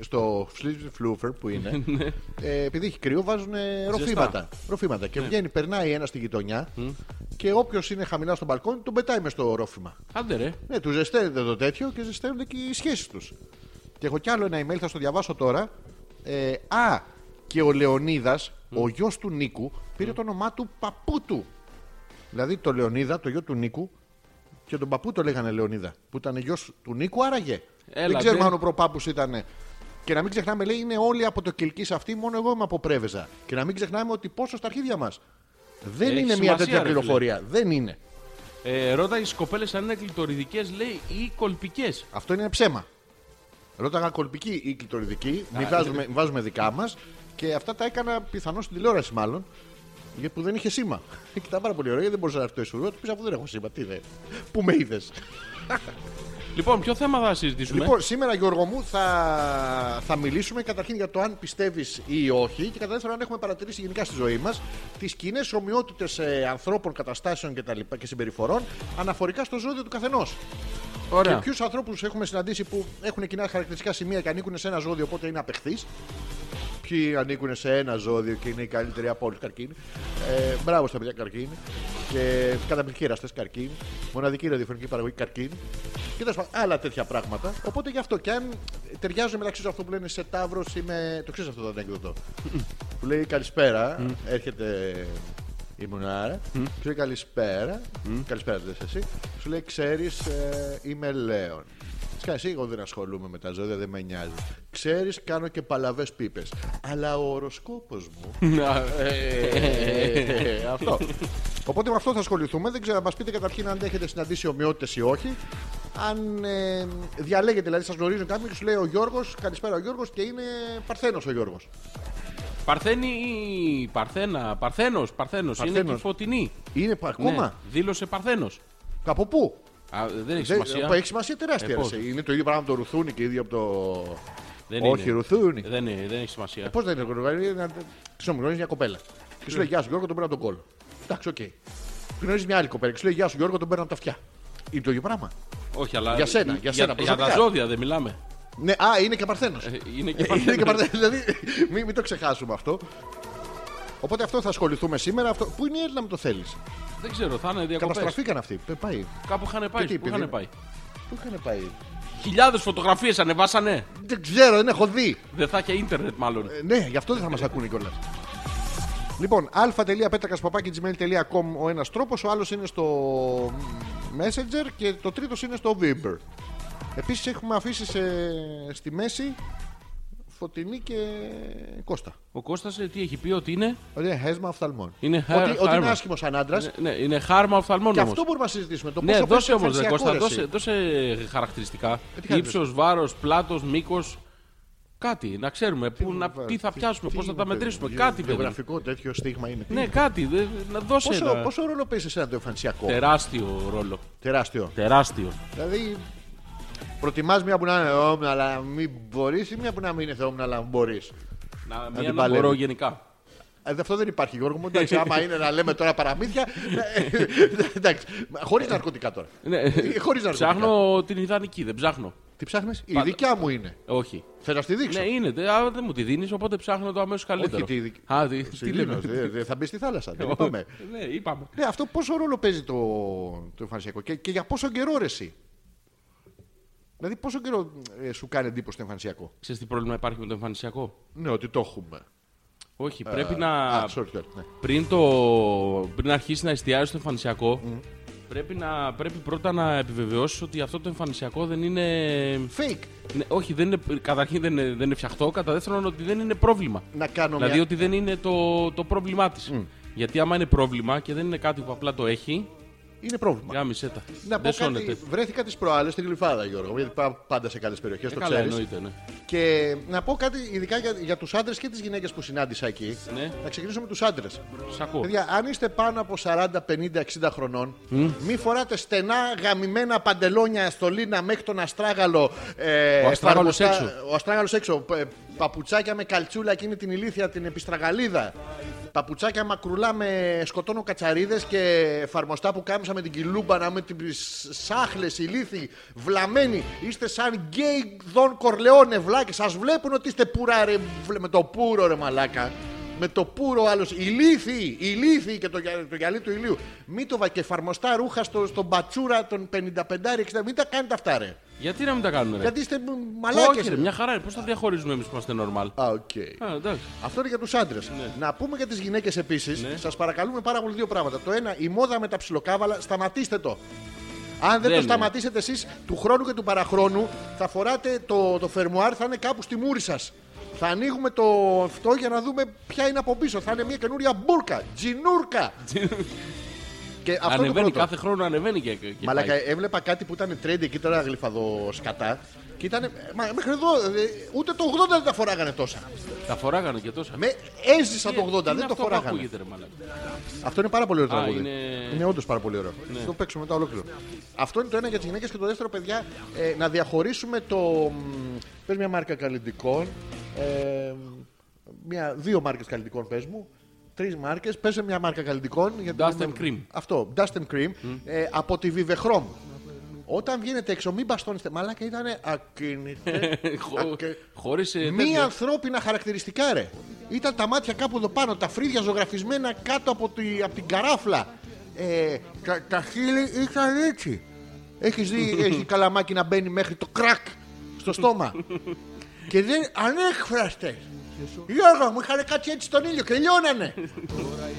C: Στο φλούφερ που είναι. ε, επειδή έχει κρύο, βάζουν ε, ροφήματα. ροφήματα. Και βγαίνει, περνάει ένας στη γειτονιά. Και όποιος είναι χαμηλά στο μπαλκόνι, τον πετάει μες στο ρόφημα.
B: Άντε ρε.
C: Ναι, του ζεσταίνεται το τέτοιο και ζεσταίνονται και οι σχέσεις τους. Και έχω κι άλλο ένα email, θα στο διαβάσω τώρα. Ε, α, και ο Λεωνίδας, ο γιος του Νίκου, πήρε το όνομά του παππού του. Δηλαδή το Λεωνίδα, το γιο του Νίκου, και τον παππού το λέγανε Λεωνίδα. Που ήταν γιος του Νίκου, άραγε.
B: Έλα,
C: Δεν ξέρουμε
B: ντε.
C: αν ο προπάπου ήταν. Και να μην ξεχνάμε, λέει, είναι όλοι από το Κυλκή αυτή, μόνο εγώ είμαι από Πρέβεζα. Και να μην ξεχνάμε ότι πόσο στα αρχίδια μας. Δεν
B: Έχει
C: είναι μια
B: σημασία,
C: τέτοια
B: ρε, φίλε.
C: πληροφορία. Δεν είναι.
B: Ε, ρώτα τι κοπέλε αν είναι κλειτοριδικέ, λέει, ή κολπικές.
C: Αυτό είναι ψέμα. Ρώταγα κολπική ή κλειτοριδική. Μην βάζουμε, βάζουμε δικά μας. Και αυτά τα έκανα πιθανώς στην τηλεόραση μάλλον. Γιατί που δεν είχε σήμα. Και ήταν πάρα πολύ ωραίο γιατί δεν μπορούσα να έρθει το ισουρό. Του πεις αφού δεν έχω σήμα. Τι δε. Πού με είδες.
B: Λοιπόν, ποιο θέμα θα συζητήσουμε;
C: Λοιπόν, σήμερα Γιώργο μου θα, θα μιλήσουμε καταρχήν για το αν πιστεύεις ή όχι. Και κατά δεύτερον, αν έχουμε παρατηρήσει γενικά στη ζωή μας τις κοινές ομοιότητες ανθρώπων, καταστάσεων και, τα λοιπά και συμπεριφορών αναφορικά στο ζώδιο του καθενός.
B: Ωραία.
C: Και ποιους ανθρώπους έχουμε συναντήσει που έχουν κοινά χαρακτηριστικά σημεία και ανήκουν σε ένα ζώδιο, οπότε είναι απεχθείς. Ποιοι ανήκουν σε ένα ζώδιο και είναι οι καλύτεροι από όλους καρκίνοι. Ε, μπράβο στα παιδιά καρκίνοι. Και καταπληκτικοί εραστέ καρκίνοι. Μοναδική ραδιοφωνική παραγωγή καρκίνη. Και τέλος πάντων άλλα τέτοια πράγματα. Οπότε γι' αυτό και αν ταιριάζουν μεταξύ τους αυτό που λένε σε τάβρο ή με. Το ξέρεις αυτό το ανέκδοτο; που λέει καλησπέρα, έρχεται η Μουνάρα, σου λέει καλησπέρα, καλησπέρα λες εσύ, σου λέει ξέρεις ε, είμαι Λέων. Της κάνεις, εγώ δεν ασχολούμαι με τα ζώδια, δεν με νοιάζει. Ξέρεις, κάνω και παλαβές πίπες. Αλλά ο οροσκόπος μου
B: Να,
C: ε, αυτό. Οπότε με αυτό θα ασχοληθούμε. Δεν ξέρω, να μα πείτε καταρχήν αν έχετε συναντήσει ομοιότητε ή όχι. Αν ε, διαλέγετε, δηλαδή σα γνωρίζουν κάποιοι και σου λέει ο Γιώργο, καλησπέρα ο Γιώργο και είναι Παρθένο ο Γιώργο.
B: Παρθένη ή Παρθένα. Παρθένο, Παρθένο. Είναι
C: Παρθένος.
B: και φωτεινή.
C: Είναι πα- ακόμα.
B: Ναι, δήλωσε Παρθένο.
C: Από πού?
B: Δεν έχει
C: Δεν-
B: σημασία.
C: Έχει σημασία τεράστια.
B: Ε, πώς;
C: ρε, είναι το ίδιο πράγμα από το ρουθούνι και ίδιο από το.
B: Δεν
C: όχι,
B: είναι.
C: ρουθούνι.
B: Δεν, είναι, δεν έχει σημασία.
C: Πώς δεν είναι γνωρίζει, είναι γνωρίζεις μια κοπέλα. Και σου λέει Γεια σου Γιώργο, τον παίρνω από τον κώλο. Εντάξει, οκέι. Γνωρίζεις μια άλλη κοπέλα και σου λέει Γεια σου Γιώργο, τον παίρνω από τα αυτιά. Είναι το ίδιο πράγμα.
B: Όχι, αλλά.
C: Για σένα, για σένα,
B: Για, τα
C: προσωπικά.
B: ζώδια δεν μιλάμε.
C: Ναι, α, είναι και Παρθένος.
B: Ε, Είναι και
C: είναι
B: Παρθένος.
C: και Παρθένος. Δηλαδή, μην, μην το ξεχάσουμε αυτό. Οπότε αυτό θα ασχοληθούμε σήμερα. Αυτό... Πού είναι η Έλληνα με το θέλεις;
B: Δεν ξέρω, θα είναι διακοπές.
C: Καταστραφήκαν αυτοί. Πε, Πάει.
B: Κάπου είχαν πάει.
C: Και τι,
B: Πού
C: επειδή-
B: είχαν πάει.
C: Πού είχαν πάει;
B: Χιλιάδες φωτογραφίες ανεβάσανε.
C: Δεν ξέρω, δεν έχω δει.
B: Δεν θα είχε ίντερνετ μάλλον.
C: Ε, ναι, γι' αυτό δεν θα μας ακούνε κιόλας. Λοιπόν, α.πέτρακα.gmail.com ο ένας τρόπος, ο άλλος είναι στο Messenger και το τρίτος είναι στο Viber. Επίσης έχουμε αφήσει σε- στη μέση Φωτεινή και Κώστα.
B: Ο Κώστας ε, τι έχει πει ότι είναι;
C: Ότι χέσμα οφθαλμών.
B: Είναι
C: ότι,
B: χάρ-
C: ότι είναι
B: χάρμα.
C: άσχημος σαν άντρας.
B: Ναι, ναι, είναι χάρμα οφθαλμών
C: Και
B: όμως.
C: αυτό μπορούμε να συζητήσουμε. Το
B: Ναι,
C: πόσο
B: δώσε
C: πέφτει
B: όμω, ρε
C: εμφανισιακό,
B: Κώστα,
C: ρε, εσύ.
B: δώσε, δώσε χαρακτηριστικά.
C: τι χαρακτηριστικά;
B: Ύψος, βάρος, πλάτος, μήκος. Κάτι, να ξέρουμε πού, να, τι θα πιάσουμε, πώς θα τα μετρήσουμε. Κάτι, παιδί. μου.
C: Γεωγραφικό τέτοιο στίγμα είναι. Τι
B: Ναι, κάτι. δε- να δώσει
C: Πόσο,
B: ένα
C: πόσο ρόλο παίζει εσένα το εμφανισιακό.
B: τεράστιο ρόλο.
C: Τεράστιο.
B: Τεράστιο.
C: Δηλαδή, προτιμάς μια που να είναι θεόμουν αλλά μην μπορείς ή μια που να μην είναι θεόμουν αλλά μπορείς.
B: Να,
C: την
B: μία να
C: παλεύει.
B: μπορώ γενικά.
C: αυτό δεν υπάρχει, Γιώργο μου. Εντάξει, άμα είναι να λέμε τώρα παραμύθια. ε, εντάξει, χωρίς ναρκωτικά τώρα.
B: Ναι.
C: Χωρίς ναρκωτικά.
B: Ψάχνω την ιδανική, δεν ψάχνω.
C: Τι ψάχνεις, η
B: Πάντα.
C: δικιά μου είναι.
B: Όχι.
C: Θέλω να στη δείξω;
B: Ναι, είναι. δε- α, δεν μου τη δίνεις, οπότε ψάχνω το αμέσως καλύτερο.
C: τη δική-
B: Α, τι, τι
C: Σιλήνος,
B: λέμε.
C: δε- δε- θα μπεις στη θάλασσα. Δεν είπαμε.
B: Ναι, είπαμε.
C: Ναι, αυτό πόσο ρόλο παίζει το, το εμφανισιακό; Και, και για πόσο καιρό ρε εσύ; Δηλαδή, πόσο καιρό ε, σου κάνει εντύπωση το εμφανισιακό;
B: Ξέρεις τι πρόβλημα υπάρχει με το εμφανισιακό;
C: Ναι, ότι το έχουμε.
B: Όχι, πρέπει να.
C: Α, sorry, sorry, ναι.
B: πριν, το... πριν αρχίσει να εστιάζει στο εμφανισιακό, πρέπει, να... πρέπει πρώτα να επιβεβαιώσεις ότι αυτό το εμφανισιακό δεν είναι.
C: Fake.
B: Ναι, όχι, δεν είναι... καταρχήν δεν είναι, δεν είναι φτιαχτό. Κατά δεύτερον, ότι δεν είναι πρόβλημα.
C: Να κάνω
B: Δηλαδή
C: μια...
B: ότι δεν είναι το, το πρόβλημά της. Γιατί άμα είναι πρόβλημα και δεν είναι κάτι που απλά το έχει,
C: Είναι πρόβλημα.
B: γάμισε τα.
C: Να πω
B: δεν
C: κάτι,
B: σώνεται.
C: βρέθηκα τις προάλλες στην Γλυφάδα, Γιώργο, γιατί πάω πάντα σε καλές περιοχές,
B: Ε,
C: το
B: καλά,
C: ξέρεις.
B: εννοείται, ναι.
C: Και να πω κάτι ειδικά για, για τους άντρες και τις γυναίκες που συνάντησα εκεί.
B: Ναι.
C: Να ξεκινήσω με τους άντρες.
B: Σ' ακούω.
C: Παιδιά, αν είστε πάνω από 40, 50, 60 χρονών, μη φοράτε στενά γαμημένα παντελόνια στο Λίνα μέχρι τον αστράγαλο. Ε,
B: Ο αστράγαλος
C: εφαρμοστά-
B: έξω.
C: Ο αστράγαλος έξω. ε, Παπουτσάκια με καλτσούλα εκείνη την ηλίθια, την επιστραγαλίδα. Παπουτσάκια μακρουλά με σκοτώνω κατσαρίδες και εφαρμοστά που κάμισα με την κιλούμπανα με τις σάχλες, ηλίθιοι, βλαμμένοι. Είστε σαν γκέι δον κορλεόνε βλάκες. Σας βλέπουν ότι είστε πουρά ρε, βλε- με το πουρο ρε μαλάκα. Με το πουρο άλλος. Ηλίθιοι, ηλίθιοι και το, γυα- το γυαλί του ηλίου. Μην το βα και εφαρμοστά ρούχα στο, στον μπατσούρα των 55-60. Μην τα κάνετε αυτά ρε.
B: Γιατί να μην τα κάνουμε, ρε;
C: Γιατί είστε μαλάκες.
B: Όχι, ρε, μια χαρά είναι. Πώς τα διαχωρίζουμε εμείς που είμαστε normal;
C: Α, οκέι.
B: Α, εντάξει.
C: Αυτό είναι για τους άντρες. Να πούμε για τις γυναίκες επίσης.
B: Ναι.
C: Σας παρακαλούμε πάρα πολύ δύο πράγματα. Το ένα, η μόδα με τα ψηλοκάβαλα, σταματήστε το. Αν δεν,
B: Δεν
C: το
B: είναι.
C: σταματήσετε εσείς του χρόνου και του παραχρόνου, θα φοράτε το, το φερμουάρ, θα είναι κάπου στη μούρη σας. Θα ανοίγουμε το αυτό για να δούμε ποια είναι από πίσω. Θα είναι μια καινούρια μπούρκα, τζινούρκα. Και αυτό είναι το
B: Ανεβαίνει,
C: πρώτο.
B: κάθε χρόνο ανεβαίνει και, και
C: Μαλάκα,
B: πάει.
C: έβλεπα κάτι που ήταν trend εκεί τώρα γλυφαδοσκατά. Και ήταν. Μα, μέχρι εδώ, ε, ούτε το 80 δεν τα φοράγανε τόσα.
B: Τα φοράγανε και τόσα.
C: Με έζησα το 80,
B: Είναι
C: δεν το
B: αυτό που
C: φοράγανε.
B: ακούγεται, ρε μαλάκα.
C: Αυτό είναι πάρα πολύ ωραίο
B: Α,
C: τραγούδι.
B: είναι-
C: Είναι όντως πάρα πολύ ωραίο.
B: Ναι.
C: Θα το παίξουμε μετά ολόκληρο. Αυτό είναι το ένα για τις γυναίκες και το δεύτερο, παιδιά, ε, να διαχωρίσουμε το. Πες μια μάρκα καλλιτικών. Ε, μια, δύο μάρκες καλλιτικών, πες μου. Τρεις μάρκες. Πες μια μάρκα καλλιτικών. γιατί
B: Dust
C: δεν-
B: and Cream.
C: Αυτό, Dust and Cream. Ε, από τη Vivechrom. Όταν βγαίνετε έξω, μην μπαστώνεστε. Μαλάκα ήταν ακίνητε. ακε-
B: Χωρίς.
C: Μία ανθρώπινα χαρακτηριστικά, ρε. Ήταν τα μάτια κάπου εδώ πάνω, τα φρύδια ζωγραφισμένα κάτω από, τη, από την καράφλα. Ε, τα, τα χείλη ήταν έτσι. Έχεις δει, έχει καλαμάκι να μπαίνει μέχρι το κρακ στο στόμα. και δεν ανέκφραστες. Γιώργο μου είχαν κάτι έτσι στον ήλιο και λιώνανε.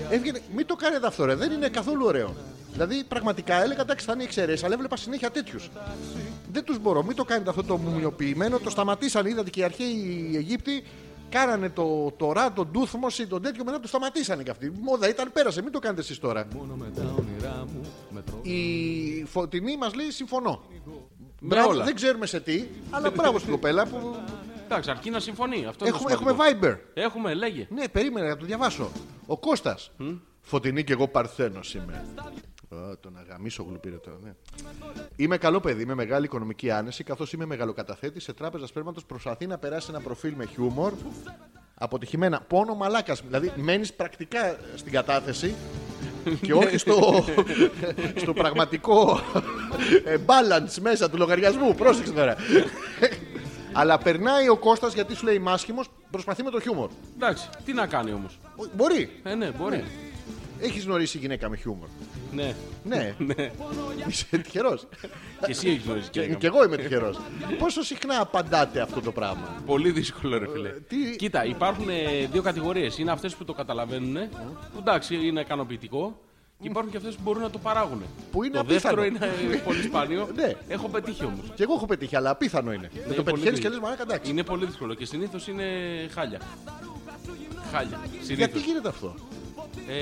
C: Έβγαινε, μην το κάνετε αυτό, ρε. Δεν είναι καθόλου ωραίο. Δηλαδή, πραγματικά έλεγα εντάξει, θα είναι εξαιρέσεις, αλλά έβλεπα συνέχεια τέτοιους. Δεν τους μπορώ. Μην το κάνετε αυτό το μουμιοποιημένο. Το σταματήσανε, είδατε και οι αρχαίοι Αιγύπτιοι. Κάνανε το, το ρα, τον τούθμωση, τον τέτοιο, μετά το σταματήσανε και αυτοί. Η Μόδα ήταν, πέρασε. Μην το κάνετε εσείς τώρα. Η φωτεινή μας λέει συμφωνώ. Μπράβο,
B: όλα.
C: δεν ξέρουμε σε τι, αλλά μπράβο στην κοπέλα που.
B: Εντάξει, αρκεί να συμφωνεί. Αυτό είναι
C: Έχουμε,
B: το
C: έχουμε
B: σημαντικό.
C: Viber.
B: Έχουμε, λέγε.
C: Ναι, περίμενε να το διαβάσω. Ο Κώστας. Φωτεινή και εγώ παρθένος είμαι. Α, τον αγαμίσω γλουπίρε τώρα, ναι. Είμαι καλό παιδί, με μεγάλη οικονομική άνεση, καθώς είμαι μεγαλοκαταθέτης σε τράπεζα σπέρματος. Προσπαθεί να περάσει ένα προφίλ με χιούμορ. Αποτυχημένα. Πόνο μαλάκας. Δηλαδή, μένεις πρακτικά στην κατάθεση και όχι στο, στο πραγματικό ε, balance μέσα του λογαριασμού. Πρόσεξε τώρα. Αλλά περνάει ο Κώστας γιατί σου λέει μάσχημος, προσπαθεί με το χιούμορ.
B: Εντάξει, τι να κάνει όμως.
C: Μπορεί.
B: Ε, ναι, μπορεί.
C: Έχεις γνωρίσει γυναίκα με χιούμορ.
B: Ναι.
C: Ναι. Είσαι τυχερός.
B: Και εσύ έχεις γνωρίσει και
C: Και εγώ είμαι τυχερός. Πόσο συχνά απαντάτε αυτό το πράγμα;
B: Πολύ δύσκολο, ρε φίλε.
C: τι-
B: Κοίτα, υπάρχουν ε, δύο κατηγορίες. Είναι αυτές που το καταλαβαίνουν, που εντάξει είναι ικανοποιητικό. Και υπάρχουν και αυτές που μπορούν να το παράγουν.
C: Που είναι
B: το
C: απίθανο.
B: δεύτερο είναι ε, πολύ σπάνιο.
C: Ναι.
B: Έχω πετύχει όμως.
C: Και εγώ έχω πετύχει, αλλά απίθανο είναι. Με το
B: πολύ
C: πετυχαίνεις και
B: δύσκολο.
C: λες, μαλάκα εντάξει.
B: Είναι πολύ δύσκολο και συνήθως είναι χάλια. Χάλια.
C: Γιατί
B: Συνήθως.
C: γίνεται αυτό;
B: Ε,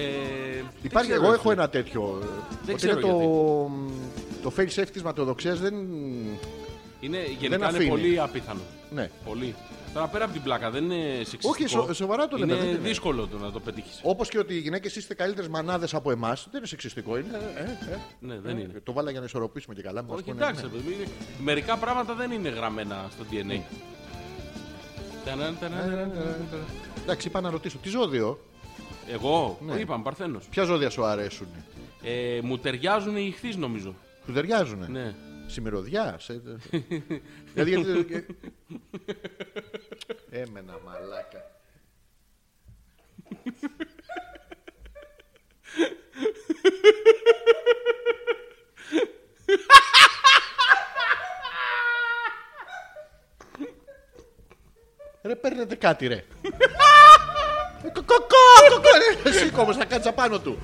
B: δεν
C: Υπάρχει,
B: ξέρω,
C: εγώ
B: ρε
C: έχω
B: φίλε.
C: ένα τέτοιο.
B: Δεν
C: ότι είναι
B: ξέρω
C: το, το fail safe της ματαιοδοξίας δεν.
B: Είναι, γενικά είναι
C: αφήνει.
B: πολύ απίθανο.
C: Ναι.
B: Πολύ. Τώρα πέρα από την πλάκα δεν είναι σεξιστικό.
C: Όχι, σο- σοβαρά το λέμε,
B: Είναι
C: δεν είναι.
B: δύσκολο το να το πετύχεις.
C: Όπως και ότι οι γυναίκες είστε καλύτερες μανάδες από εμάς, δεν είναι σεξιστικό. Είναι, ε, ε,
B: Ναι, δεν είναι.
C: Το βάλα για να ισορροπήσουμε και καλά. μας
B: Όχι,
C: πούνε,
B: εντάξει,
C: ναι.
B: ρε παιδί, είναι- μερικά πράγματα δεν είναι γραμμένα στο DNA. Ταναν, ταναν, ταναν, ταναν.
C: Εντάξει, είπα να ρωτήσω. Τι ζώδιο,
B: Εγώ,
C: Ναι.
B: το είπαμε, Παρθένος.
C: ποια ζώδια σου αρέσουν.
B: Ε, μου ταιριάζουν οι ηχθεί, νομίζω.
C: Σου ταιριάζουν.
B: Ναι.
C: Σημερωδιά. Σε... δηλαδή, γιατί... Έμενα μαλάκα. Ρε παίρνετε κάτι ρε. Ε, κο- κο- κο- κο- κο- Σήκω όμως θα κάτσα πάνω του.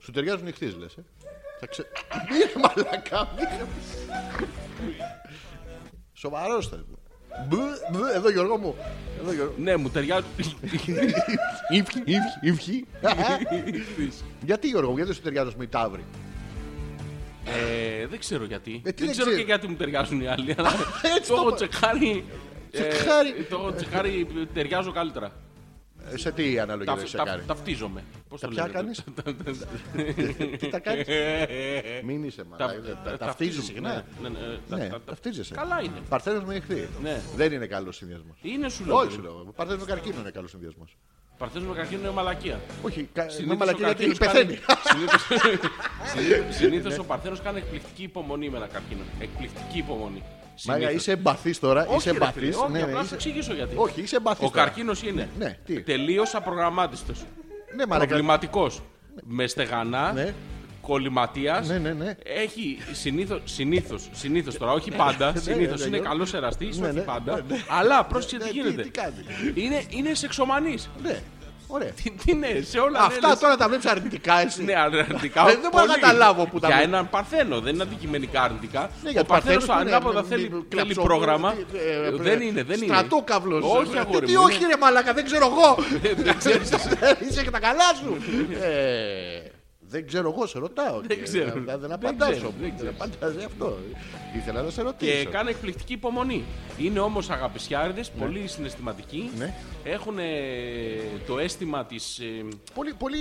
C: Σου ταιριάζουν οι χθείς λες ε. Θα ξε... Μύρε μαλακά μύρε. Σοβαρός θα Μπου, μπου, Εδώ Γιώργο μου Εδώ Γιώργο
B: Ναι, μου ταιριάζουν.
C: Ήφχη, ήφχη, ήφχη Γιατί Γιώργο, γιατί δεν σου ταιριάζουν με οι ταύροι;
B: Ε, δεν ξέρω γιατί.
C: Ε, τι
B: δεν
C: δεν
B: ξέρω
C: ξέρεις.
B: και γιατί μου ταιριάζουν οι άλλοι. αλλά
C: Έτσι
B: το
C: το
B: έχω
C: είπα.
B: τσεκάρει. ε,
C: Τσεκάρει.
B: Το έχω τσεκάρει, ταιριάζω καλύτερα.
C: Ε, Σε τι αναλογία δεν
B: Ταφ-
C: σε
B: ταφ-
C: κάνει;
B: Ταυτίζομαι. Πώς
C: Τα
B: το
C: ποια
B: λένε,
C: κάνεις; Τι τα κάνεις; Μην είσαι
B: Τα-
C: μαλάκα
B: τα-
C: Ταυτίζεις
B: ταυτίζομαι,
C: συχνά
B: ναι, ναι, ναι, τα-
C: Ναι,
B: τα- τα-
C: ταυτίζεσαι
B: Καλά είναι.
C: Παρθένος με ηχθή
B: Ναι.
C: Δεν είναι καλός συνδυασμός
B: Είναι σου λέω.
C: Όχι
B: παιδί
C: σου
B: μου.
C: λέω Παρθένος με καρκίνο είναι καλός συνδυασμός
B: Παρθένος με καρκίνο είναι μαλακία.
C: Όχι, κα- με
B: Συνήθως ο
C: μαλακία γιατί
B: καρκίνος
C: πεθαίνει
B: κάνει- συνήθως- Συνήθως ο Παρθένος κάνει εκπληκτική υπομονή με ένα καρκίνο. Εκπληκτική υπομονή.
C: Μάγα
B: Συνήθως.
C: είσαι εμπαθής τώρα
B: Όχι,
C: Είσαι
B: ρε φίλε,
C: εμπαθής
B: Όχι,
C: Ναι, ναι,
B: απλά θα
C: είσαι-
B: σου εξηγήσω γιατί.
C: Όχι, είσαι εμπαθής
B: Ο
C: τώρα.
B: καρκίνος είναι
C: Ναι, τι;
B: Τελείως απρογραμμάτιστος.
C: Ναι, μαλάκα
B: Προβληματικός. Με στεγανά.
C: Ναι.
B: Κολληματίας.
C: Ναι, ναι, ναι
B: Έχει συνήθω, συνήθως, συνήθως τώρα, όχι πάντα,
C: ναι,
B: συνήθως
C: ναι,
B: είναι
C: ναι.
B: καλός εραστής,
C: Ναι,
B: όχι
C: ναι,
B: πάντα.
C: ναι, ναι.
B: Αλλά πρόσεξε
C: Ναι,
B: τι
C: τι-
B: γίνεται.
C: τι κάνει.
B: Είναι, είναι σεξομανής.
C: Ναι, ωραία
B: Τι, τι είναι, σε όλα
C: Αυτά
B: λες.
C: τώρα τα βλέπεις αρνητικά εσύ
B: Ναι, αρνητικά.
C: Δεν- δεν μπορώ να
B: πολύ.
C: καταλάβω που τα
B: Για
C: βλέπω.
B: έναν παρθένο, δεν είναι αντικειμενικά αρνητικά.
C: Ναι, για
B: ο
C: το Παρθένος
B: παρθένος
C: τι είναι,
B: ανάποδα
C: μη-
B: θέλει,
C: μη-
B: θέλει
C: κλαψό,
B: πρόγραμμα.
C: τι- ε, ε,
B: Δεν είναι, δεν είναι.
C: Στρατόκαυλος
B: Όχι,
C: Ε,
B: αγόρι
C: Τι
B: μου,
C: όχι
B: είναι-
C: ρε μαλάκα δεν ξέρω εγώ
B: Δεν ξέρεις.
C: Είσαι και τα καλά σου Ε, Δεν ξέρω εγώ σε ρωτάω
B: Δεν
C: και
B: ξέρω.
C: Δεν δεν
B: Δεν
C: απαντάς
B: ξέρω,
C: όμως.
B: δεν
C: Δεν απαντάς αυτό Ήθελα να σε
B: Και
C: ρωτήσω
B: κάνει εκπληκτική υπομονή. Είναι όμως αγαπησιάριδε, πολύ συναισθηματικοί.
C: Ναι.
B: Έχουν ε, το αίσθημα της. Ε,
C: Πολύ, πολύ,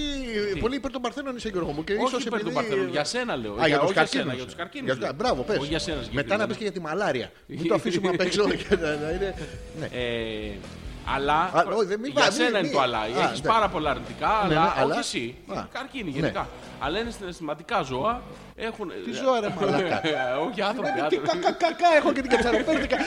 C: πολύ υπέρ των Παρθένων είσαι Γιώργο μου και
B: όχι
C: ίσως
B: υπέρ των
C: επειδή-
B: Παρθένων, για σένα λέω.
C: Α, για τους
B: όχι
C: καρκίνους.
B: σένα, για τους καρκίνους.
C: Για τους- Μπράβο, πες.
B: Όχι για σένα
C: Μετά να
B: συγκεκριμένα.
C: πεις και για τη μαλάρια. Μην το αφήσουμε απ' έξω. και να- να είναι- Ναι.
B: Ε, αλλά
C: Α, όχι, δεν- μην
B: για
C: πά-
B: σένα
C: μη-
B: είναι
C: μη.
B: το αλλά.
C: Α,
B: Έχεις
C: ναι.
B: πάρα πολλά αρνητικά, αλλά
C: ναι, αλλά-
B: όχι εσύ.
C: Α.
B: Καρκίνοι
C: Ναι.
B: γενικά. Αλλά είναι συναισθηματικά ζώα. Έχουν...
C: Τι ζώα, ρε μαλάκα.
B: όχι άνθρωποι.
C: Τι
B: άνθρωποι.
C: κακά κακά έχω και την κατσαροπέρδικα.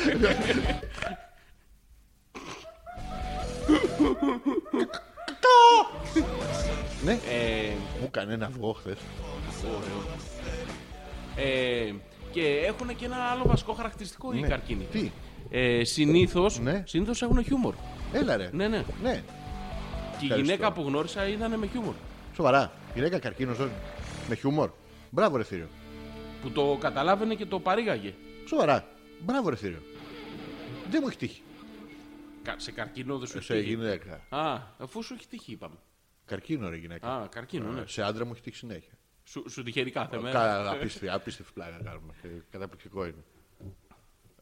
C: Ναι,
B: Ε,
C: μου έκανε ένα αυγό χθες.
B: Ωραίο. Ε, και έχουν και ένα άλλο βασικό χαρακτηριστικό οι
C: Ναι.
B: καρκίνοι.
C: Τι,
B: Ε, συνήθως,
C: Ναι.
B: συνήθως έχουν χιούμορ.
C: έλα ρε.
B: Ναι, ναι.
C: Ναι,
B: Και η
C: Ευχαριστώ.
B: γυναίκα που γνώρισα ήταν με χιούμορ.
C: σοβαρά. Γυναίκα καρκίνος δεν- με χιούμορ. Μπράβο ρε Θήριο.
B: Που το καταλάβαινε και το παρήγαγε.
C: Σοβαρά. Μπράβο ρε Θήριο. Δεν μου έχει τύχει.
B: Κα- Σε καρκίνο δεν σου έχει
C: Σε
B: τύχει;
C: γυναίκα.
B: Α, αφού σου έχει τύχει, είπαμε.
C: Καρκίνο ρε γυναίκα.
B: Α, καρκίνο, ναι.
C: Σε άντρα μου έχει τύχει συνέχεια.
B: Σου, σου τυχαίνει κάθε μέρα.
C: Κα- Απίστευτη, απίστευτη πλάκα κάνουμε. Ε, Καταπληκτικό είναι.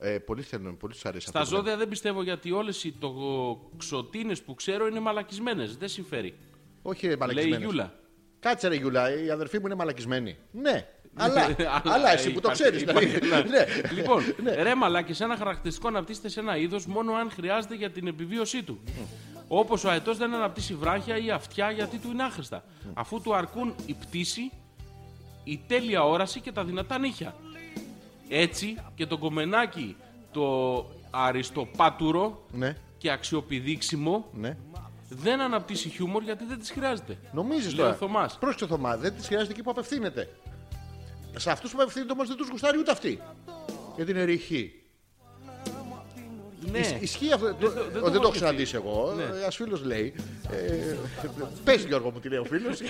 C: Ε, πολύ θέλουν, πολύ του αρέσει
B: Στα
C: αυτό. που
B: ζώδια δεν πιστεύω γιατί όλες οι τοξοτίνες που ξέρω είναι μαλακισμένες. Δεν συμφέρει.
C: λένε. Όχι, ρε,
B: Λέει η
C: μαλακισμένες.
B: Γιούλα.
C: Κάτσε ρε Γιούλα, η αδερφή μου είναι μαλακισμένη. Ναι, αλλά,
B: Αλλά,
C: αλλά εσύ που το
B: υπάρχει-
C: ξέρεις.
B: υπάρχει-
C: δηλαδή. ναι.
B: Λοιπόν, ρε μαλάκι, ένα χαρακτηριστικό αναπτύσσεται σε ένα είδος μόνο αν χρειάζεται για την επιβίωσή του. Όπως ο αετός δεν αναπτύσσει βράχια ή αυτιά γιατί του είναι άχρηστα. Αφού του αρκούν η πτήση, η τέλεια όραση και τα δυνατά νύχια. Έτσι και το κομμενάκι το αριστοπάτουρο
C: ναι,
B: και αξιοπηδήξιμο
C: ναι.
B: δεν αναπτύσσει χιούμορ γιατί δεν της χρειάζεται.
C: Νομίζεις
B: Λέει ο
C: τώρα.
B: Θωμάς.
C: Πρόσεξε Θωμά, δεν της χρειάζεται εκεί που απευθύνεται. Σε αυτούς που απευθύνεται όμως δεν τους γουστάρει ούτε αυτή. Γιατί είναι ρηχή.
B: Ναι.
C: Ισ- Ισχύει αυτό.
B: το-
C: το-
B: δεν το
C: δεν
B: έχω
C: το έχω
B: σκεφτεί.
C: συναντήσει εγώ.
B: Ναι.
C: Ένας φίλος λέει. Ε, Πες Γιώργο μου τι λέει ο φίλος.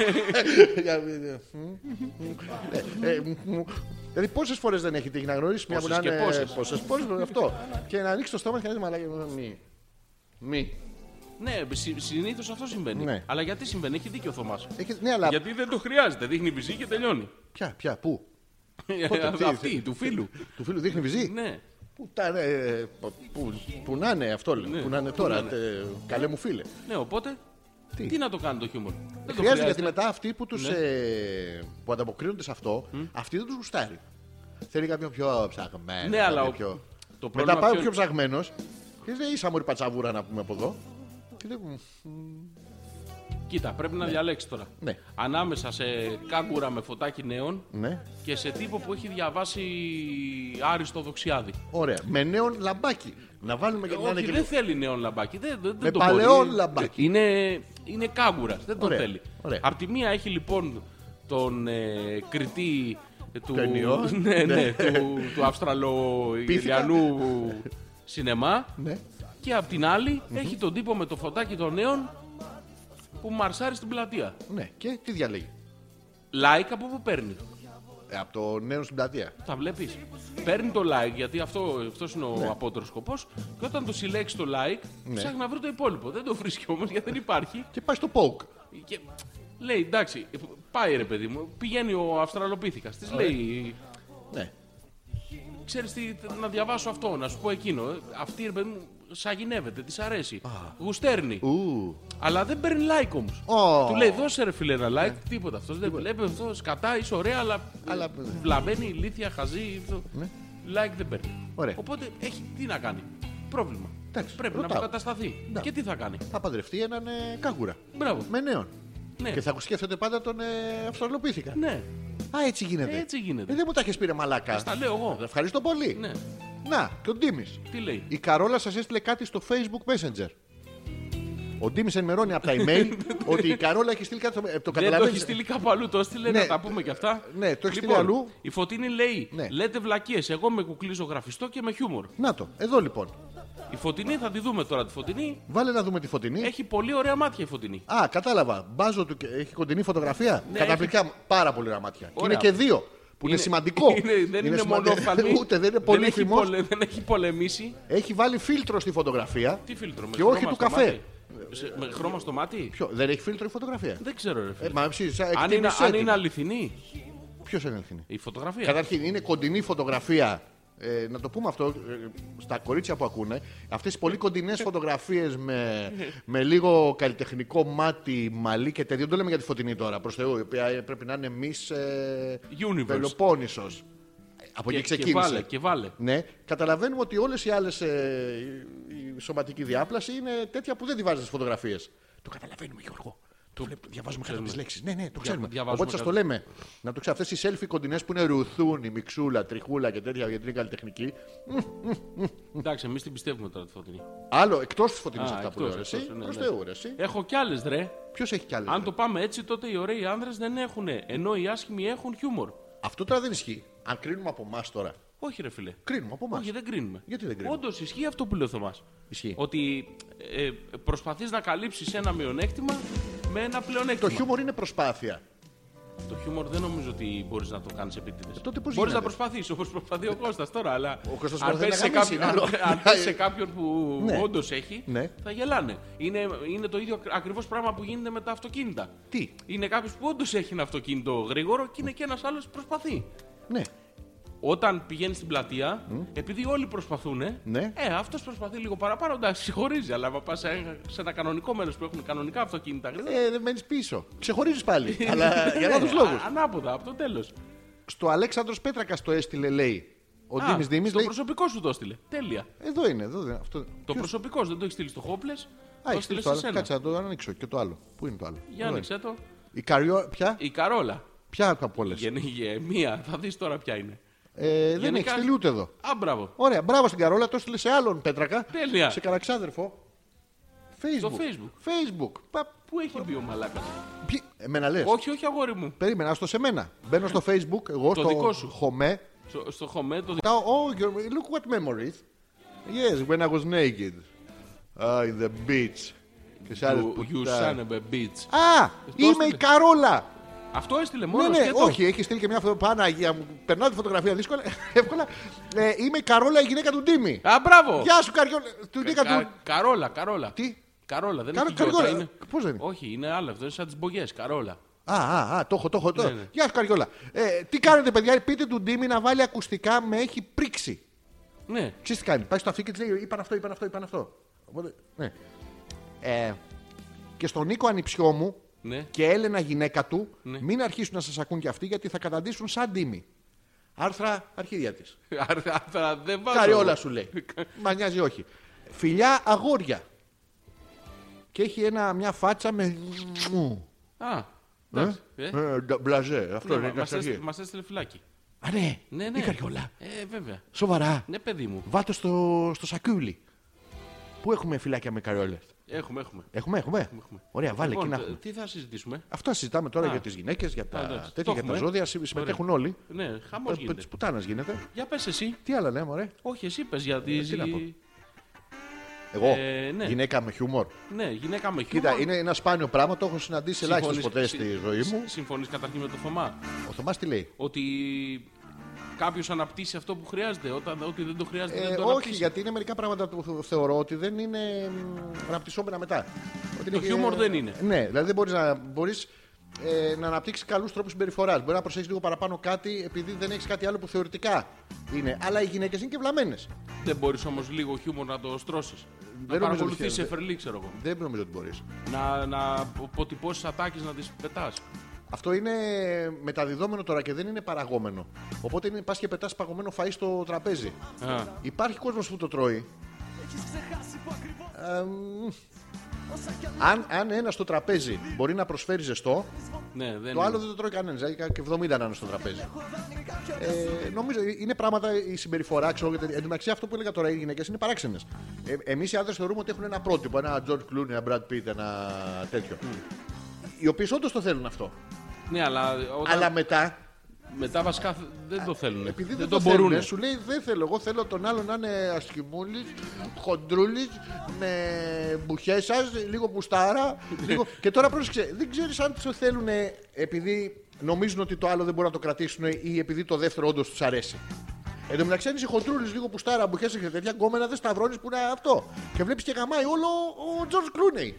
C: Δηλαδή πόσες φορές δεν έχει τύχει να γνωρίσει μια που να
B: Πόσες και
C: είναι.
B: πόσες.
C: Πόσες φορές αυτό. Και να ανοίξει το στόμα και να δει μαλάκι. Μη. Μη.
B: Ναι, συνήθως αυτό συμβαίνει.
C: Ναι.
B: Αλλά γιατί συμβαίνει, έχει δίκιο ο Θωμάς.
C: Έχει- Ναι, αλλά.
B: Γιατί δεν το χρειάζεται. Δείχνει βυζί και τελειώνει.
C: Ποια, ποια, πού; Πότε, τι,
B: Αυτή,
C: τι,
B: του φίλου.
C: Του φίλου δείχνει βυζί;
B: Ναι.
C: Πού, τα, ε, που, που να είναι αυτό, λέει. που να είναι τώρα.
B: να είναι.
C: τε- καλέ μου φίλε.
B: Ναι, οπότε.
C: Τι;
B: Τι, να το κάνει το χιούμορ; Δεν το
C: Χρειάζεται γιατί μετά αυτοί που,
B: Ναι.
C: τους, ε, που ανταποκρίνονται σε αυτό, αυτοί δεν τους γουστάρει. Θέλει κάποιον πιο ψαγμένο.
B: Ναι, αλλά
C: κάποιον
B: ο-
C: πιο...
B: το
C: Μετά
B: πρόβλημα
C: πάει ο
B: ποιο-
C: πιο ψαγμένος και λέει ίσα μωρή πατσαβούρα να πούμε από εδώ. Και λέει, «Μ,
B: Κοίτα, πρέπει να διαλέξεις τώρα.
C: Ναι.
B: Ανάμεσα σε κάγκουρα με φωτάκι νέων
C: ναι,
B: και σε τύπο που έχει διαβάσει Άριστο Δοξιάδη.
C: ωραία. Με νέον λαμπάκι. Να βάλουμε και να είναι
B: Όχι,
C: και
B: δεν θέλει νέον λαμπάκι. Δεν, δεν,
C: Με
B: δεν το
C: παλαιόν
B: μπορεί.
C: λαμπάκι.
B: Είναι, είναι κάγκουρα. Δεν τον
C: Ωραία,
B: θέλει.
C: ωραία.
B: Απ' τη μία έχει λοιπόν τον ε, κριτή του,
C: Κενιό.
B: ναι,
C: Ναι.
B: ναι, του, του Αυστραλο-Ιλιανού σινεμά
C: Ναι.
B: και απ' την άλλη έχει τον τύπο με το φωτάκι των νέων που μαρσάρει στην πλατεία.
C: ναι. Και τι διαλέγει;
B: Like από πού παίρνει;
C: Ε, από το νέο στην πλατεία.
B: Τα βλέπεις. Παίρνει το like γιατί αυτό αυτός είναι ο
C: Ναι.
B: απότερος σκοπός. Και όταν το συλλέξεις το like, ψάχνει να βρει το υπόλοιπο. Δεν το βρίσκει όμως γιατί δεν υπάρχει.
C: Και πάει στο poke.
B: Και λέει εντάξει, πάει ρε παιδί μου. Πηγαίνει ο Αυστραλοπίθηκας. Της λέει,
C: Ναι.
B: ξέρεις τι, να διαβάσω αυτό, να σου πω εκείνο. Ε, Αυτή ρε παιδί μου σαγηνεύεται, της αρέσει. Γουστέρνει.
C: Ου.
B: Αλλά δεν παίρνει like όμως.
C: Ω.
B: Του λέει δώσε ρε φίλε ένα like, τίποτα. Αυτός δεν βλέπει αυτό, σκατά, είσαι ωραία, αλλά,
C: Αλλά-
B: βλαβαίνει, ηλίθια, χαζή. Αυτό.
C: Ναι.
B: Like δεν παίρνει.
C: Ωραία.
B: Οπότε έχει τι να κάνει; Πρόβλημα.
C: Εντάξει,
B: Πρέπει να
C: ρωτάω.
B: αποκατασταθεί.
C: Ναι.
B: Και τι θα κάνει;
C: Θα παντρευτεί έναν ε, κάγκουρα.
B: Μπράβο.
C: Με νέον.
B: Ναι.
C: Και θα σκέφτεται πάντα τον ε, Αυστραλοπίθηκα.
B: Ναι,
C: Α, έτσι γίνεται.
B: έτσι γίνεται.
C: Ε, δεν μου τα έχεις πει ρε μαλάκα.
B: Στα λέω εγώ.
C: Ευχαριστώ πολύ.
B: Ναι.
C: Να, και ο Ντίμης.
B: Τι λέει;
C: Η Καρόλα σας έστειλε κάτι στο Facebook Messenger. Ο Ντίμης ενημερώνει από τα email ότι η Καρόλα έχει στείλει κάτι στο. Ε, το
B: Δεν το
C: καταλαβαίνεις;
B: έχει στείλει κάπου αλλού, το έστειλε
C: Ναι.
B: να τα πούμε κι αυτά.
C: Ναι, το έχει στείλει
B: λοιπόν,
C: αλλού.
B: Η Φωτίνη λέει:
C: Ναι.
B: Λέτε βλακίες. Εγώ με κουκλίζω γραφιστό και με χιούμορ.
C: Να το, εδώ λοιπόν.
B: Η Φωτεινή θα τη δούμε τώρα τη Φωτεινή.
C: Βάλε να δούμε τη φωτεινή.
B: Έχει πολύ ωραία μάτια η Φωτεινή.
C: Α, κατάλαβα. Μπάζω του και έχει κοντινή φωτογραφία;
B: Ναι,
C: Καταπληκτικά, πάρα πολύ ωραία μάτια. Και
B: Ωραία.
C: είναι και δύο. Που είναι,
B: Είναι-
C: σημαντικό.
B: είναι- δεν είναι,
C: σημαντι-
B: μονόφαλμη.
C: Ούτε δεν είναι
B: έχει,
C: πολύφημο.
B: πολε- δεν έχει πολεμήσει.
C: Έχει βάλει φίλτρο στη φωτογραφία.
B: Τι φίλτρο, με
C: Και
B: χρώμα
C: όχι του
B: στο
C: καφέ.
B: Μάτι. Σε- με χρώμα στο μάτι;
C: Ποιο, δεν έχει φίλτρο η φωτογραφία;
B: Δεν ξέρω, ρε
C: Ε,
B: φίλε.
C: μα ψήσεις,
B: αν, είναι,
C: εκτίμησέ
B: αν
C: την.
B: είναι αληθινή
C: Ποιος είναι αληθινή;
B: η φωτογραφία.
C: Καταρχήν, είναι κοντινή φωτογραφία. Ε, να το πούμε αυτό ε, στα κορίτσια που ακούνε. Αυτές οι πολύ κοντινές φωτογραφίες με, με λίγο καλλιτεχνικό μάτι, μαλλί και τέτοιο. Δεν το λέμε για τη φωτεινή τώρα προς Θεού, η οποία ε, πρέπει να είναι Miss ε,
B: Universe.
C: Πελοπόννησος. Από εκεί
B: και, και
C: ξεκίνησε.
B: βάλε, και βάλε.
C: Ναι, καταλαβαίνουμε ότι όλες οι άλλες ε, η, η σωματική διάπλαση είναι τέτοια που δεν τη βάζεις στις φωτογραφίες. Το καταλαβαίνουμε Γιώργο. Το βλέπ- διαβάζουμε κάτω από τις λέξεις. Ναι, ναι, το ξέρουμε.
B: διαβάζουμε
C: Οπότε σας το
B: κάτω.
C: λέμε. Να το ξέρω. Αυτές οι selfie κοντινές που είναι ρουθούν, η μιξούλα, τριχούλα και τέτοια γιατί είναι καλλιτεχνική.
B: Εντάξει, εμείς την πιστεύουμε τώρα τη Φωτεινή.
C: Άλλο εκτός της φωτεινής
B: Α,
C: αυτά που
B: εκτός,
C: λέω ρε, εσύ.
B: εκτός, ναι,
C: Προς
B: ναι.
C: Θεού ρε, εσύ.
B: Έχω κι άλλες, ρε.
C: Ποιος έχει κι άλλες.
B: Αν
C: ρε;
B: το πάμε έτσι, τότε οι ωραίοι άνδρες δεν έχουν. Ενώ οι άσχημοι έχουν χιούμορ.
C: Αυτό τώρα δεν ισχύει. Αν κρίνουμε από εμάς τώρα.
B: Όχι, ρε φίλε.
C: Κρίνουμε από εμάς.
B: Όχι, δεν κρίνουμε.
C: Γιατί δεν κρίνουμε;
B: Όντως ισχύει αυτό που λέει ο Θωμάς.
C: Ισχύει.
B: Ότι ε, προσπαθείς να καλύψεις ένα μειονέκτημα με ένα πλεονέκτημα.
C: Το χιούμορ είναι προσπάθεια.
B: Το χιούμορ δεν νομίζω ότι μπορείς να το κάνεις επίτηδες.
C: Ε, τότε πώς
B: Μπορείς να
C: γίνεται;
B: προσπαθήσει όπως προσπαθεί ο Κώστας τώρα. Αλλά
C: Ο Κώστας
B: αν
C: προσπαθεί
B: πέσει
C: να
B: σε,
C: γαμίσει,
B: κάποιον,
C: άλλο.
B: αν πέσει σε κάποιον που
C: Ναι.
B: όντως έχει,
C: Ναι.
B: θα γελάνε. Είναι, είναι το ίδιο ακριβώς πράγμα που γίνεται με τα αυτοκίνητα.
C: Τι;
B: Είναι κάποιος που όντως έχει ένα αυτοκίνητο γρήγορο και είναι και ένας άλλος που προσπαθεί.
C: Ναι.
B: Όταν πηγαίνει στην πλατεία, επειδή όλοι προσπαθούν,
C: Ναι.
B: ε, αυτός προσπαθεί λίγο παραπάνω, εντάξει, συγχωρίζει. Αλλά άμα πας σε, σε ένα κανονικό μέρος που έχουν κανονικά αυτοκίνητα γρήγορα.
C: Ε, δεν μένεις πίσω. Ξεχωρίζεις πάλι. αλλά για λάθος λόγους.
B: α- Ανάποδα, από το τέλος.
C: Στο Αλέξανδρος Πέτρακας το έστειλε, λέει. Ο Ντίμη Δήμης
B: Το
C: λέει.
B: προσωπικό σου το έστειλε. Τέλεια.
C: Εδώ είναι, εδώ είναι. Αυτό...
B: Το προσωπικό σου δεν το έχεις στείλει στο Χόπλε.
C: Α,
B: Το
C: έχεις
B: έστειλε
C: στείλει το
B: σε
C: άλλο.
B: σένα.
C: Κάτσε να το ανοίξω. Και το άλλο. Πού είναι το άλλο;
B: Για
C: Εδώ
B: άνοιξε το.
C: είναι. Η Καριό. Ποια;
B: Η Καρόλα.
C: Ποια από όλε.
B: Γεννή, μία. Θα δεις τώρα ποια είναι.
C: Ε, δεν
B: Γενικά-
C: έχεις στείλει ούτε εδώ.
B: Α, μπράβο.
C: Ωραία, μπράβο στην Καρόλα. Το έστειλε σε άλλον Πέτρακα.
B: Τέλεια.
C: Σε καραξάδερφο. Facebook.
B: Στο Facebook.
C: Facebook. Πα,
B: Πού έχει μπει ο Μαλάκας;
C: ποιοι- Εμένα λες;
B: όχι, όχι, αγόρι μου.
C: Περίμενα, στο σε μένα. Μπαίνω στο Facebook, εγώ
B: Το
C: στο
B: δικό σου.
C: χωμέ.
B: Στο, στο χωμέ το
C: Κοιτάω, oh, you're- look what memories. Yes, when I was naked. Ah, in the beach. Και σε άλλες
B: You, you
C: πουτάνες.
B: son of a bitch.
C: Α, είμαι
B: έστειλε.
C: η Καρόλα.
B: Αυτό έστειλε
C: Ναι,
B: μόνος
C: ναι,
B: σκέτο.
C: όχι, έχει στείλει και μια φωτογραφία. Παναγία μου. Περνάω τη φωτογραφία δύσκολα, εύκολα. Ε, είμαι η Καρόλα, η γυναίκα του Ντίμη.
B: Α, μπράβο.
C: Γεια σου, Καριόλα. Του γυναίκα
B: Κα-
C: του.
B: Καρόλα, Καρόλα.
C: Τι;
B: Καρόλα, δεν
C: Καρο-
B: έχει γιώτα,
C: Καριόλα.
B: είναι.
C: Πώς δεν είναι;
B: Όχι, είναι άλλο. Αυτό είναι σαν τις μπογιές. Καρόλα.
C: Α, α, α, το έχω, το έχω. το-
B: Ναι, ναι.
C: Γεια σου, Καριόλα. Ε, τι κάνετε, παιδιά, πείτε του Ντίμη να βάλει ακουστικά, με έχει πρίξει.
B: Ναι.
C: Ξέρεις τι κάνει, πάει στο αφή και της λέει: Είπαν αυτό, είπαν αυτό, είπαν αυτό. Οπότε, ναι. Ε, και στον Νίκο Ανιψιό μου
B: Ναι.
C: και Έλενα γυναίκα του,
B: Ναι.
C: μην αρχίσουν να σας ακούν κι αυτοί γιατί θα καταντήσουν σαν Ντίμη. Άρθρα αρχίδια της.
B: Άρθρα δεν βάζω.
C: Καριόλα σου λέει. Μα νοιάζει όχι. Φιλιά αγόρια. Και έχει ένα, μια φάτσα με.
B: Α,
C: Ε,
B: εντάξει. Ε,
C: ε, ντα- μπλαζέ, αυτό
B: ναι,
C: είναι
B: μας
C: κατσαρχή.
B: έστειλε- Μας έστειλε φυλάκι.
C: Α, ναι,
B: Ναι, ναι.
C: η Καριόλα.
B: Ε, βέβαια.
C: Σοβαρά.
B: Ναι, παιδί μου.
C: Βάτω στο, στο σακούλι. Πού έχουμε φυλάκια με καριόλες;
B: Έχουμε, έχουμε.
C: Έχουμε, έχουμε.
B: έχουμε.
C: Ωραία, βάλε
B: Λοιπόν,
C: εκεί να
B: τε-
C: έχουμε.
B: τι θα συζητήσουμε;
C: Αυτό συζητάμε τώρα
B: Α.
C: για τις γυναίκες, για τα,
B: Α, εντάξει.
C: τέτοια,
B: Το
C: για τα
B: έχουμε.
C: ζώδια. συμ- Συμμετέχουν όλοι.
B: Ναι, χαμός
C: Τη
B: γίνεται.
C: πουτάνας γίνεται.
B: Για πες εσύ.
C: Τι άλλα λέμε, ωραία.
B: Όχι, εσύ πες για τη...
C: τι να πω. Εγώ,
B: Ε, ναι.
C: γυναίκα με χιούμορ.
B: Ναι, γυναίκα με χιούμορ.
C: Κοίτα, είναι ένα σπάνιο πράγμα, το έχω συναντήσει ελάχιστε
B: Συμφωνείς-
C: ποτέ
B: συ-
C: στη ζωή μου.
B: συ- Συμφωνείς καταρχήν με το Θωμά;
C: Ο Θωμάς τι λέει;
B: Ότι κάποιος αναπτύσσει αυτό που χρειάζεται. Όταν, ότι δεν το χρειάζεται
C: Ε,
B: δεν το
C: όχι,
B: αναπτύσσει.
C: γιατί είναι μερικά πράγματα που θεωρώ ότι δεν είναι μ, αναπτυσσόμενα μετά. Ότι
B: Το
C: είναι-
B: χιούμορ δεν είναι.
C: Ναι, δηλαδή δεν μπορείς να, μπορείς, ε, να αναπτύξεις καλούς τρόπους συμπεριφοράς. Μπορεί να προσέχεις λίγο παραπάνω κάτι επειδή δεν έχεις κάτι άλλο που θεωρητικά είναι. Αλλά οι γυναίκες είναι και βλαμμένες.
B: Δεν μπορείς όμως λίγο χιούμορ να το στρώσεις. Να
C: νομίζω
B: παρακολουθείς
C: ότι-
B: εφερλή, ξέρω εγώ.
C: Δεν νομίζω ότι μπορείς.
B: Να, να αποτυπώσεις ατάκες να τις πετάς.
C: Αυτό είναι μεταδιδόμενο τώρα και δεν είναι παραγόμενο. Οπότε είναι, πας και πετάς παγωμένο φαΐ στο τραπέζι.
B: Α,
C: Υπάρχει κόσμος που το τρώει. Ε, μ, αν, αν ένα στο τραπέζι μπορεί να προσφέρει ζεστό,
B: ναι, δεν
C: το άλλο δεν το τρώει κανένας. Δηλαδή και 70 να είναι στο τραπέζι. Ε, νομίζω είναι πράγματα η συμπεριφορά. Ξέρω, γιατί- εν τω μεταξύ, αυτό που έλεγα τώρα οι γυναίκες είναι παράξενες. Ε, Εμείς οι άντρες θεωρούμε ότι έχουν ένα πρότυπο, ένα George Clooney, ένα Brad Pitt, ένα τέτοιο. Οι οποίες όντως το θέλουν αυτό.
B: Ναι, αλλά, όταν...
C: Αλλά μετά,
B: μετά βασικά δεν το θέλουν.
C: επειδή δεν,
B: δεν
C: το,
B: το μπορούν.
C: θέλουν, σου λέει δεν θέλω. Εγώ θέλω τον άλλο να είναι ασκημούλης, χοντρούλης, με μπουχέ σα, λίγο πουστάρα. λίγο... και τώρα πρόσεξε, δεν ξέρεις αν το θέλουν επειδή νομίζουν ότι το άλλο δεν μπορούν να το κρατήσουν ή επειδή το δεύτερο όντως τους αρέσει. Εν τω μεταξύ, αν είσαι χοντρούλης, λίγο πουστάρα, μπουχέ και τέτοια γκόμενα, δεν σταυρώνεις που είναι αυτό. Και βλέπεις και γαμάει όλο ο George Clooney.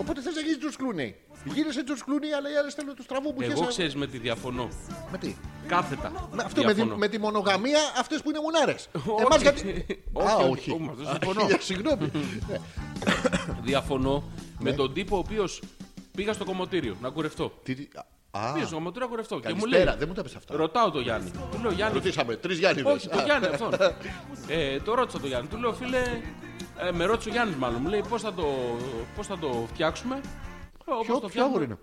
C: Οπότε θες να γίνεις George Clooney. Γίνεσαι George Clooney, αλλά οι άλλες θέλουν τους τραβού μπουχέ.
B: Εγώ ξέρεις με τι διαφωνώ.
C: Με τι;
B: Κάθετα.
C: Με, αυτό με τη,
B: διαφωνώ.
C: με τη μονογαμία, αυτές που είναι μουνάρες.
B: Όχι.
C: Εμάς γιατί.
B: Όχι,
C: Α,
B: όχι,
C: όχι.
B: όχι, μαζί
C: Α,
B: συμφωνώ.
C: Συγγνώμη. Ναι.
B: Διαφωνώ με
C: Ναι.
B: τον τύπο ο οποίος πήγα στο κομμωτήριο να κουρευτώ.
C: Τι- τι- Α,
B: Πήγα στο κομμωτήριο να κουρευτώ. Και μου λέει,
C: καλησπέρα, δεν μου τα πες αυτά.
B: ρωτάω το Γιάννη. Του λέω Γιάννη.
C: Ρωτήσαμε, τρεις Γιάννηδε.
B: Όχι, το Γιάννη αυτόν. ε, το ρώτησα το Γιάννη. Του λέω φίλε, ε, με ρώτησε ο Γιάννης μάλλον. Μου λέει πώς θα, το, πώς θα το φτιάξουμε; Όπως
C: Ποιο-
B: το
C: ποιο
B: φτιάχνουμε.
C: άγορο είναι;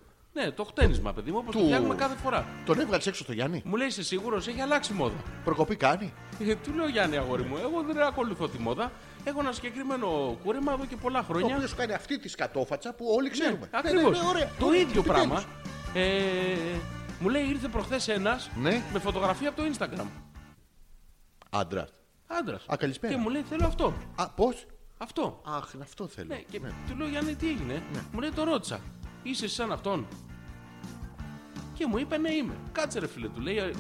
B: Ναι, το χτένισμα, παιδί μου, όπως το
C: Του-
B: φτιάχνουμε κάθε φορά.
C: Τον έβγαλες έξω στο Γιάννη;
B: Μου λέει είσαι σίγουρος, έχει αλλάξει μόδα.
C: Προκοπή κάνει;
B: Ε, του λέω Γιάννη, αγόρι μου, εγώ δεν ακολουθώ τη μόδα. Έχω ένα συγκεκριμένο κούρεμα εδώ και πολλά
C: Το
B: χρόνια.
C: οποίο σου κάνει αυτή τη σκατόφατσα που όλοι ξέρουμε.
B: Ναι,
C: Ναι,
B: ακριβώς.
C: ναι, ναι, ωραία.
B: Το
C: Ωραία,
B: ίδιο
C: επιτέλους.
B: πράγμα. Ε, μου λέει ήρθε προχθές ένας
C: Ναι.
B: με φωτογραφία από το Instagram.
C: Άντρας.
B: Άντρας.
C: Α, καλησπέρα.
B: Και μου λέει θέλω αυτό.
C: Α, πώς;
B: Αυτό.
C: Αχ, είναι αυτό θέλω.
B: Ναι, και
C: Ναι.
B: του λέω Γιάννη τι έγινε; Μου λέει το ρώτησα. Είσαι σαν αυτόν; Και μου είπε ναι είμαι. Κάτσε ρε φίλε του λέει.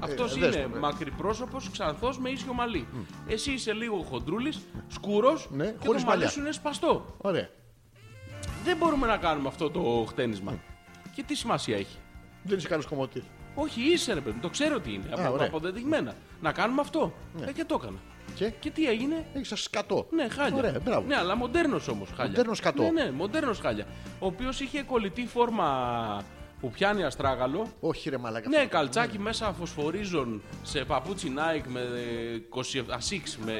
B: Αυτός
C: ε,
B: είναι
C: δες το, ναι.
B: μακριπρόσωπο, ξανθός με ίσιο μαλλί. Εσύ είσαι λίγο χοντρούλης, σκούρος
C: Ναι,
B: και το
C: χωρίς
B: μαλλί
C: μαλλιά.
B: σου είναι σπαστό.
C: Ωραία.
B: Δεν μπορούμε να κάνουμε αυτό το χτένισμα. Και τι σημασία έχει;
C: Δεν είσαι καλό κομμωτής.
B: Όχι, είσαι ρε παιδί, το ξέρω τι είναι. Από,
C: ωραία.
B: αποδεδειγμένα. Να κάνουμε αυτό.
C: Ναι.
B: Ε, και το έκανα.
C: Και;
B: Και τι έγινε;
C: έχεις σας σκατό.
B: Ναι, χάλια.
C: Ωραία, μπράβο.
B: Ναι, αλλά μοντέρνος όμως χάλια.
C: Μοντέρνος κατώ.
B: Ναι, ναι, μοντέρνος χάλια. Ο οποίος είχε κολλητή φόρμα που πιάνει αστράγαλο.
C: Όχι, ρε μαλάκα.
B: Ναι,
C: αυτό.
B: καλτσάκι μέσα φωσφορίζον σε παπούτσι Nike με 20 ασίξ με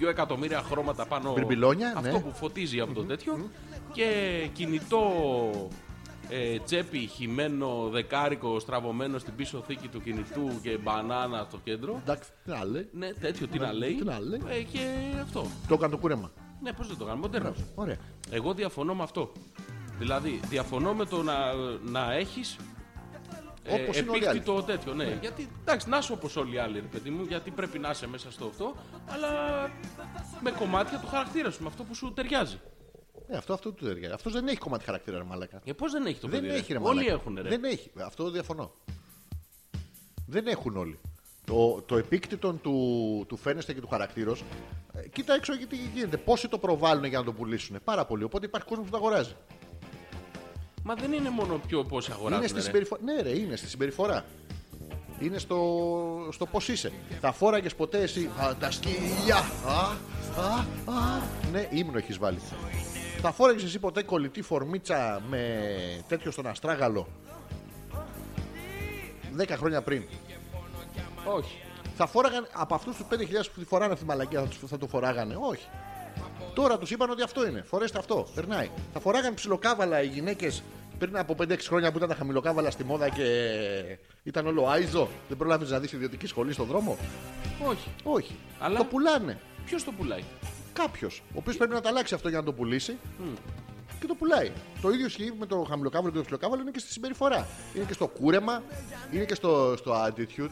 B: 2 εκατομμύρια χρώματα πάνω.
C: Μπιρμπιλόνια,
B: Αυτό
C: ναι.
B: που φωτίζει από το τέτοιο. Και κινητό ε, τσέπη χυμένο δεκάρικο στραβωμένο στην πίσω θήκη του κινητού και μπανάνα στο κέντρο.
C: Εντάξει, τι να λέει.
B: Ναι, τέτοιο τι να λέει.
C: τι να λέει.
B: Ε, και αυτό.
C: Το έκανε το κούρεμα.
B: Ναι, πώς δεν το κάνω, μοντέρνος.
C: Ωραία.
B: Εγώ διαφωνώ με αυτό. Δηλαδή, διαφωνώ με το να, να έχεις.
C: Όπως είναι όλοι οι άλλοι.
B: επίκτητο τέτοιο, ναι. Γιατί εντάξει, να είσαι όπως όλοι οι άλλοι, ρε παιδί μου, γιατί πρέπει να είσαι μέσα στο αυτό, αλλά με κομμάτια του χαρακτήρα σου, με αυτό που σου ταιριάζει.
C: Ε, αυτό, αυτό του ταιριάζει. Αυτός δεν έχει κομμάτι χαρακτήρα, ρε μαλάκα.
B: Ε, πώς δεν έχει το
C: Δεν
B: παιδί, ρε;
C: έχει, ρε
B: Όλοι
C: μαλάκα.
B: έχουν, ρε.
C: Δεν έχει. Αυτό διαφωνώ. Δεν έχουν όλοι. Το, το επίκτητο του, του φαίνεστε και του χαρακτήρος. Ε, κοίτα έξω γιατί γίνεται. Πόσοι το προβάλλουν για να το πουλήσουν. Πάρα πολύ. Οπότε υπάρχει κόσμος που το αγοράζει.
B: Μα δεν είναι μόνο πιο πόσοι αγοράζουν.
C: Είναι στη
B: ρε.
C: συμπεριφορά. Ναι, ρε, είναι στη συμπεριφορά. Είναι στο, στο πώς είσαι. Θα φόραγες ποτέ εσύ. Α, τα σκυλιά. Α, α, α. Ναι, ύμνο έχεις βάλει. Θα φόραγε εσύ ποτέ κολλητή φορμίτσα με τέτοιο στον αστράγαλο; 10 χρόνια πριν.
B: Όχι.
C: Θα φόραγαν από αυτούς τους 5.000 που τη φοράνε αυτή τη μαλακία, θα, τους- θα το φοράγανε; Όχι. Τώρα τους είπαν ότι αυτό είναι. Φορέστε αυτό. Περνάει. Θα φοράγαν ψιλοκάβαλα οι γυναίκες πριν από 5-6 χρόνια που ήταν τα χαμηλοκάβαλα στη μόδα και ήταν όλο άιζο. Δεν προλάβεις να δεις ιδιωτική σχολή στον δρόμο;
B: Όχι.
C: Όχι.
B: Αλλά-
C: Το πουλάνε.
B: Ποιος το πουλάει;
C: Κάποιος. Ο οποίος πρέπει να τα αλλάξει αυτό για να το πουλήσει. Και το πουλάει. Το ίδιο ισχύει με το χαμηλοκάβαλο και το ψιλοκάβαλο είναι και στη συμπεριφορά. Είναι και στο κούρεμα, είναι και στο, στο attitude.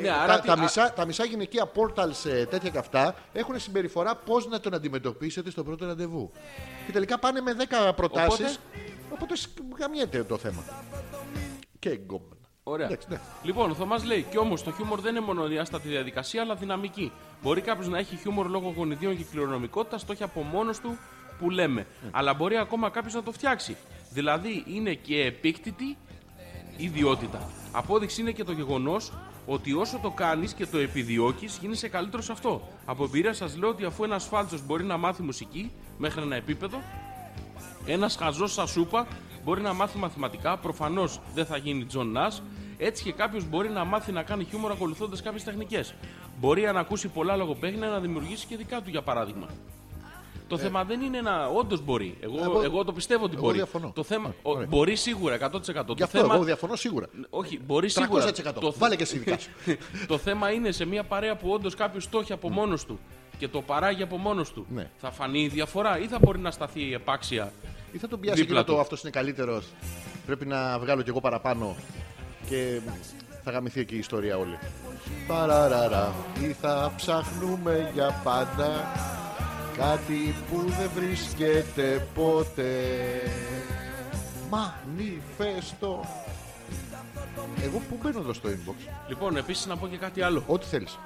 B: Ναι,
C: Ε,
B: άρα
C: τα,
B: τι-
C: τα
B: α-
C: μισά, τα μισά γυναικεία portals ε, τέτοια και αυτά έχουν συμπεριφορά πώς να τον αντιμετωπίσετε στο πρώτο ραντεβού. Και τελικά πάνε με 10 προτάσεις.
B: Οπότε;
C: Οπότε σκ- γαμιέται το θέμα. Και γκόμενα.
B: Ωραία.
C: Εντάξει, ναι.
B: Λοιπόν, ο Θωμάς λέει: Κι όμως το χιούμορ δεν είναι μονοδιάστατη διαδικασία, αλλά δυναμική. Μπορεί κάποιος να έχει χιούμορ λόγω γονιδίων και κληρονομικότητας, το έχει από μόνος του που λέμε. Αλλά μπορεί ακόμα κάποιος να το φτιάξει. Δηλαδή είναι και επίκτητη ιδιότητα. Απόδειξη είναι και το γεγονός ότι όσο το κάνεις και το επιδιώκεις, γίνεσαι καλύτερος σε αυτό. Από εμπειρία σας λέω ότι αφού ένας φάλτσο μπορεί να μάθει μουσική μέχρι ένα επίπεδο, ένας χαζός σα σούπα μπορεί να μάθει μαθηματικά, προφανώς δεν θα γίνει Τζον Νας. Έτσι και κάποιος μπορεί να μάθει να κάνει χιούμορ ακολουθώντας κάποιες τεχνικές. Μπορεί αν ακούσει πολλά λογοπαίγνια να δημιουργήσει και δικά του για παράδειγμα. Το θέμα δεν είναι να. Όντως μπορεί. Εγώ, εγώ,
C: Ε. Εγώ-
B: το πιστεύω ότι
C: εγώ
B: μπορεί.
C: διαφωνώ.
B: Το θέμα.
C: Ε,
B: ο-
C: ωραία.
B: μπορεί σίγουρα 100%.
C: Γι'
B: το
C: αυτό
B: θέμα,
C: εγώ διαφωνώ σίγουρα.
B: όχι, μπορεί σίγουρα.
C: 300%.
B: Το,
C: Βάλε και εσύ δικά σου.
B: το θέμα είναι σε μια παρέα που όντως κάποιος το έχει από μόνος του και το παράγει από μόνος του.
C: Ναι.
B: Θα φανεί η διαφορά ή θα μπορεί να σταθεί επάξια.
C: Ή θα τον πιάσει
B: Δίπλα
C: εκείνο το
B: του.
C: αυτός είναι καλύτερος. Πρέπει να βγάλω κι εγώ παραπάνω. Και θα γαμηθεί εκεί η ιστορία όλη. Παραραρα. Ή θα ψάχνουμε για πάντα κάτι που δεν βρίσκεται ποτέ. Μανιφέστο. Εγώ που μπαίνω εδώ στο inbox.
B: Λοιπόν, επίσης να πω και κάτι άλλο.
C: Ό,τι θέλεις.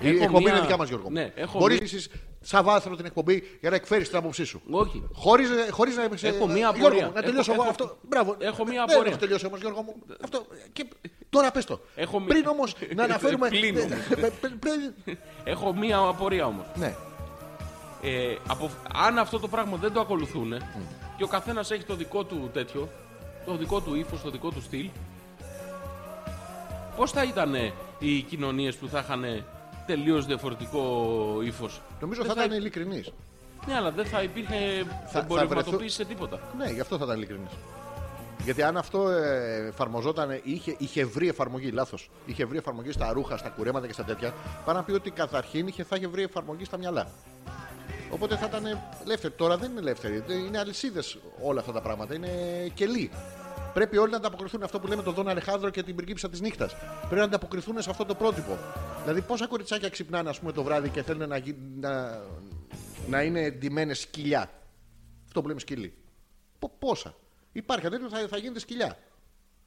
C: Η
B: Έχω
C: εκπομπή
B: μία-
C: είναι δικά μας, Γιώργο.
B: Ναι, έχω
C: Μπορείς
B: μία-
C: εσείς σαν βάθρο την εκπομπή για να εκφέρεις την άποψή σου.
B: Όχι.
C: Χωρίς, χωρίς να σε-
B: Έχω μία
C: Γιώργο,
B: απορία.
C: μου, να τελειώσω
B: Έχω-
C: εγώ
B: έχω-
C: αυτό. Μπράβο.
B: έχω μία
C: Δεν
B: απορία.
C: έχω τελειώσει όμως, Γιώργο μου. Αυτό. Και... Τώρα πες το.
B: Έχω μία-
C: Πριν όμως να αναφέρουμε.
B: Πλην όμως.
C: Πριν-
B: Έχω μία απορία όμως.
C: Ναι.
B: Ε, από, αν αυτό το πράγμα δεν το ακολουθούν και ο καθένας έχει το δικό του τέτοιο, το δικό του ύφος, το δικό του στυλ, πώς θα ήταν οι κοινωνίες που θα είχαν τελείως διαφορετικό ύφος.
C: Νομίζω θα ήταν ειλικρινής.
B: Ναι, αλλά δεν θα υπήρχε
C: θα
B: εμπορευματοποίηση σε τίποτα.
C: Ναι, γι' αυτό θα ήταν ειλικρινής. Γιατί αν αυτό ε, εφαρμοζόταν, είχε, είχε βρει εφαρμογή, λάθος. Είχε βρει εφαρμογή στα ρούχα, στα κουρέματα και στα τέτοια, πάνω να πει ότι καταρχήν είχε, θα είχε βρει εφαρμογή στα μυαλά. Οπότε θα ήταν ελεύθερη. Τώρα δεν είναι ελεύθερη. Είναι αλυσίδες όλα αυτά τα πράγματα. Είναι κελί. Πρέπει όλοι να ανταποκριθούν αυτό που λέμε τον Δόν Αλεχάνδρο και την πριγκίπισσα της νύχτας. Πρέπει να ανταποκριθούν σε αυτό το πρότυπο. Δηλαδή, πόσα κοριτσάκια ξυπνάνε ας πούμε, το βράδυ και θέλουν να, γι- να, να είναι ντυμένες σκυλιά; Αυτό που λέμε σκυλί. Πο- πόσα; Υπάρχει αντίθετο θα, θα γίνεται σκυλιά.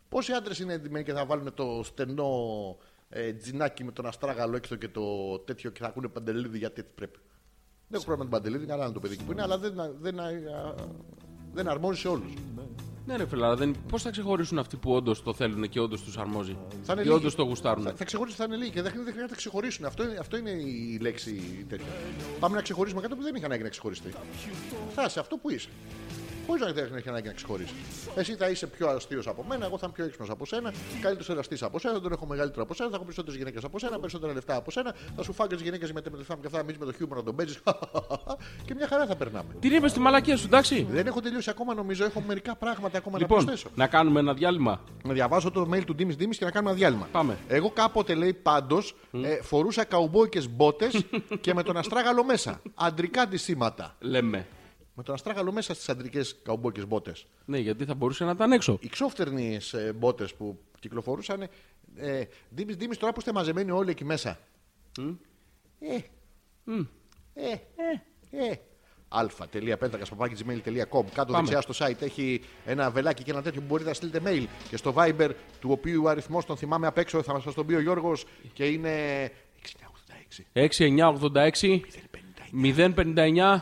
C: Πόσοι άντρες είναι εντυμένοι και θα βάλουν το στενό ε, τζινάκι με τον αστράγαλο έξω και το τέτοιο και θα ακούνε παντελίδι γιατί έτσι πρέπει. Δεν έχω πρόβλημα με την παντελίδι, καλά είναι το παιδί εκεί που είναι, αλλά δεν, δεν, δεν, δεν αρμόζει σε όλους.
B: Ναι, ρε φίλε, αλλά δεν... πώς θα ξεχωρίσουν αυτοί που όντως το θέλουν και όντως τους αρμόζει;
C: Θα είναι
B: Και
C: λίγοι.
B: όντως το γουστάρουν.
C: Θα, θα ξεχωρίσουν, θα είναι λίγοι και δεν χρειάζεται δεν χρειάζεται να ξεχωρίσουν. Αυτό είναι, αυτό είναι η λέξη τέτοια. Πάμε να ξεχωρίσουμε κάτι που δεν είχε ανάγκη να ξεχωριστεί. Θα είσαι αυτό που είσαι. Χωρί να έχει ανάγκη να ξεχωρίσει. Εσύ θα είσαι πιο αστείο από μένα, εγώ θα είμαι πιο έξυπνος από σένα, καλύτερος εραστής από σένα, δεν τον έχω μεγαλύτερο από σένα, θα έχω περισσότερες γυναίκες από σένα, περισσότερα λεφτά από σένα, θα σου φάγει τι γυναίκες με τα λεφτά μου και θα εμείς με το χιούμορ να τον παίζεις. και μια χαρά θα περνάμε.
B: Τι είπε στη μαλακία σου, εντάξει.
C: Δεν έχω τελειώσει ακόμα νομίζω, έχω μερικά πράγματα ακόμα να
B: Λοιπόν,
C: προσθέσω.
B: να κάνουμε ένα διάλειμμα.
C: Να διαβάσω το mail του Ντίμης Ντίμης και να κάνουμε ένα διάλειμμα.
B: Πάμε.
C: Εγώ κάποτε λέει πάντως ε, φορούσα καουμπόικες μπότες και με τον αστράγαλο μέσα. Αντρικά αντισήματα.
B: Λέμε.
C: Με τον αστράγαλο μέσα στις αντρικές καουμπόικε μπότες.
B: Ναι, γιατί θα μπορούσε να ήταν έξω.
C: Οι ξόφτερνες ε, μπότες που κυκλοφορούσαν. Ε, Ντίμη Ντίμη τώρα που είστε μαζεμένοι όλοι εκεί μέσα. Ε. Ε. Ε. αλφα.πέτρακα.gmail.com Κάτω
B: Πάμε.
C: δεξιά στο site έχει ένα βελάκι και ένα τέτοιο που μπορείτε να στείλετε mail. Και στο Viber, του οποίου ο αριθμός τον θυμάμαι απ' έξω, θα μας τον πει ο Γιώργος και είναι 6986
B: 6986
C: 059
B: 059
C: 2,46.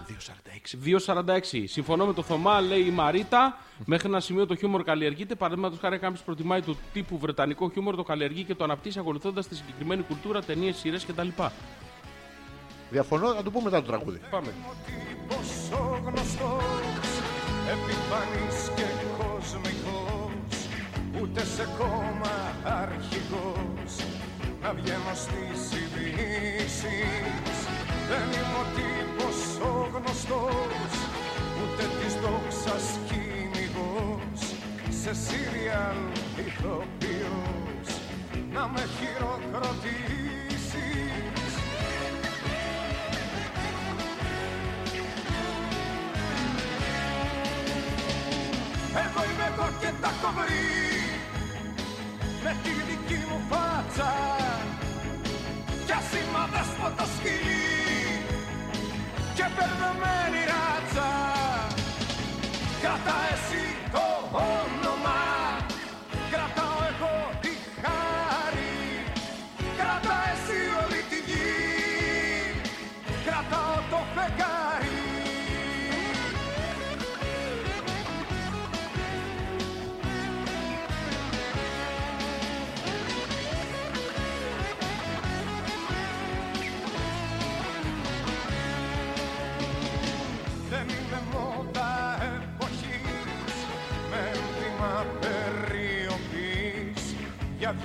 B: 2.46. Συμφωνώ με το Θωμά, λέει η Μαρίτα. Μέχρι ένα σημείο το χιούμορ καλλιεργείται. Παραδείγματος χάρη, κάποιος προτιμάει του τύπου βρετανικό χιούμορ, το καλλιεργεί και το αναπτύσσει ακολουθώντας τη συγκεκριμένη κουλτούρα, ταινίες, σειρές κτλ.
C: Διαφωνώ, θα το πούμε μετά το τραγούδι.
B: Πάμε.
A: τύπος ο γνωστός Επιφανής και κοσμικός Ούτε σε κόμμα αρχηγός Να βγαίνω στις ειδήσεις Δεν είμαι ο τύπος ο γνωστός Ούτε της δόξας κυνηγός. Σε σύριαλ ηθοποιός Να με χειροκροτήσεις. Εγώ είμαι εγώ και τα έχω βρει Με τη δική μου φάτσα. Κι ας είμαι αδέσποτο σκυλί Και μπερδεμένη ράτσα Κράτα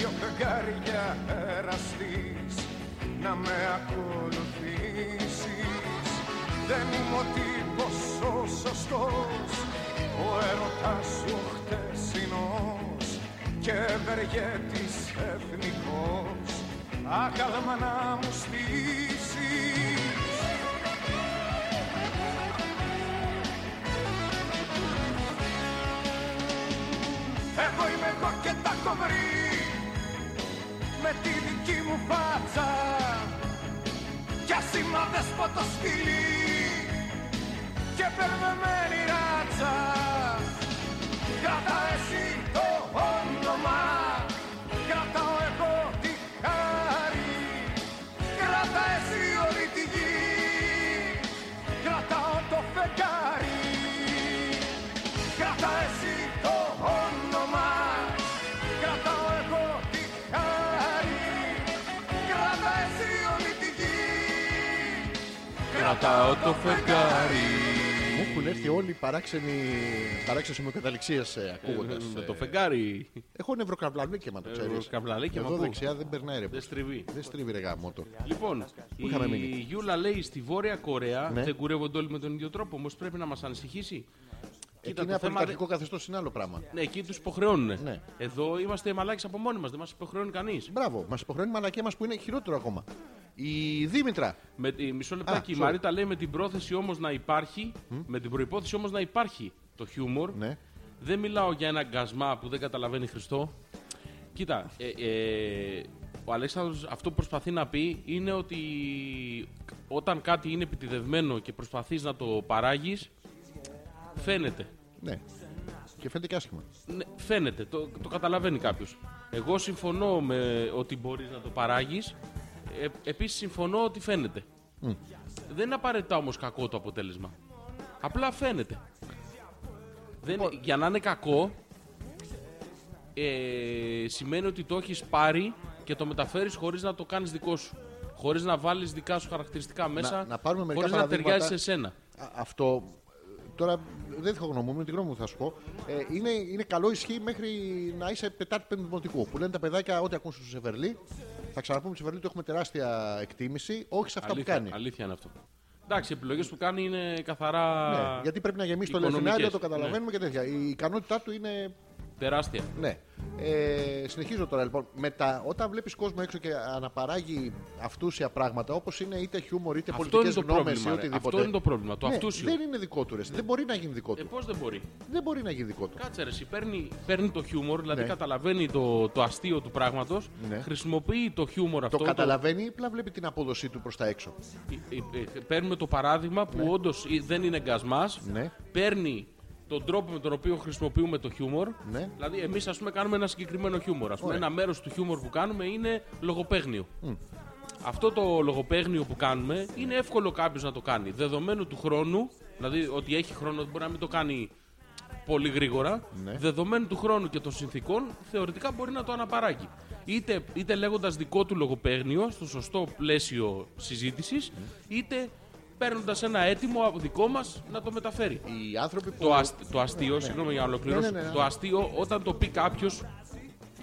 A: δυο φεγγάρια εραστής Να με ακολουθήσεις. Δεν είμαι ο τύπος ο σωστός Ο έρωτας σου χτεσινός Και ευεργέτης εθνικός. Άγαλμα να μου στήσεις. Εγώ είμαι εγώ και τα έχω βρει Με τη δική μου φάτσα. Κι ας είμαι αδέσποτος σκυλί Και μπερδεμένη ράτσα. Κράτα εσύ το όνομα Κρατάω το φεγγάρι.
C: Μου έχουν έρθει όλοι οι παράξενοι παράξενες ομοιοκαταληξίες ε, ακούγοντας.
B: Με
C: ε,
B: το φεγγάρι.
C: Έχω νευροκαβλαλίκημα, το ξέρεις.
B: Νευροκαβλαλίκημα,
C: Εδώ
B: πού;
C: δεξιά δεν περνάει ρε.
B: Δεν στριβεί.
C: Δεν στρίβει ρε γάμο το.
B: Λοιπόν,
C: είχαμε
B: η
C: μείνει;
B: Γιούλα λέει στη Βόρεια Κορέα
C: Ναι.
B: δεν κουρεύονται όλοι με τον ίδιο τρόπο. Όμως πρέπει να μας ανησυχήσει.
C: Εκεί
B: το
C: είναι
B: θέμα δεν-
C: απολυταρχικό καθεστώς είναι άλλο πράγμα.
B: Ναι, εκεί τους υποχρεώνουν.
C: Ναι.
B: Εδώ είμαστε μαλάκες από μόνοι μας, δεν μας υποχρεώνει κανείς.
C: Μπράβο, μας υποχρεώνει η μαλακία μας που είναι χειρότερο ακόμα. Η Δήμητρα.
B: Με, τη- μισό λεπτάκι.
C: Α,
B: η
C: sorry.
B: Μαρίτα λέει με την πρόθεση όμως να υπάρχει, με την προπόθεση όμως να υπάρχει το χιούμορ.
C: Ναι.
B: Δεν μιλάω για ένα γκασμά που δεν καταλαβαίνει Χριστό. Κοίτα, ε, ε, ο Αλέξανδρος αυτό που προσπαθεί να πει είναι ότι όταν κάτι είναι επιτιδευμένο και προσπαθείς να το παράγεις, φαίνεται.
C: Ναι. Και φαίνεται και άσχημα.
B: Ναι, φαίνεται, το, το καταλαβαίνει κάποιος. Εγώ συμφωνώ με ότι μπορείς να το παράγεις, ε, επίσης συμφωνώ ότι φαίνεται. Δεν είναι απαραίτητα όμως κακό το αποτέλεσμα. Απλά φαίνεται. Δεν, για να είναι κακό, ε, σημαίνει ότι το έχεις πάρει και το μεταφέρεις χωρίς να το κάνεις δικό σου. Χωρίς να βάλεις δικά σου χαρακτηριστικά μέσα,
C: να πάρουμε μερικά
B: χωρίς να
C: παραδείγματα.
B: ταιριάζει σε σένα.
C: Α- Αυτό ε, τώρα δεν θα γνωμούμε, την γνώμη μου θα σου πω. Ε, είναι, είναι καλό ισχύ μέχρι να είσαι Τετάρτη Πέμπτη Δημοτικού. Που λένε τα παιδάκια, ό,τι ακούσουν στο Σεβερλί. Θα ξαναπούμε στο Σεβερλί ότι έχουμε τεράστια εκτίμηση, όχι σε αυτά
B: αλήθεια,
C: που κάνει.
B: αλήθεια είναι αυτό. Εντάξει, οι επιλογές που κάνει είναι καθαρά
C: Ναι, γιατί πρέπει να γεμίσει το
B: οικονομικές.
C: λεφινάριο, το καταλαβαίνουμε και τέτοια. Η ικανότητά του είναι.
B: Τεράστια.
C: Ναι. Ε, συνεχίζω τώρα λοιπόν. Μετά, όταν βλέπεις κόσμο έξω και αναπαράγει αυτούσια πράγματα, όπως είναι είτε χιούμορ είτε
B: Αυτό
C: πολιτικές
B: είναι το
C: γνώμες ή
B: πρόβλημα. ρε.
C: οτιδήποτε.
B: Αυτό είναι το πρόβλημα. Το
C: Ναι,
B: αυτούσιο.
C: δεν είναι δικό του. Ρε. Δεν μπορεί να γίνει δικό
B: Ε,
C: του.
B: πώς δεν μπορεί;
C: Δεν μπορεί να γίνει δικό του.
B: Κάτσε ρε, εσύ παίρνει, παίρνει το χιούμορ, δηλαδή
C: Ναι.
B: καταλαβαίνει το, το αστείο του πράγματος,
C: Ναι.
B: χρησιμοποιεί το χιούμορ
C: Το
B: αυτό.
C: καταλαβαίνει ή απλά βλέπει την απόδοσή του προς τα έξω.
B: ε, ε, ε, παίρνουμε το παράδειγμα που όντως δεν είναι γκασμά,
C: Ναι.
B: παίρνει τον τρόπο με τον οποίο χρησιμοποιούμε το χιούμορ.
C: Ναι.
B: Δηλαδή, εμείς ας πούμε κάνουμε ένα συγκεκριμένο χιούμορ. Ας πούμε,
C: Ωραία.
B: ένα μέρος του χιούμορ που κάνουμε είναι λογοπαίγνιο. αυτό το λογοπαίγνιο που κάνουμε είναι εύκολο κάποιος να το κάνει. Δεδομένου του χρόνου, δηλαδή ότι έχει χρόνο, μπορεί να μην το κάνει πολύ γρήγορα.
C: Ναι.
B: Δεδομένου του χρόνου και των συνθήκων, θεωρητικά μπορεί να το αναπαράγει. Είτε, είτε λέγοντας δικό του λογοπαίγνιο στο σωστό πλαίσιο συζήτησης, είτε παίρνοντας ένα έτοιμο από δικό μας να το μεταφέρει.
C: Οι άνθρωποι που.
B: Το, ασ- το αστείο, συγγνώμη για να ολοκληρώσω.
C: Ναι, ναι, ναι.
B: Το αστείο, όταν το πει κάποιος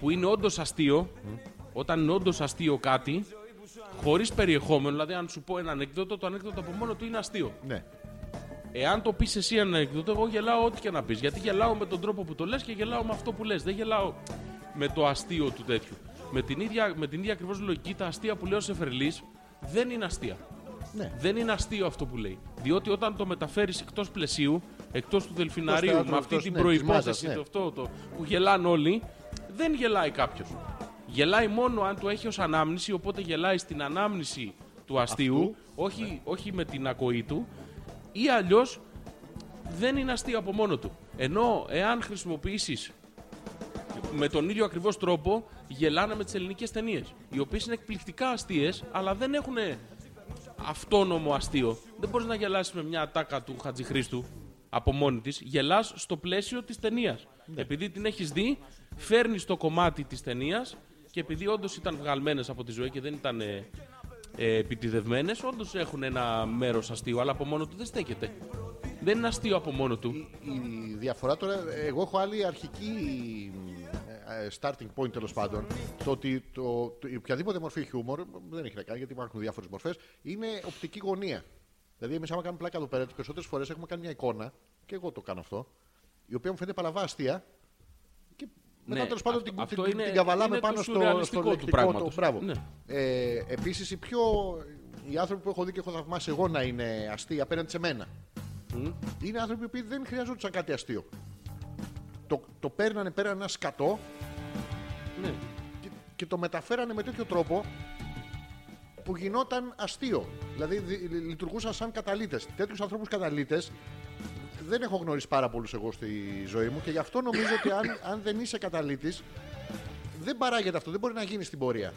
B: που είναι όντως αστείο, όταν είναι όντως αστείο κάτι, χωρίς περιεχόμενο, δηλαδή αν σου πω ένα ανέκδοτο, το ανέκδοτο από μόνο του είναι αστείο.
C: Ναι.
B: Εάν το πεις εσύ ένα ανέκδοτο, εγώ γελάω ό,τι και να πεις. Γιατί γελάω με τον τρόπο που το λες και γελάω με αυτό που λες. Δεν γελάω με το αστείο του τέτοιου. Με την ίδια, με την ίδια ακριβώς λογική, τα αστεία που λέω σε Φερλής δεν είναι αστεία.
C: Ναι.
B: Δεν είναι αστείο αυτό που λέει. Διότι όταν το μεταφέρεις εκτός πλαισίου, εκτός του δελφιναρίου,
C: θέατρο,
B: με αυτή
C: εκτός,
B: την
C: ναι, της
B: προπόθεση
C: μάζας, ναι.
B: το, αυτό, το, που γελάνε όλοι, δεν γελάει κάποιος. Γελάει μόνο αν το έχει ως ανάμνηση, οπότε γελάει στην ανάμνηση του αστείου,
C: Αυτού.
B: όχι, όχι με την ακοή του, ή αλλιώς δεν είναι αστείο από μόνο του. Ενώ εάν χρησιμοποιήσεις με τον ίδιο ακριβώς τρόπο γελάνε με τις ελληνικές ταινίες. Οι οποίες είναι εκπληκτικά αστείες, αλλά δεν έχουν αυτόνομο αστείο. Δεν μπορείς να γελάσεις με μια ατάκα του Χατζηχρήστου από μόνη της. Γελάς στο πλαίσιο της ταινίας. Επειδή την έχεις δει, φέρνει το κομμάτι της ταινίας και επειδή όντως ήταν βγαλμένες από τη ζωή και δεν ήταν ε, ε, επιτιδευμένες, όντως έχουν ένα μέρος αστείο, αλλά από μόνο του δεν στέκεται. Δεν είναι αστείο από μόνο του.
C: Η διαφορά τώρα, εγώ έχω άλλη αρχική ε, ε, starting point τέλος πάντων. Το ότι το, το, η οποιαδήποτε μορφή χιούμορ, δεν έχει να κάνει γιατί υπάρχουν διάφορες μορφές, είναι οπτική γωνία. Δηλαδή, εμείς άμα κάνουμε πλάκα εδώ πέρα, τις περισσότερες φορές έχουμε κάνει μια εικόνα, και εγώ το κάνω αυτό, η οποία μου φαίνεται παλαβά αστεία. Και μετά
B: Ναι,
C: τέλος πάντων
B: αυτό-
C: την,
B: αυτό
C: την,
B: είναι-
C: την καβαλάμε
B: είναι το
C: πάνω στο,
B: σουρεαλιστικό
C: στο
B: του
C: λεκτικό
B: πράγματος.
C: Μπράβο.
B: Ναι.
C: Ε, Επίσης, οι πιο. Οι άνθρωποι που έχω δει και έχω θαυμάσει εγώ να είναι αστείοι απέναντι σε μένα. Είναι άνθρωποι που δεν χρειαζόντουσαν κάτι αστείο. Το, το παίρνανε, πέραν ένα σκατό
B: Ναι.
C: και, και το μεταφέρανε με τέτοιο τρόπο που γινόταν αστείο. Δηλαδή δι- λειτουργούσαν σαν καταλήτες. Τέτοιους ανθρώπους καταλήτες δεν έχω γνωρίσει πάρα πολλούς εγώ στη ζωή μου και γι' αυτό νομίζω ότι αν, αν δεν είσαι καταλήτης, δεν παράγεται αυτό, δεν μπορεί να γίνει στην πορεία.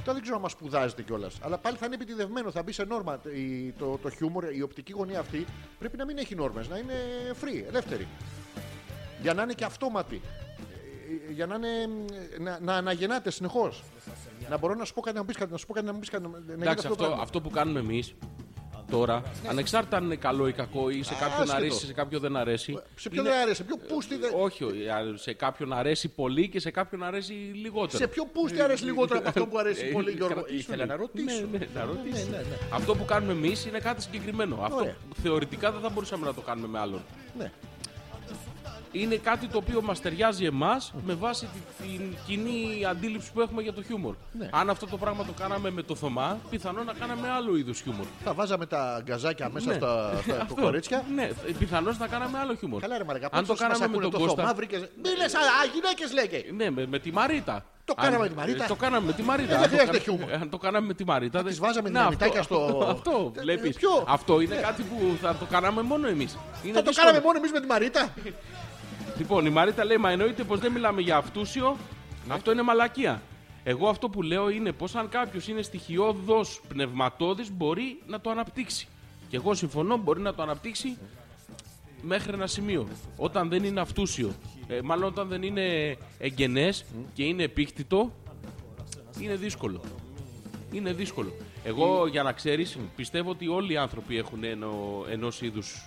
C: Τώρα δεν ξέρω αν μας σπουδάζεται κιόλας. Αλλά πάλι θα είναι επιτιδευμένο, θα μπει σε νόρμα. Η- το, το χιούμορ, η οπτική γωνία αυτή πρέπει να μην έχει νόρμες, να είναι free, ελεύθερη. Για να είναι και αυτόματη. Ε, Για να, είναι, να, να αναγεννάται συνεχώς. Να μπορώ να σου πω κάτι να μου πεις κάτι, να σου πω κάτι να μου πεις κάτι. Να, να γίνεται
B: Εντάξει,
C: το
B: αυτό,
C: πράγμα.
B: αυτό που κάνουμε εμείς τώρα, ανεξάρτητα αν είναι καλό ή κακό ή σε κάποιον
C: άσχετο.
B: αρέσει, σε κάποιον δεν αρέσει.
C: Σε ποιον
B: είναι-
C: δεν άρεσε, ποιο πούστη δεν.
B: Όχι, α, σε κάποιον αρέσει πολύ και σε κάποιον αρέσει λιγότερο.
C: Σε ποιο πούστη αρέσει λιγότερο από αυτό που αρέσει
B: Ε,
C: πολύ, Γιώργο.
B: κρατήσου
C: Ήθελα
B: λίγο.
C: να ρωτήσω.
B: Ναι, ναι, να ρωτήσεις.
C: ναι, ναι.
B: Αυτό που κάνουμε εμείς είναι κάτι συγκεκριμένο. Αυτό
C: Ωραία.
B: θεωρητικά δεν θα μπορούσαμε να το κάνουμε με άλλον.
C: Ναι.
B: Είναι κάτι το οποίο μας ταιριάζει εμάς με βάση τη- την κοινή αντίληψη που έχουμε για το χιούμορ.
C: Ναι.
B: Αν αυτό το πράγμα το κάναμε με το Θωμά, πιθανόν να κάναμε άλλο είδους χιούμορ.
C: Θα βάζαμε τα γκαζάκια μέσα
B: Ναι.
C: στα, στα
B: Αυτό.
C: κορίτσια.
B: Ναι, πιθανώς να κάναμε άλλο χιούμορ.
C: Καλά, ρε Μαρακα,
B: Αν το κάναμε με τον Κώστα.
C: Θωμά, βρήκες... Μη λες, α, α, γυναίκες λέγε.
B: Ναι, με, με τη Μαρίτα.
C: Το κάναμε με τη Μαρίτα.
B: ε, Το κάναμε με τη Μαρίτα.
C: Ε,
B: Αν
C: δεν
B: το
C: χρειάζεται
B: κάνα-
C: χιούμορ.
B: Αν το κάναμε με τη Μαρίτα.
C: τις
B: δεν-
C: βάζαμε
B: Ναι,
C: δυναμητάκια
B: αυτό-
C: στο-
B: Αυτό,
C: Ε,
B: βλέπεις.
C: ποιο;
B: Αυτό είναι
C: Ναι.
B: κάτι που θα το κάναμε μόνο εμείς.
C: Θα το κάναμε μόνο εμείς με τη Μαρίτα;
B: Λοιπόν, η Μαρίτα λέει: Μα εννοείται πως δεν μιλάμε για αυτούσιο.
C: Ναι.
B: Αυτό είναι μαλακία. Εγώ αυτό που λέω είναι πως αν κάποιος είναι στοιχειώδος πνευματόδη, μπορεί να το αναπτύξει. Και εγώ συμφωνώ, μπορεί να το αναπτύξει μέχρι ένα σημείο. Όταν δεν είναι αυτούσιο, ε, μάλλον όταν δεν είναι εγγενές και είναι επίκτητο, είναι δύσκολο. Είναι δύσκολο. Εγώ, για να ξέρεις, πιστεύω ότι όλοι οι άνθρωποι έχουν ενό, ενός είδους,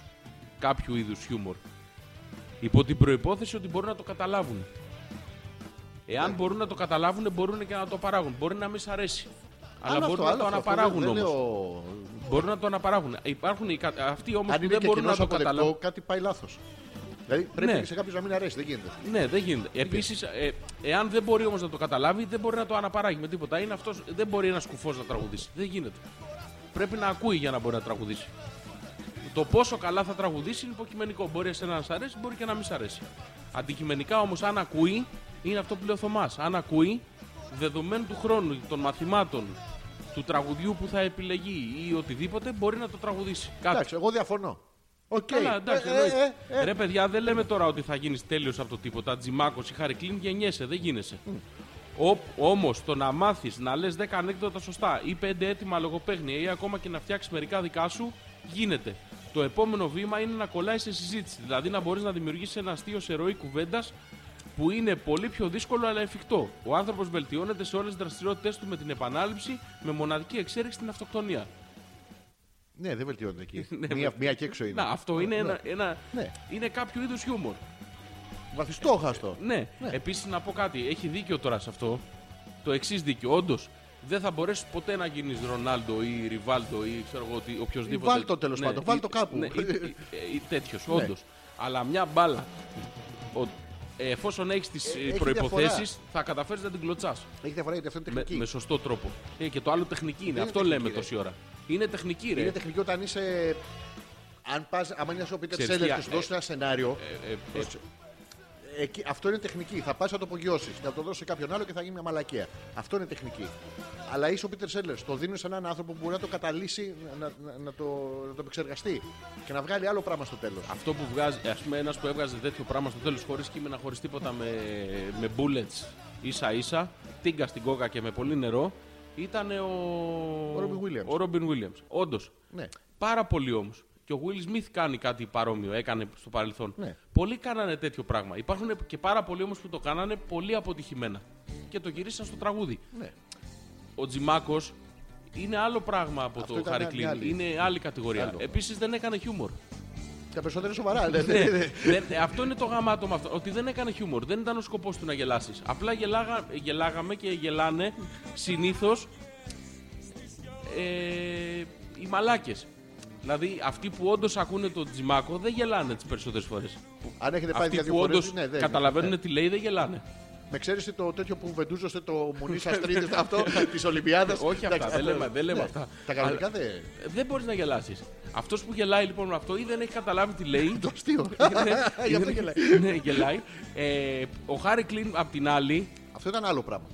B: κάποιου είδους χιούμορ. Υπό την προϋπόθεση ότι μπορούν να το καταλάβουν. Εάν
C: Ναι.
B: μπορούν να το καταλάβουν, μπορούν και να το παράγουν. Μπορεί να μην σ' αρέσει. Αλλά
C: Άλλο
B: μπορούν
C: αυτό,
B: να το
C: άλλο αυτό.
B: αναπαράγουν
C: Δεν
B: όμως.
C: λέω-
B: Μπορούν να το αναπαράγουν. Υπάρχουν οι, κα- αυτοί όμως
C: Αν
B: που
C: είναι
B: δεν
C: και
B: μπορούν
C: κοινός
B: να το
C: αποδεκτό,
B: καταλάβουν.
C: κάτι πάει λάθος. Δηλαδή πρέπει
B: Ναι.
C: σε κάποιον να μην αρέσει, δεν γίνεται.
B: Ναι, δεν γίνεται. Επίσης, ε, εάν δεν μπορεί όμως να το καταλάβει, δεν μπορεί να το αναπαράγει με τίποτα. Είναι αυτός, δεν μπορεί ένας κουφός να τραγουδήσει. Δεν γίνεται. Πρέπει να ακούει για να μπορεί να τραγουδήσει. Το πόσο καλά θα τραγουδήσει είναι υποκειμενικό. Μπορεί εσένα να σ' αρέσει, μπορεί και να μην σ' αρέσει. Αντικειμενικά όμως, αν ακούει, είναι αυτό που λέει ο Θωμάς. Αν ακούει, δεδομένου του χρόνου, των μαθημάτων, του τραγουδιού που θα επιλεγεί ή οτιδήποτε, μπορεί να το τραγουδήσει. Κάτι.
C: Εντάξει, εγώ διαφωνώ. Οκέι.
B: Καλά, εντάξει,
C: Ε,
B: εννοείται.
C: ε, ε, ε.
B: Ρε παιδιά, δεν λέμε τώρα ότι θα γίνεις τέλειος από το τίποτα. Τζιμάκος ή Χαρρυκλύνν γεννιέσαι, δεν γίνεσαι. Όμως το να μάθεις να λες 10 ανέκδοτα σωστά ή 5 έτοιμα λογοπαίγνια ή ακόμα και να φτιάξεις μερικά δικά σου, γίνεται. Το επόμενο βήμα είναι να κολλάει σε συζήτηση. Δηλαδή να μπορείς να δημιουργήσεις ένα αστείο σε ροή κουβέντας που είναι πολύ πιο δύσκολο αλλά εφικτό. Ο άνθρωπος βελτιώνεται σε όλες τις δραστηριότητέ του με την επανάληψη, με μοναδική εξέλιξη στην αυτοκτονία.
C: Ναι, δεν βελτιώνεται εκεί.
B: Ναι,
C: μία,
B: με-
C: μία και έξω είναι.
B: Να, αυτό είναι, ένα, ένα,
C: Ναι.
B: είναι κάποιο είδους χιούμορ.
C: Βαθιστόχαστο.
B: Ναι. Επίσης να πω κάτι, έχει δίκιο τώρα σε αυτό. Το εξής δίκιο. Όντως, δεν θα μπορέσεις ποτέ να γίνεις Ρονάλντο ή Ριβάλντο ή ξέρω εγώ τι, οποιοδήποτε.
C: Ή βάλτο, τέλος πάντων, βάλτο κάπου.
B: Ναι, ή, ή, ή τέτοιος,
C: Ναι.
B: όντως. Αλλά μια μπάλα. Ο, ε, εφόσον έχεις τις
C: Ε, έχει
B: προποθέσει,
C: διαφορά.
B: θα καταφέρεις να την κλωτσάς.
C: Έχει διαφορά γιατί αυτό είναι
B: Με,
C: τεχνική.
B: με σωστό τρόπο. Ε, και το άλλο τεχνική είναι.
C: είναι
B: Αυτό
C: τεχνική,
B: λέμε
C: ρε.
B: τόση ώρα. Είναι τεχνική, ρε.
C: Είναι τεχνική όταν είσαι. Αν πας, άμα είναι ο Πίτερ
B: Ξέρεις
C: Σέλερ
B: τι,
C: και σου
B: ε,
C: δώσει ένα σενάριο.
B: Ε, ε,
C: πρόσεξε. Εκεί, αυτό είναι τεχνική. Θα πας να το απογειώσεις, να το δώσεις σε κάποιον άλλο και θα γίνει μια μαλακία. Αυτό είναι τεχνική. Αλλά είσαι ο Πίτερ Σέλερ. Το δίνεις σε έναν άνθρωπο που μπορεί να το καταλύσει, να, να, να το, να το επεξεργαστεί και να βγάλει άλλο πράγμα στο τέλος.
B: Αυτό που βγάζει, ας πούμε, ένας που έβγαζε τέτοιο πράγμα στο τέλος χωρίς κείμενα, χωρίς τίποτα με, με bullets ίσα ίσα, τίγκα στην κόκα και με πολύ νερό, ήταν ο.
C: Ο Robin Williams.
B: Ο Robin Williams. Όντως.
C: Ναι.
B: Πάρα πολύ όμως. Και ο Will Smith κάνει κάτι παρόμοιο, έκανε στο παρελθόν.
C: Ναι.
B: Πολλοί κάνανε τέτοιο πράγμα. Υπάρχουν και πάρα πολλοί όμως που το κάνανε πολύ αποτυχημένα. Και το γυρίσαν στο τραγούδι.
C: Ναι.
B: Ο Τζιμάκος είναι άλλο πράγμα από
C: Αυτό
B: το
C: ήταν
B: Harry
C: μια
B: Κλίν.
C: άλλη.
B: Είναι άλλη κατηγορία.
C: Άλλο.
B: Επίσης δεν έκανε χιούμορ.
C: Τα περισσότερα είναι σοβαρά. ναι,
B: Ναι,
C: ναι, ναι.
B: δεν- ε, αυτό είναι το γαμάτο με αυτό. Ότι δεν έκανε χιούμορ. Δεν ήταν ο σκοπός του να γελάσεις. Απλά γελάγα, γελάγαμε και γελάνε συνήθως ε, οι μαλάκες. Δηλαδή αυτοί που όντως ακούνε τον Τζιμάκο δεν γελάνε τις περισσότερες φορές.
C: Αν έχετε πάει
B: Αυτοί
C: για δύο
B: που όντως
C: φορές, ναι, δεν-
B: καταλαβαίνουν
C: ναι.
B: τι λέει δεν γελάνε.
C: Με ξέρεις το τέτοιο που βεντούζωσε το Μουνί Αστρίδη αυτό της Ολυμπιάδας.
B: Όχι αυτά, δεν λέμε- δεν λέμε αυτά.
C: Ναι. Τα κανονικά δεν.
B: Ε, Δεν μπορείς να γελάσεις. Αυτός που γελάει λοιπόν με αυτό ή δεν έχει καταλάβει τι λέει.
C: Το αστείο.
B: Ναι,
C: Γι' αυτό γελάει.
B: ναι, γελάει. Ε, ο Χάρη Κλίν απ' την άλλη
C: Αυτό ήταν άλλο πράγμα.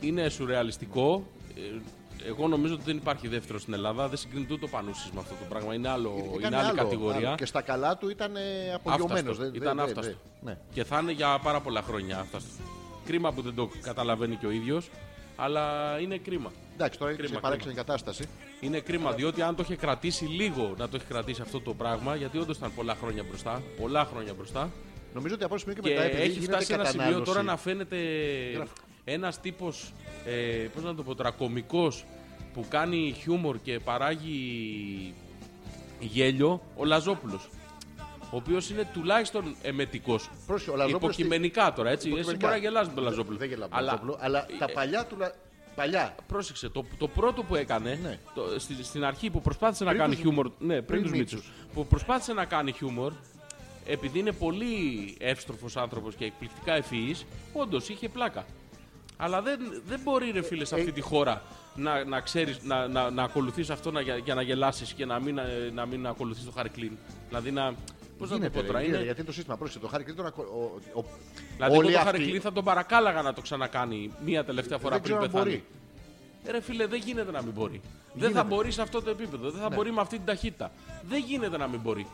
B: είναι σουρεαλιστικό. Ε, εγώ νομίζω ότι δεν υπάρχει δεύτερο στην Ελλάδα. Δεν συγκρίνεται ούτε ο Πανούσης με αυτό το πράγμα. Είναι, άλλο,
C: Ήταν
B: είναι άλλη
C: άλλο,
B: κατηγορία.
C: άλλο. Και στα καλά του ήταν απογειωμένος.
B: Άφταστο. Ήταν άφταστο.
C: Ναι.
B: Και θα είναι για πάρα πολλά χρόνια άφταστο. Κρίμα που δεν το καταλαβαίνει και ο ίδιος. Αλλά είναι κρίμα.
C: Εντάξει, τώρα
B: Κρίμα,
C: έχει παράξενη κατάσταση.
B: Είναι κρίμα διότι αν το είχε κρατήσει λίγο να το έχει κρατήσει αυτό το πράγμα, γιατί όντως ήταν πολλά χρόνια μπροστά. Πολλά χρόνια μπροστά.
C: Νομίζω ότι από ένα σημείο και
B: Και
C: μετά επειδή
B: έχει
C: γίνεται
B: φτάσει σε ένα σημείο
C: κατανάλωση.
B: τώρα να φαίνεται
C: Γράφω.
B: ένας τύπος. Ε, Πώς να το πω τώρα, κωμικός που κάνει χιούμορ και παράγει γέλιο, ο Λαζόπουλος. Ο οποίος είναι τουλάχιστον εμετικός.
C: Πρόσεχε, ο Λαζόπουλος
B: Υποκειμενικά τώρα, έτσι. Εσύ
C: Υποκειμενικά.
B: μπορεί να γελάς με τον Λαζόπουλο.
C: Δεν γελάω με τον
B: Αλλά
C: Λαζόπουλο, αλλά τα
B: ε,
C: παλιά του. λα- Παλιά.
B: Πρόσεξε, το, το πρώτο που έκανε
C: Ναι.
B: το, στη- στην αρχή που προσπάθησε να
C: Πριν
B: κάνει
C: τους-
B: χιούμορ. Ναι, πριν,
C: πριν
B: τους
C: Μίτσους.
B: Μίτσους. Που προσπάθησε να κάνει χιούμορ, επειδή είναι πολύ εύστροφος άνθρωπος και εκπληκτικά ευφυής, όντως είχε πλάκα. Αλλά δεν, δεν μπορεί, ρε φίλε, σε
C: Ε,
B: αυτή τη χώρα να, να ξέρεις, να, να, να ακολουθείς αυτό να, για, για να γελάσεις και να μην, ε, να μην ακολουθείς το Harry Clean. Δηλαδή να. Πώς να το
C: Γίνεται,
B: πω
C: ρε,
B: τώρα,
C: γίνεται,
B: είναι,
C: γιατί είναι το σύστημα. Πρόσεχε, το Χάρη Κλίντον. ο- ο- ο-
B: Δηλαδή,
C: όλοι
B: εγώ το Harry
C: αυτοί-
B: Clean θα τον παρακάλαγα να το ξανακάνει μία τελευταία φορά
C: Δεν
B: πριν
C: ξέρω αν
B: πεθάνει.
C: μπορεί.
B: Ε, Ρε φίλε, δεν γίνεται να μην μπορεί. Δεν
C: Γίνεται.
B: θα μπορεί σε αυτό το επίπεδο. Δεν θα
C: Ναι.
B: μπορεί με αυτή την ταχύτητα. Δεν γίνεται να μην μπορεί.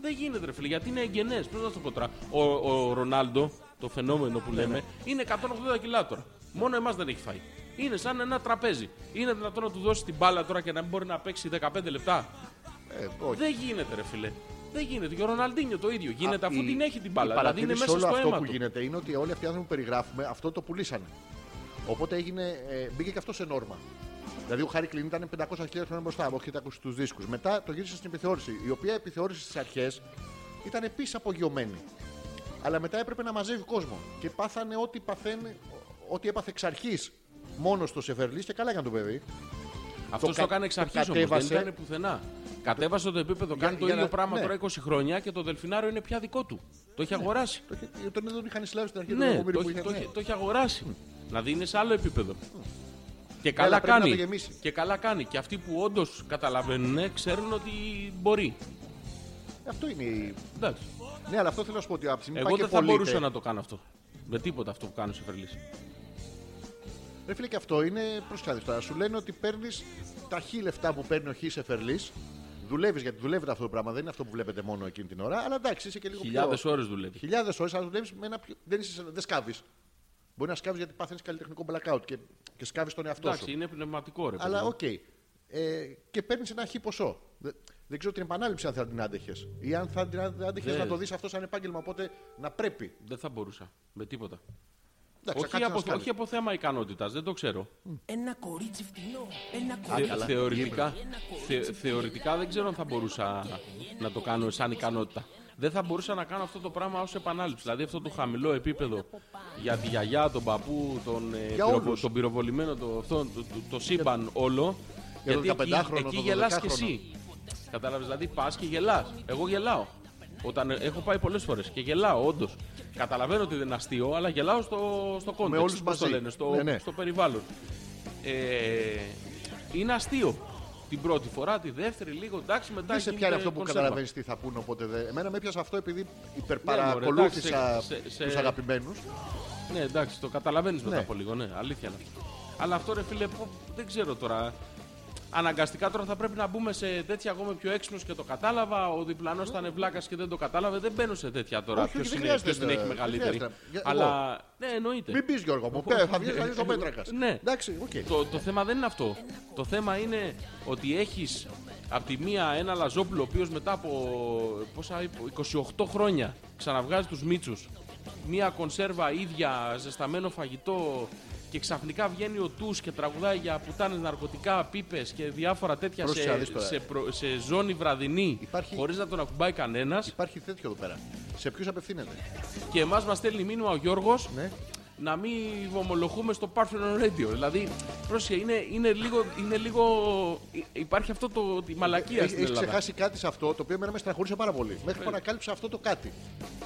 B: Δεν γίνεται, ρε φίλε, γιατί είναι εγγενές. Πώς να το πω τώρα. Ο, ο Ρονάλντο, το φαινόμενο που λέμε, είναι 180 κιλά τώρα. Μόνο εμάς δεν έχει φάει. Είναι σαν ένα τραπέζι. Είναι δυνατόν να του δώσει την μπάλα τώρα και να μην μπορεί να παίξει 15 λεπτά;
C: Ε, όχι.
B: Δεν γίνεται, ρε φίλε. Δεν γίνεται. Και ο Ροναλντίνιο το ίδιο. Γίνεται
C: Α,
B: αφού
C: η-
B: την έχει την
C: η
B: μπάλα. Δηλαδή είναι
C: παρατήρηση
B: μέσα
C: όλο
B: στο
C: αυτό
B: αίμα
C: που
B: του.
C: γίνεται είναι ότι όλοι αυτοί οι άνθρωποι που περιγράφουμε αυτό το πουλήσανε. Οπότε έγινε, ε, μπήκε και αυτός σε νόρμα. Δηλαδή ο Χάρη Κλίν ήταν 500.000 χρόνια μπροστά, όχι τα ακούσει τους δίσκους. Μετά το γύρισε στην επιθεώρηση, η οποία επιθεώρηση στις αρχές ήταν επίσης απογειωμένη. Αλλά μετά έπρεπε να μαζεύει κόσμο. Και πάθανε ό,τι παθαίνει, ό,τι έπαθε εξ αρχής μόνος στο Σεφερλί και καλά έκανε το παιδί.
B: Αυτός
C: Το
B: το,
C: κα-
B: έκανε εξ
C: το
B: αρχής όμως. Δεν
C: κατέβασε.
B: ήταν πουθενά. Κατέβασε το επίπεδο, κάνει το
C: για
B: ίδιο
C: να-
B: πράγμα
C: ναι.
B: τώρα 20 χρόνια και το δελφινάριο είναι πια δικό του. Το έχει αγοράσει.
C: Το είχε- Τον δεν είχαν συλλάβει στην αρχή του
B: Ναι,
C: δεκαετία
B: το,
C: που
B: έχει-
C: είχε.
B: το,
C: ναι.
B: έχει- το έχει αγοράσει. Δηλαδή είναι σε άλλο επίπεδο. Και
C: αλλά
B: καλά
C: πρέπει να το
B: κάνει.
C: γεμίσει.
B: Και καλά κάνει. Και αυτοί που όντως καταλαβαίνουν ξέρουν ότι μπορεί.
C: Αυτό είναι η.
B: Εντάξει.
C: Ναι, αλλά αυτό θέλω να σου πω ότι από τη στιγμή που
B: Εγώ
C: πάει
B: δεν
C: και
B: θα
C: πωλείται-
B: μπορούσα να το κάνω αυτό. Με τίποτα αυτό που κάνω σε φερλή.
C: Ρε φίλε, και αυτό είναι προσκάδι τώρα. Σου λένε ότι παίρνεις τα χι λεφτά που παίρνει ο χι σε φερλή. Δουλεύεις γιατί δουλεύει αυτό το πράγμα. Δεν είναι αυτό που βλέπετε μόνο εκείνη την ώρα. Αλλά εντάξει, είσαι και λίγο
B: Χιλιάδες
C: πιο.
B: ώρες δουλεύει.
C: Χιλιάδες ώρες, αλλά δουλεύεις με ένα πιο. Δεν, είσαι, δεν σκάβεις. Μπορεί να σκάβεις γιατί παθαίνει καλλιτεχνικό blackout και, και σκάβεις τον εαυτό
B: Εντάξει,
C: σου.
B: είναι πνευματικό ρε.
C: Αλλά
B: παιδί μου.
C: οκέι. Ε, και παίρνεις ένα χι ποσό. Δεν, δεν ξέρω την επανάληψη αν θα την άντεχες. Ή αν θα την άντεχες
B: Δεν.
C: να το δεις αυτό σαν επάγγελμα. Οπότε να πρέπει.
B: Δεν θα μπορούσα. Με τίποτα.
C: Εντάξει, θα
B: όχι,
C: κάτσεις
B: από,
C: να σκάβεις.
B: όχι από θέμα ικανότητας, δεν το ξέρω.
D: Ένα κορίτσι φτηνό. Ένα
C: Α,
B: Θε-
C: καλά.
B: θεωρητικά, θε- θεωρητικά δεν ξέρω αν θα μπορούσα να το κάνω σαν ικανότητα. Δεν θα μπορούσα να κάνω αυτό το πράγμα ως επανάληψη. Δηλαδή αυτό το χαμηλό επίπεδο για τη γιαγιά, τον παππού, τον, ε,
C: Για
B: πυροβο-
C: όλους.
B: τον πυροβολημένο, το, αυτό, το, το, το σύμπαν όλο.
C: Για τον
B: γιατί εκεί,
C: 15χρονο,
B: εκεί
C: τον
B: γελάς
C: 12χρονο.
B: και εσύ. Κατάλαβες, δηλαδή πας και γελάς. Εγώ γελάω. Όταν ε, έχω πάει πολλές φορές και γελάω, όντως. Καταλαβαίνω ότι δεν είναι αστείο, αλλά γελάω στο, στο context.
C: Με όλους
B: πώς το
C: μαζί.
B: λένε, στο,
C: Ναι, ναι.
B: στο περιβάλλον. Ε, είναι αστείο. Την πρώτη φορά, τη δεύτερη, λίγο εντάξει, μετά
C: Δεν σε
B: γίνεται
C: πιάνει αυτό που
B: κονσέρβα.
C: καταλαβαίνεις τι θα πούνε. Οπότε δεν... Εμένα με πιάσε αυτό επειδή
B: Ναι, μωρέ,
C: υπερπαρακολούθησα
B: εντάξει, σε- σε-
C: του
B: σε-
C: αγαπημένους.
B: Ναι, εντάξει, το καταλαβαίνεις μετά
C: Ναι.
B: από λίγο, ναι, αλήθεια είναι αυτό. Αλλά αυτό ρε φίλε, που- δεν ξέρω τώρα. Αναγκαστικά τώρα θα πρέπει να μπούμε σε τέτοια. Εγώ είμαι πιο έξυπνο και το κατάλαβα. Ο διπλανός ήταν βλάκας και δεν το κατάλαβε. Δεν μπαίνω σε τέτοια τώρα.
C: Όχι,
B: Ποιος
C: όχι, δεν
B: είναι,
C: χρειάζεται,
B: ποιος την
C: ε,
B: έχει
C: δεν
B: μεγαλύτερη.
C: χρειάζεται. Για-
B: Αλλά. Ναι, εννοείται.
C: Μην πεις Γιώργο μου, πέ, θα βγεις θα βγεις ο Πέτρακας.
B: Ναι.
C: Εντάξει, οκέι.
B: Το, το θέμα δεν είναι αυτό. Το θέμα είναι ότι έχεις από τη μία ένα Λαζόπουλο ο οποίος μετά από πόσα, είπε, 28 χρόνια ξαναβγάζει τους Μήτσους. Μία κονσέρβα ίδια, ζεσταμένο φαγητό και ξαφνικά βγαίνει ο Τους και τραγουδάει για πουτάνες ναρκωτικά, πίπες και διάφορα τέτοια
C: Πρόσεξε να
B: σε,
C: δεις τώρα.
B: σε, προ- σε ζώνη βραδινή
C: Υπάρχει-
B: χωρίς να τον ακουμπάει κανένας
C: Υπάρχει τέτοιο εδώ πέρα. Σε ποιους απευθύνεται;
B: και εμάς μας στέλνει μήνυμα ο Γιώργος
C: Ναι.
B: Να μην ομολογούμε στο Parthenon Radio. Δηλαδή, πρόσεχε, είναι, είναι, λίγο, είναι λίγο. Υπάρχει αυτό το, τη μαλακία
C: Έχει
B: στην
C: έχεις
B: Ελλάδα.
C: ξεχάσει κάτι σε αυτό το οποίο εμένα με στεναχωρούσε πάρα πολύ. Μέχρι που ανακάλυψα αυτό το κάτι.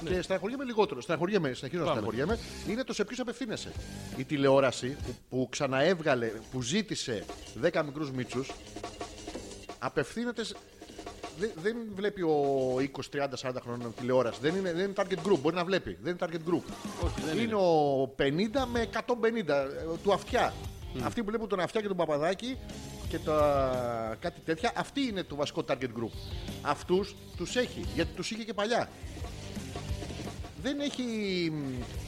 C: Και στεναχωριέμαι λιγότερο. Στεναχωριέμαι, συνεχίζω να
B: Πάμε.
C: στεναχωριέμαι. Είναι το σε ποιους απευθύνεσαι. Η τηλεόραση που, που ξαναέβγαλε, που ζήτησε 10 μικρούς μίτσους, απευθύνεται. Σε- Δεν, δεν βλέπει ο 20, 30, 40 χρόνων τηλεόραση. Δεν είναι, δεν είναι target group. Μπορεί να βλέπει. Δεν είναι target group.
B: Όχι, δεν
C: είναι,
B: είναι.
C: ο 50 με 150 ε, του αυτιά. Αυτοί που βλέπουν τον αυτιά και τον παπαδάκι και τα κάτι τέτοια, αυτή είναι το βασικό target group. Αυτούς τους έχει, γιατί τους είχε και παλιά. Δεν έχει.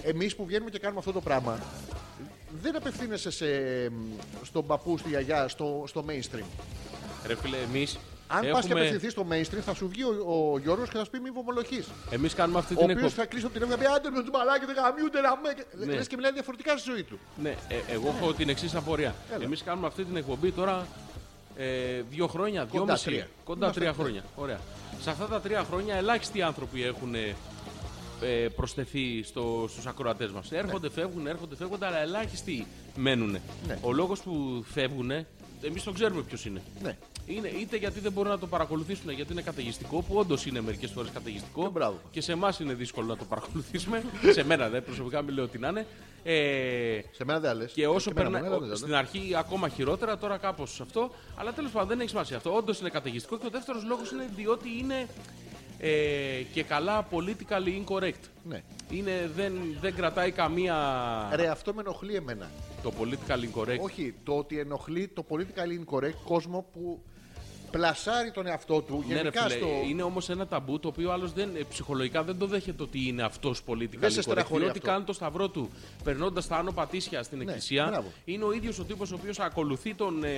C: Εμείς που βγαίνουμε και κάνουμε αυτό το πράγμα, δεν απευθύνεσαι σε, στον παππού, στη γιαγιά, στο, στο mainstream.
B: Ρε φίλε, εμείς
C: Αν πας και
B: έχουμε...
C: απευθυνθείς στο mainstream, θα σου βγει ο, ο Γιώργος και θα σου πει μη βομολογείς.
B: εμείς κάνουμε αυτή
C: Ο
B: την
C: οποίος
B: εκπομπή.
C: θα κλείσει από την έβγα άντε με του μαλάκι, δεν γαμιούνται να με.
B: Ναι.
C: Λες και μιλάει διαφορετικά στη ζωή του.
B: Ναι, ε, εγώ έχω την εξής απορία.
C: Έλα.
B: Εμείς κάνουμε αυτή την εκπομπή τώρα ε, δύο χρόνια,
C: Κοντά
B: δυόμιση.
C: τρία.
B: Κοντά
C: Είμαστε
B: τρία
C: τρία.
B: χρόνια. Ωραία. Σε αυτά τα τρία χρόνια ελάχιστοι άνθρωποι έχουν ε, προσθεθεί στο, στους ακροατές μας. Έρχονται, φεύγουν, έρχονται, φεύγουν, αλλά ελάχιστοι μένουν.
C: Ναι.
B: Ο λόγος που φεύγουν, εμείς το ξέρουμε ποιος είναι.
C: Ναι.
B: Είναι είτε γιατί δεν μπορούν να το παρακολουθήσουν γιατί είναι καταιγιστικό, που όντως είναι μερικές φορές καταιγιστικό.
C: Και μπράβο.
B: Και σε εμάς είναι δύσκολο να το παρακολουθήσουμε. σε μένα δεν, προσωπικά μην λέω τι να είναι. Ε,
C: Σε μένα δεν λες.
B: και όσο περνάει. Στην αρχή ακόμα χειρότερα, τώρα κάπως αυτό. Αλλά τέλος πάντων δεν έχει σημασία αυτό. Όντως είναι καταιγιστικό. Και ο δεύτερος λόγος είναι διότι είναι ε, και καλά politically incorrect.
C: Ναι.
B: Είναι, δεν, δεν κρατάει καμία.
C: Ρε, αυτό με ενοχλεί εμένα.
B: Το politically incorrect.
C: Όχι, το ότι ενοχλεί το politically incorrect κόσμο που πλασάρει τον εαυτό του
B: Ναι, ρε
C: γενικά
B: φίλε,
C: στο.
B: είναι όμως ένα ταμπού το οποίο άλλος δεν, ε, ψυχολογικά δεν το δέχεται ότι είναι αυτός πολιτικά.
C: Δεν σε στεναχωρεί
B: Διότι
C: αυτό.
B: κάνει το σταυρό του περνώντας τα άνω πατήσια στην εκκλησία.
C: μπράβο.
B: Είναι ο ίδιος ο τύπος ο οποίος ακολουθεί τον, ε,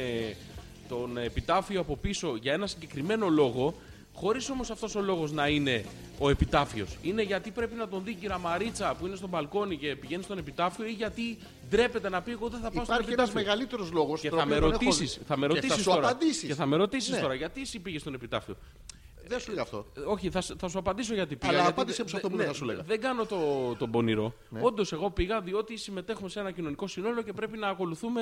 B: τον επιτάφιο από πίσω για ένα συγκεκριμένο λόγο. Χωρίς όμως αυτός ο λόγος να είναι ο επιτάφιος. Είναι γιατί πρέπει να τον δει η κυρία Μαρίτσα που είναι στο μπαλκόνι και πηγαίνει στον επιτάφιο ή γιατί ντρέπεται να πει: Εγώ δεν θα πάω στον
C: Υπάρχει ένας
B: επιτάφιο.
C: μεγαλύτερος λόγος.
B: Και θα με ρωτήσεις θα με
C: Και
B: ρωτήσεις
C: θα σου
B: τώρα.
C: απαντήσεις.
B: Και θα με ρωτήσεις
C: Ναι.
B: τώρα γιατί εσύ πήγες στον επιτάφιο.
C: Δεν σου λέγα αυτό.
B: Ε, Όχι, θα, σ- θα σου απαντήσω γιατί πήγα.
C: Αλλά
B: γιατί
C: απάντησε
B: δε-
C: μου σε αυτό που
B: δε-
C: δεν θα σου λέγα.
B: Δεν κάνω το, τον πονηρό. Όντως, εγώ πήγα διότι συμμετέχουμε σε ένα κοινωνικό σύνολο και πρέπει να ακολουθούμε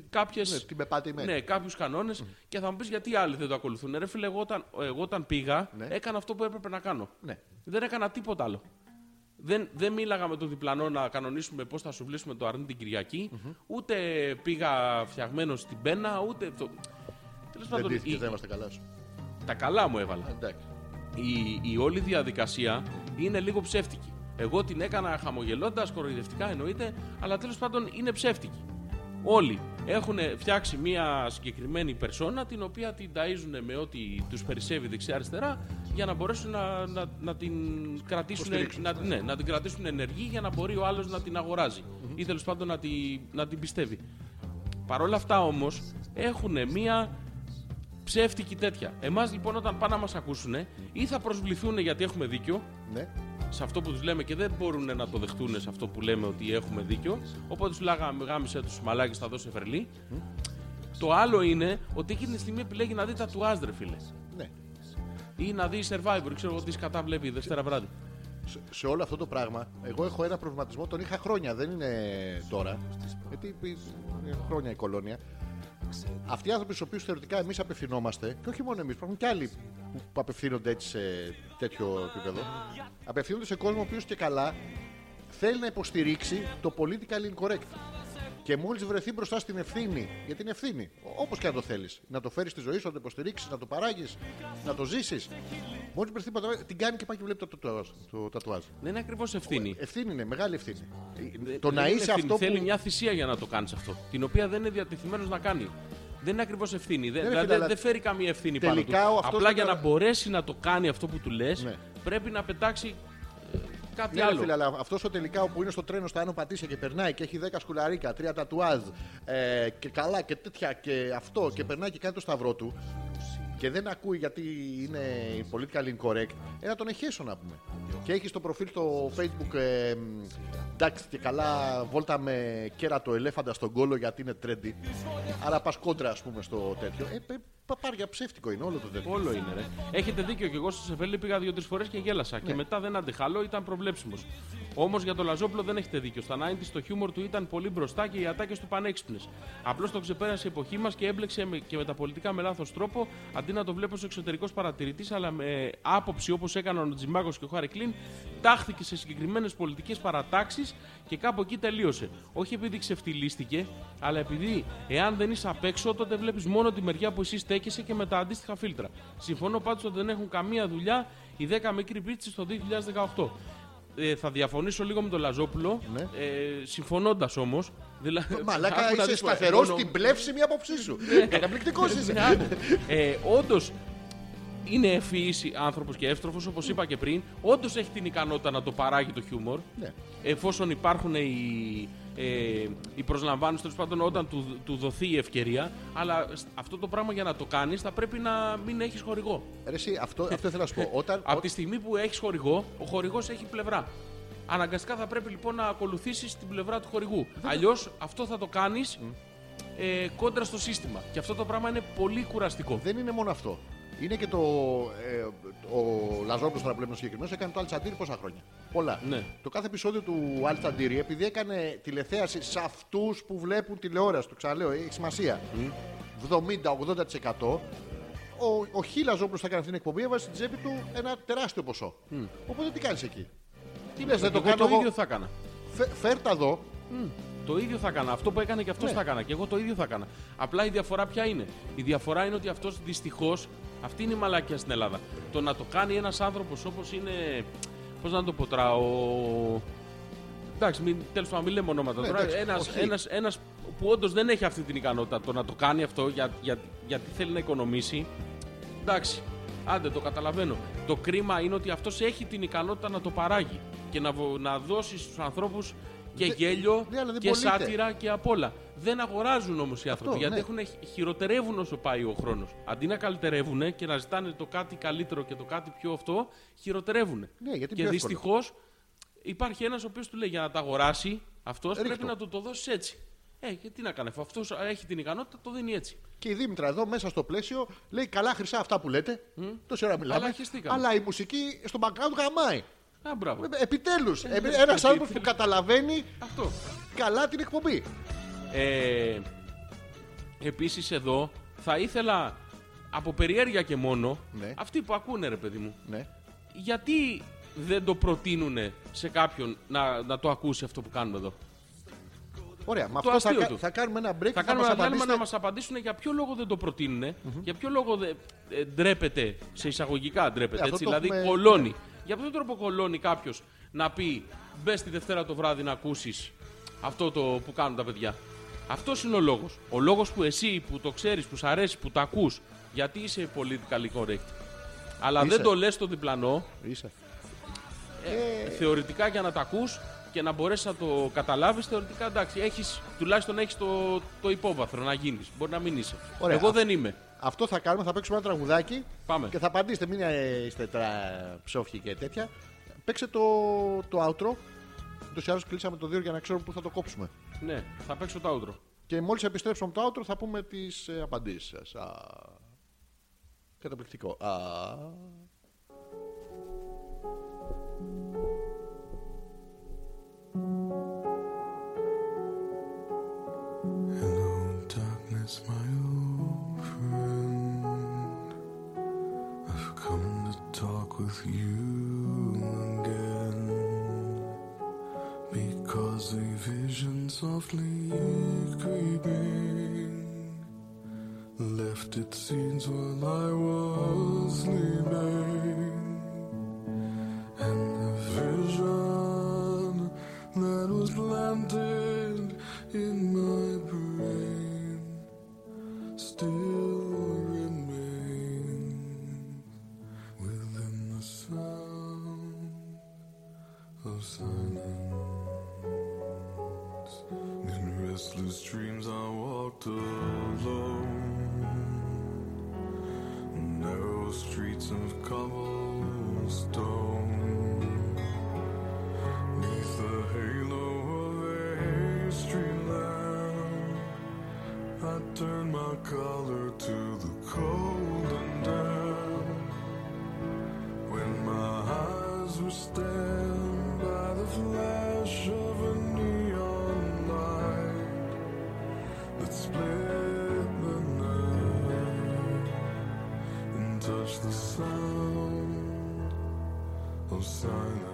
B: κάποιε.
C: ναι, την πεπατημένη.
B: Ναι, κάποιους κανόνες. Και θα μου πεις γιατί άλλοι δεν το ακολουθούν. Ρε φίλε, εγώ όταν, εγώ όταν πήγα,
C: Ναι.
B: έκανα αυτό που έπρεπε να κάνω.
C: Ναι.
B: Δεν έκανα τίποτα άλλο. Δεν, δεν μίλαγα με τον διπλανό να κανονίσουμε πώς θα σου βλήσουμε το αρνί την κυριακη Ούτε πήγα φτιαγμένο στην πένα, ούτε. Το... Τέλος
C: Δεν
B: πάντων,
C: ντύθηκε,
B: η-
C: δεν είμαστε καλά σου.
B: τα καλά μου έβαλα
C: Εντάξει.
B: η, η όλη διαδικασία είναι λίγο ψεύτικη. Εγώ την έκανα χαμογελώντας, κοροϊδευτικά εννοείται, αλλά τέλος πάντων είναι ψεύτικη. Όλοι έχουν φτιάξει μια συγκεκριμένη περσόνα την οποία την ταΐζουν με ό,τι τους περισσεύει δεξιά-αριστερά για να μπορέσουν να, να, να την κρατήσουν,
C: Υποστηρίξουν.
B: να, ναι, να την κρατήσουν ενεργή για να μπορεί ο άλλος να την αγοράζει. ή τέλος πάντων να, τη, να την πιστεύει. Παρ' όλα αυτά όμως έχουν μία ψεύτικη τέτοια. Εμάς λοιπόν όταν πάνε να μας ακούσουν ή θα προσβληθούν γιατί έχουμε δίκιο
C: Ναι.
B: Σε αυτό που τους λέμε και δεν μπορούν να το δεχτούν σε αυτό που λέμε ότι έχουμε δίκιο. Οπότε τους λέγαμε γάμισε τους μαλάκι, θα δώσει φερλί. Το άλλο είναι ότι εκείνη τη στιγμή επιλέγει να δει τα τουάζ, ρε φίλε.
C: ναι.
B: Ή να δει survivor, ξέρω εγώ τι σκατά βλέπει Δευτέρα βράδυ.
C: σε, σε όλο αυτό το πράγμα, εγώ έχω ένα προβληματισμό, τον είχα χρόνια, δεν είναι τώρα. Γιατί είναι χρόνια η κολόνια. Αυτοί οι άνθρωποι στους οποίους θεωρητικά εμείς απευθυνόμαστε, και όχι μόνο εμείς, υπάρχουν και άλλοι που- που απευθύνονται έτσι σε τέτοιο επίπεδο, απευθύνονται σε κόσμο ο οποίος και καλά θέλει να υποστηρίξει το political incorrect. Και μόλις βρεθεί μπροστά στην ευθύνη, για την ευθύνη, όπως και να το θέλεις, να το φέρεις στη ζωή σου, να το υποστηρίξεις, να το παράγεις, να το ζήσεις. Μόλις βρεθεί μπροστά, την κάνει και πάει και βλέπει το, τατουάζ, το τατουάζ.
B: Δεν είναι ακριβώς ευθύνη.
C: Ευθύνη είναι, μεγάλη ευθύνη.
B: Δεν-
C: το
B: δεν
C: να
B: είναι
C: είσαι
B: ευθύνη.
C: αυτό
B: Θέλει
C: που.
B: μια θυσία για να το κάνεις αυτό. Την οποία δεν είναι διατεθειμένος να κάνει. Δεν είναι ακριβώς ευθύνη. Δεν,
C: ρε
B: δηλαδή
C: φίλε, αλλά
B: δεν φέρει καμία ευθύνη
C: τελικά
B: πάνω
C: ο
B: του.
C: αυτός
B: Απλά
C: δεν
B: για
C: τα-
B: να μπορέσει να το κάνει αυτό που του λες,
C: Ναι.
B: πρέπει να πετάξει ε, κάτι
C: Ναι, ρε
B: άλλο.
C: φίλε, αλλά αυτός ο τελικά όπου είναι στο τρένο στα Άνω Πατήσια και περνάει και έχει 10 σκουλαρίκα, 3 τατουάζ ε, και καλά και τέτοια και αυτό και περνάει και κάνει το σταυρό του και δεν ακούει γιατί είναι political incorrect, ε, να τον εχέσω να πούμε. Και έχει στο προφίλ στο facebook ε, μ, εντάξει και καλά βόλτα με κέρατο ελέφαντα στον κόλο γιατί είναι trendy. Άρα πας κόντρα ας πούμε στο τέτοιο. Ε, ε, παπάρια ψεύτικο είναι όλο το τέτοιο.
B: Όλο είναι, ρε. Έχετε δίκιο και εγώ στο Σεφέλη πήγα δύο-τρεις φορές και γέλασα.
C: Ναι.
B: Και μετά δεν αντεχαλώ, ήταν προβλέψιμος. Όμως για το Λαζόπουλο δεν έχετε δίκιο. Στα 90 το χιούμορ του ήταν πολύ μπροστά και οι ατάκες του πανέξυπνες. Απλώς το ξεπέρασε η εποχή μας και έμπλεξε με, και με τα πολιτικά με λάθος τρόπο αντί να το βλέπω ως εξωτερικός παρατηρητής, αλλά με άποψη όπως έκαναν ο Τζιμάκο και ο Χάρη Κλίν, τάχθηκε σε συγκεκριμένες πολιτικές παρατάξεις και κάπου εκεί τελείωσε. Όχι επειδή ξεφτυλίστηκε, αλλά επειδή εάν δεν είσαι απ' έξω, τότε βλέπεις μόνο τη μεριά που εσύ στέκεσαι και με τα αντίστοιχα φίλτρα. Συμφωνώ πάντως ότι δεν έχουν καμία δουλειά οι 10 μικροί πίτσε το 2018. Ε, θα διαφωνήσω λίγο με τον Λαζόπουλο,
C: Ναι.
B: ε, συμφωνώντας όμως.
C: Μαλάκα είσαι σταθερός στην πλεύσιμη άποψή σου. Καταπληκτικός είσαι.
B: ε, Όντως είναι ευφυής άνθρωπος και εύστροφος, όπως είπα και πριν. Όντως έχει την ικανότητα να το παράγει το χιούμορ.
C: Ναι.
B: Εφόσον υπάρχουν οι, ε, οι προσλαμβάνεις τέλος πάντων όταν του, του δοθεί η ευκαιρία. Αλλά σ- αυτό το πράγμα για να το κάνεις θα πρέπει να μην έχεις χορηγό.
C: Ρε, εσύ, αυτό, αυτό ήθελα να σου πω. Όταν,
B: Από τη στιγμή που έχεις χορηγό, ο χορηγός έχει πλευρά. Αναγκαστικά θα πρέπει λοιπόν να ακολουθήσεις την πλευρά του χορηγού. Αλλιώς αυτό θα το κάνεις ε, κόντρα στο σύστημα. Και αυτό το πράγμα είναι πολύ κουραστικό.
C: δεν είναι μόνο αυτό. Είναι και το. Ε, ο Λαζόπουλο τώρα που λέμε ο συγκεκριμένος έκανε το Αλτσαντήρι πόσα χρόνια. Πολλά.
B: Ναι.
C: Το κάθε επεισόδιο του Αλτσαντήρι, επειδή έκανε τηλεθέαση σε αυτούς που βλέπουν τηλεόραση, το ξαναλέω, έχει σημασία. 70-80%. Ο, ο Χ Λαζόπουλο θα έκανε αυτή την εκπομπή, έβαζε στην τσέπη του ένα τεράστιο ποσό. Οπότε τι κάνεις εκεί; Τι λες, δεν το
B: εγώ
C: κάνω
B: το
C: εγώ;
B: ίδιο θα έκανα.
C: Φε, φέρτα εδώ.
B: Το ίδιο θα έκανα. Αυτό που έκανε και αυτός
C: Ναι.
B: θα έκανα. Και εγώ το ίδιο θα έκανα. Απλά η διαφορά ποια είναι; Η διαφορά είναι ότι αυτός δυστυχώς. Αυτή είναι η μαλάκια στην Ελλάδα. Το να το κάνει ένας άνθρωπος όπως είναι. Πώς να το πω τώρα, ο. Εντάξει, μην, τέλος πάντων, μην λέμε ονόματα
C: Ναι,
B: τώρα.
C: εντάξει,
B: Ένας,
C: όχι.
B: ένας, ένας που όντως δεν έχει αυτή την ικανότητα το να το κάνει αυτό για, για, γιατί θέλει να οικονομήσει. Εντάξει, άντε το καταλαβαίνω. Το κρίμα είναι ότι αυτός έχει την ικανότητα να το παράγει και να, βο- να δώσεις στους ανθρώπους και
C: Δε-
B: γέλιο
C: ναι, αλλά δεν
B: και
C: πωλείται.
B: σάτυρα και απ' όλα. Δεν αγοράζουν όμως οι άνθρωποι γιατί
C: ναι.
B: έχουν, χειροτερεύουν όσο πάει ο χρόνος. Αντί να καλυτερεύουν και να ζητάνε το κάτι καλύτερο και το κάτι πιο αυτό, χειροτερεύουν.
C: Ναι, γιατί
B: και
C: πιο εύκολο.
B: δυστυχώς υπάρχει ένας ο οποίος του λέει για να τα αγοράσει αυτός πρέπει
C: Ρίχτω.
B: να του το δώσεις έτσι. Ε, και τι να κάνει, αφού αυτός έχει την ικανότητα, το δίνει έτσι.
C: Και η Δήμητρα εδώ μέσα στο πλαίσιο λέει καλά χρυσά αυτά που λέτε. Τόση ώρα μιλάμε.
B: Αλλά χεστήκαμε.
C: Αλλά η μουσική στο background γαμάει.
B: Α, μπράβο.
C: Επιτέλους.
B: Ε,
C: Ένας
B: ε,
C: άνθρωπος που
B: επιτέλους.
C: καταλαβαίνει
B: Αυτό.
C: καλά την εκπομπή.
B: Ε, επίσης εδώ θα ήθελα από περιέργεια και μόνο
C: Ναι.
B: αυτοί που ακούνε ρε παιδί μου
C: Ναι.
B: γιατί δεν το προτείνουν σε κάποιον να, να το ακούσει αυτό που κάνουμε εδώ;
C: Ωραία. Με
B: Το
C: αυτό θα,
B: αστείο
C: κα-
B: τους.
C: θα κάνουμε ένα break.
B: Θα
C: και
B: κάνουμε
C: μας
B: ένα διάλειμμα
C: απαντήσετε.
B: να μας απαντήσουν για ποιο λόγο δεν το προτεινουν για ποιο λόγο δεν ε, ντρέπεται, σε εισαγωγικά ντρέπεται,
C: Ε, αυτό
B: έτσι,
C: το
B: δηλαδή
C: έχουμε-
B: κολώνει. Για ποιο τρόπο κολώνει κάποιος να πει μπες τη Δευτέρα το βράδυ να ακούσεις αυτό το που κάνουν τα παιδιά. Αυτός είναι ο λόγος. Ο λόγος που εσύ που το ξέρεις, που σ' αρέσει, που το ακούς, γιατί είσαι politically correct. Αλλά
C: Είσαι.
B: δεν το λες στο διπλανό,
C: Είσαι.
B: ε, θεωρητικά για να τα ακούς, και να μπορέσεις να το καταλάβεις, θεωρητικά εντάξει, έχεις, τουλάχιστον έχεις το, το υπόβαθρο να γίνεις. Μπορεί να μην είσαι.
C: Ωραία.
B: Εγώ
C: Α-
B: δεν είμαι.
C: Αυτό θα κάνουμε, θα παίξουμε ένα τραγουδάκι
B: Πάμε.
C: και θα απαντήσετε. Μην ε, είστε τρα... ψόφιοι και τέτοια. Παίξε το, το outro. Ούτω ή άλλως κλείσαμε το 2 για να ξέρουμε πού θα το κόψουμε.
B: Ναι, θα παίξω το outro.
C: Και μόλις επιστρέψουμε από το outro θα πούμε τις ε, απαντήσεις σας. Καταπληκτικό. Α.
A: with you again. Because a vision softly creeping left its seeds while I was sleeping. And the vision that was planted in silence. In restless dreams, I walked alone. Narrow streets of cobblestone. Neath the halo of a street lamp, I turned my collar to the cold and damp. When my eyes were the flash of a neon light that split the night and touched the sound of silence.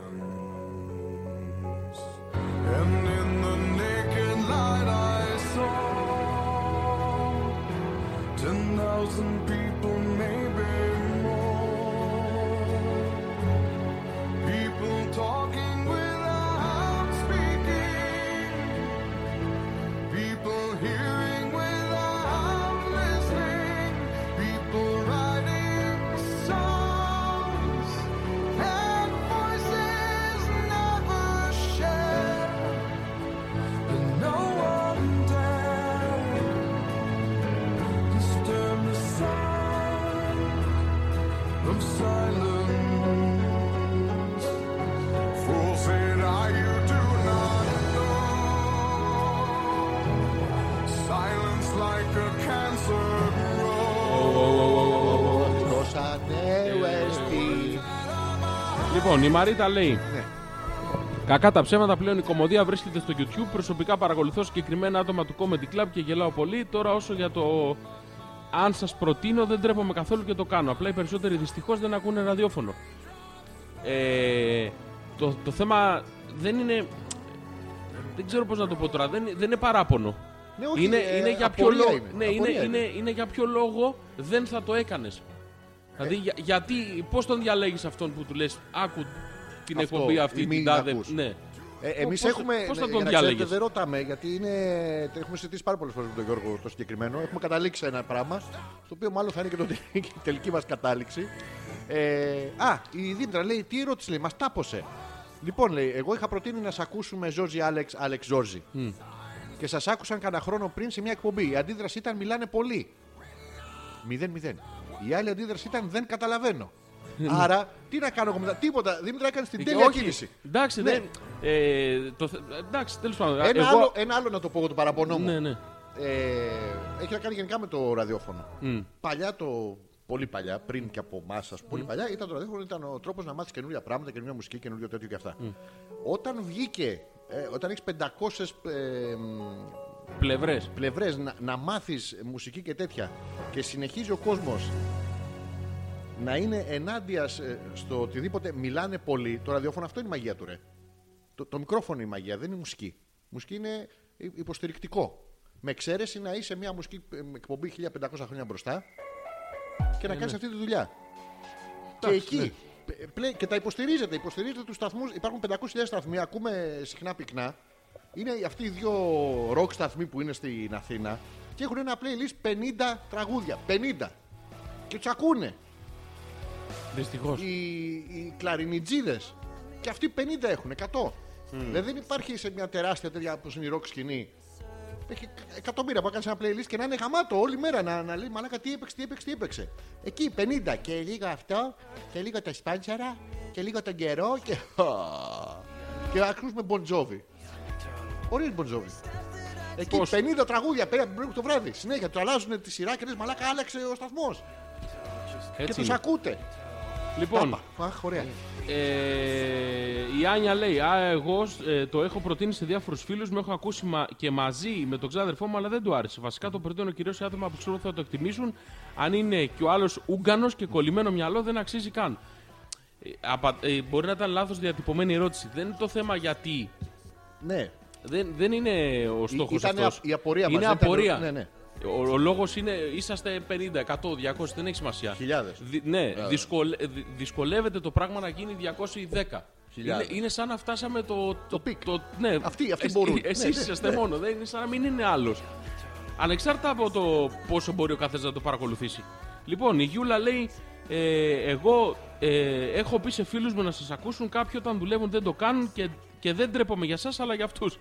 B: Λοιπόν, η Μαρίτα λέει.
C: Ναι.
B: Κακά τα ψέματα πλέον η κομμωδία βρίσκεται στο YouTube. Προσωπικά παρακολουθώ συγκεκριμένα άτομα του Comedy Club και γελάω πολύ. Τώρα, όσο για το αν σας προτείνω, δεν τρέπομαι καθόλου και το κάνω. Απλά οι περισσότεροι δυστυχώς δεν ακούνε ραδιόφωνο. Ε, το, το θέμα δεν είναι. Δεν ξέρω πώς να το πω τώρα. Δεν, δεν είναι παράπονο.
C: Ναι, όχι,
B: είναι,
C: ε,
B: είναι, για ποιο
C: απορία
B: λόγο,
C: είναι.
B: ναι, είναι,
C: Απορία
B: είναι,
C: είναι.
B: είναι για ποιο λόγο δεν θα το έκανες. Δηλαδή,
C: Ε.
B: για- γιατί, πώς τον διαλέγεις αυτόν που του λες, άκου την
C: Αυτό,
B: εκπομπή
C: ή
B: αυτή,
C: μην
B: την τάδε.
C: ακούς.
B: Ναι.
C: Ε, Εμείς
B: Πώς-
C: έχουμε.
B: πώς θα
C: για
B: τον
C: να
B: διάλεγες;
C: ξέρετε, δεν ρωτάμε γιατί είναι. το Έχουμε συζητήσει πάρα πολλές φορές με τον Γιώργο το συγκεκριμένο. Έχουμε καταλήξει σε ένα πράγμα. Στο οποίο μάλλον θα είναι και το, η τελική μας κατάληξη. Ε, α, η Δήμητρα λέει τι ερώτηση λέει, μας τάπωσε. Λοιπόν, λέει, εγώ είχα προτείνει να σα ακούσουμε Ζόρζι Άλεξ, Άλεξ Ζόρζι. Και σας άκουσαν κανένα χρόνο πριν σε μια εκπομπή. Η αντίδραση ήταν μιλάνε πολύ. Μηδέν, μηδέν. Η άλλη αντίδραση ήταν δεν καταλαβαίνω. Άρα, τι να κάνω εγώ μετά; Τίποτα. Δήμητρα έκανε την τέλεια
B: Ε, Όχι,
C: κίνηση.
B: Εντάξει,
C: Ναι.
B: δεν. Ε, το, θε- εντάξει, τέλος πάντων.
C: Ένα,
B: εγώ,
C: άλλο, ένα άλλο να το πω εγώ το παραπονό μου.
B: Ναι, ναι.
C: Ε, έχει να κάνει γενικά με το ραδιόφωνο.
B: Μμ.
C: Παλιά το. Πολύ παλιά, πριν και από εμάς, πολύ παλιά, ήταν το ραδιόφωνο ήταν ο τρόπος να μάθεις καινούργια πράγματα, καινούργια μουσική, καινούργιο τέτοιο και αυτά. Όταν βγήκε, ε, όταν έχεις 500 ε,
B: Πλευρές.
C: πλευρές να, να μάθεις μουσική και τέτοια και συνεχίζει ο κόσμος να είναι ενάντιας σε- στο οτιδήποτε μιλάνε πολύ, το ραδιόφωνο αυτό είναι η μαγεία του, ρε. Το, το μικρόφωνο είναι η μαγεία, δεν είναι η μουσική. Η μουσική είναι υ- υποστηρικτικό. Με εξαίρεση να είσαι μια μουσική ε, εκπομπή 1500 χρόνια μπροστά και να κάνεις αυτή τη δουλειά. και εκεί. π- πλέ- και τα υποστηρίζετε. Υποστηρίζετε τους σταθμούς. Υπάρχουν 500.000 σταθμοί. Ακούμε συχνά πυκνά. Είναι αυτοί οι δύο ροκ σταθμοί που είναι στην Αθήνα και έχουν ένα playlist 50 τραγούδια. 50. Και τους ακούνε.
B: Δυστυχώς.
C: Οι, οι κλαρινιτζίδες. Και αυτοί 50 έχουν, 100. Δηλαδή δεν υπάρχει σε μια τεράστια τέτοια όπως είναι η rock σκηνή. Έχει εκατομμύρια που έκανε ένα playlist και να είναι γαμάτο όλη μέρα να, να λέει μαλάκα τι έπαιξε, τι έπαιξε, τι έπαιξε. Εκεί 50 και λίγο αυτό και λίγο τα σπάντσαρα και λίγο τον καιρό και. και ακούσουμε Bon Jovi. Ωραίο Bon Jovi. Εκεί
B: Πώς;
C: 50 τραγούδια πέρα από την πρώτη το βράδυ. Συνέχεια του αλλάζουν τη σειρά και λες μαλάκα άλλαξε ο σταθμός. Και
B: Έτσι
C: τους
B: είναι.
C: ακούτε.
B: Λοιπόν,
C: Τάπα. Αχ, ωραία.
B: Ε, η Άνια λέει: Α, εγώ ε, το έχω προτείνει σε διάφορους φίλους μου. Έχω ακούσει μα- και μαζί με τον ξάδερφό μου, αλλά δεν του άρεσε. Βασικά το προτείνω κυρίως σε άτομα που ξέρω ότι θα το εκτιμήσουν. Αν είναι και ο άλλος ούγκανο και κολλημένο μυαλό, δεν αξίζει καν. Ε, απα- ε, μπορεί να ήταν λάθος διατυπωμένη ερώτηση. Δεν είναι το θέμα γιατί.
C: Ναι.
B: Δεν, δεν είναι ο στόχος
C: Ήταν
B: αυτός.
C: η απορία μας,
B: Είναι
C: δεν ήταν-
B: απορία.
C: ναι, ναι.
B: Ο, ο λόγος είναι είσαστε 50, 100, 200, δεν έχει σημασία.
C: Χιλιάδες.
B: Δυ- ναι, δυσκολε, δυ- δυσκολεύεται το πράγμα να γίνει 210.
C: Χιλιάδες.
B: Είναι, είναι σαν να φτάσαμε το. Το,
C: peak.
B: το- ναι,
C: Αυτοί- αυτοί
B: εσ-
C: μπορούν.
B: Εσείς
C: Ναι, ναι,
B: είσαστε
C: ναι.
B: μόνο. Δεν είναι σαν να μην είναι άλλος. Ανεξάρτητα από το πόσο μπορεί ο καθένας να το παρακολουθήσει. Λοιπόν, η Γιούλα λέει: ε, Εγώ ε, έχω πει σε φίλους μου να σας ακούσουν. Κάποιοι όταν δουλεύουν δεν το κάνουν και, και δεν τρέπομαι για εσά, αλλά για αυτούς.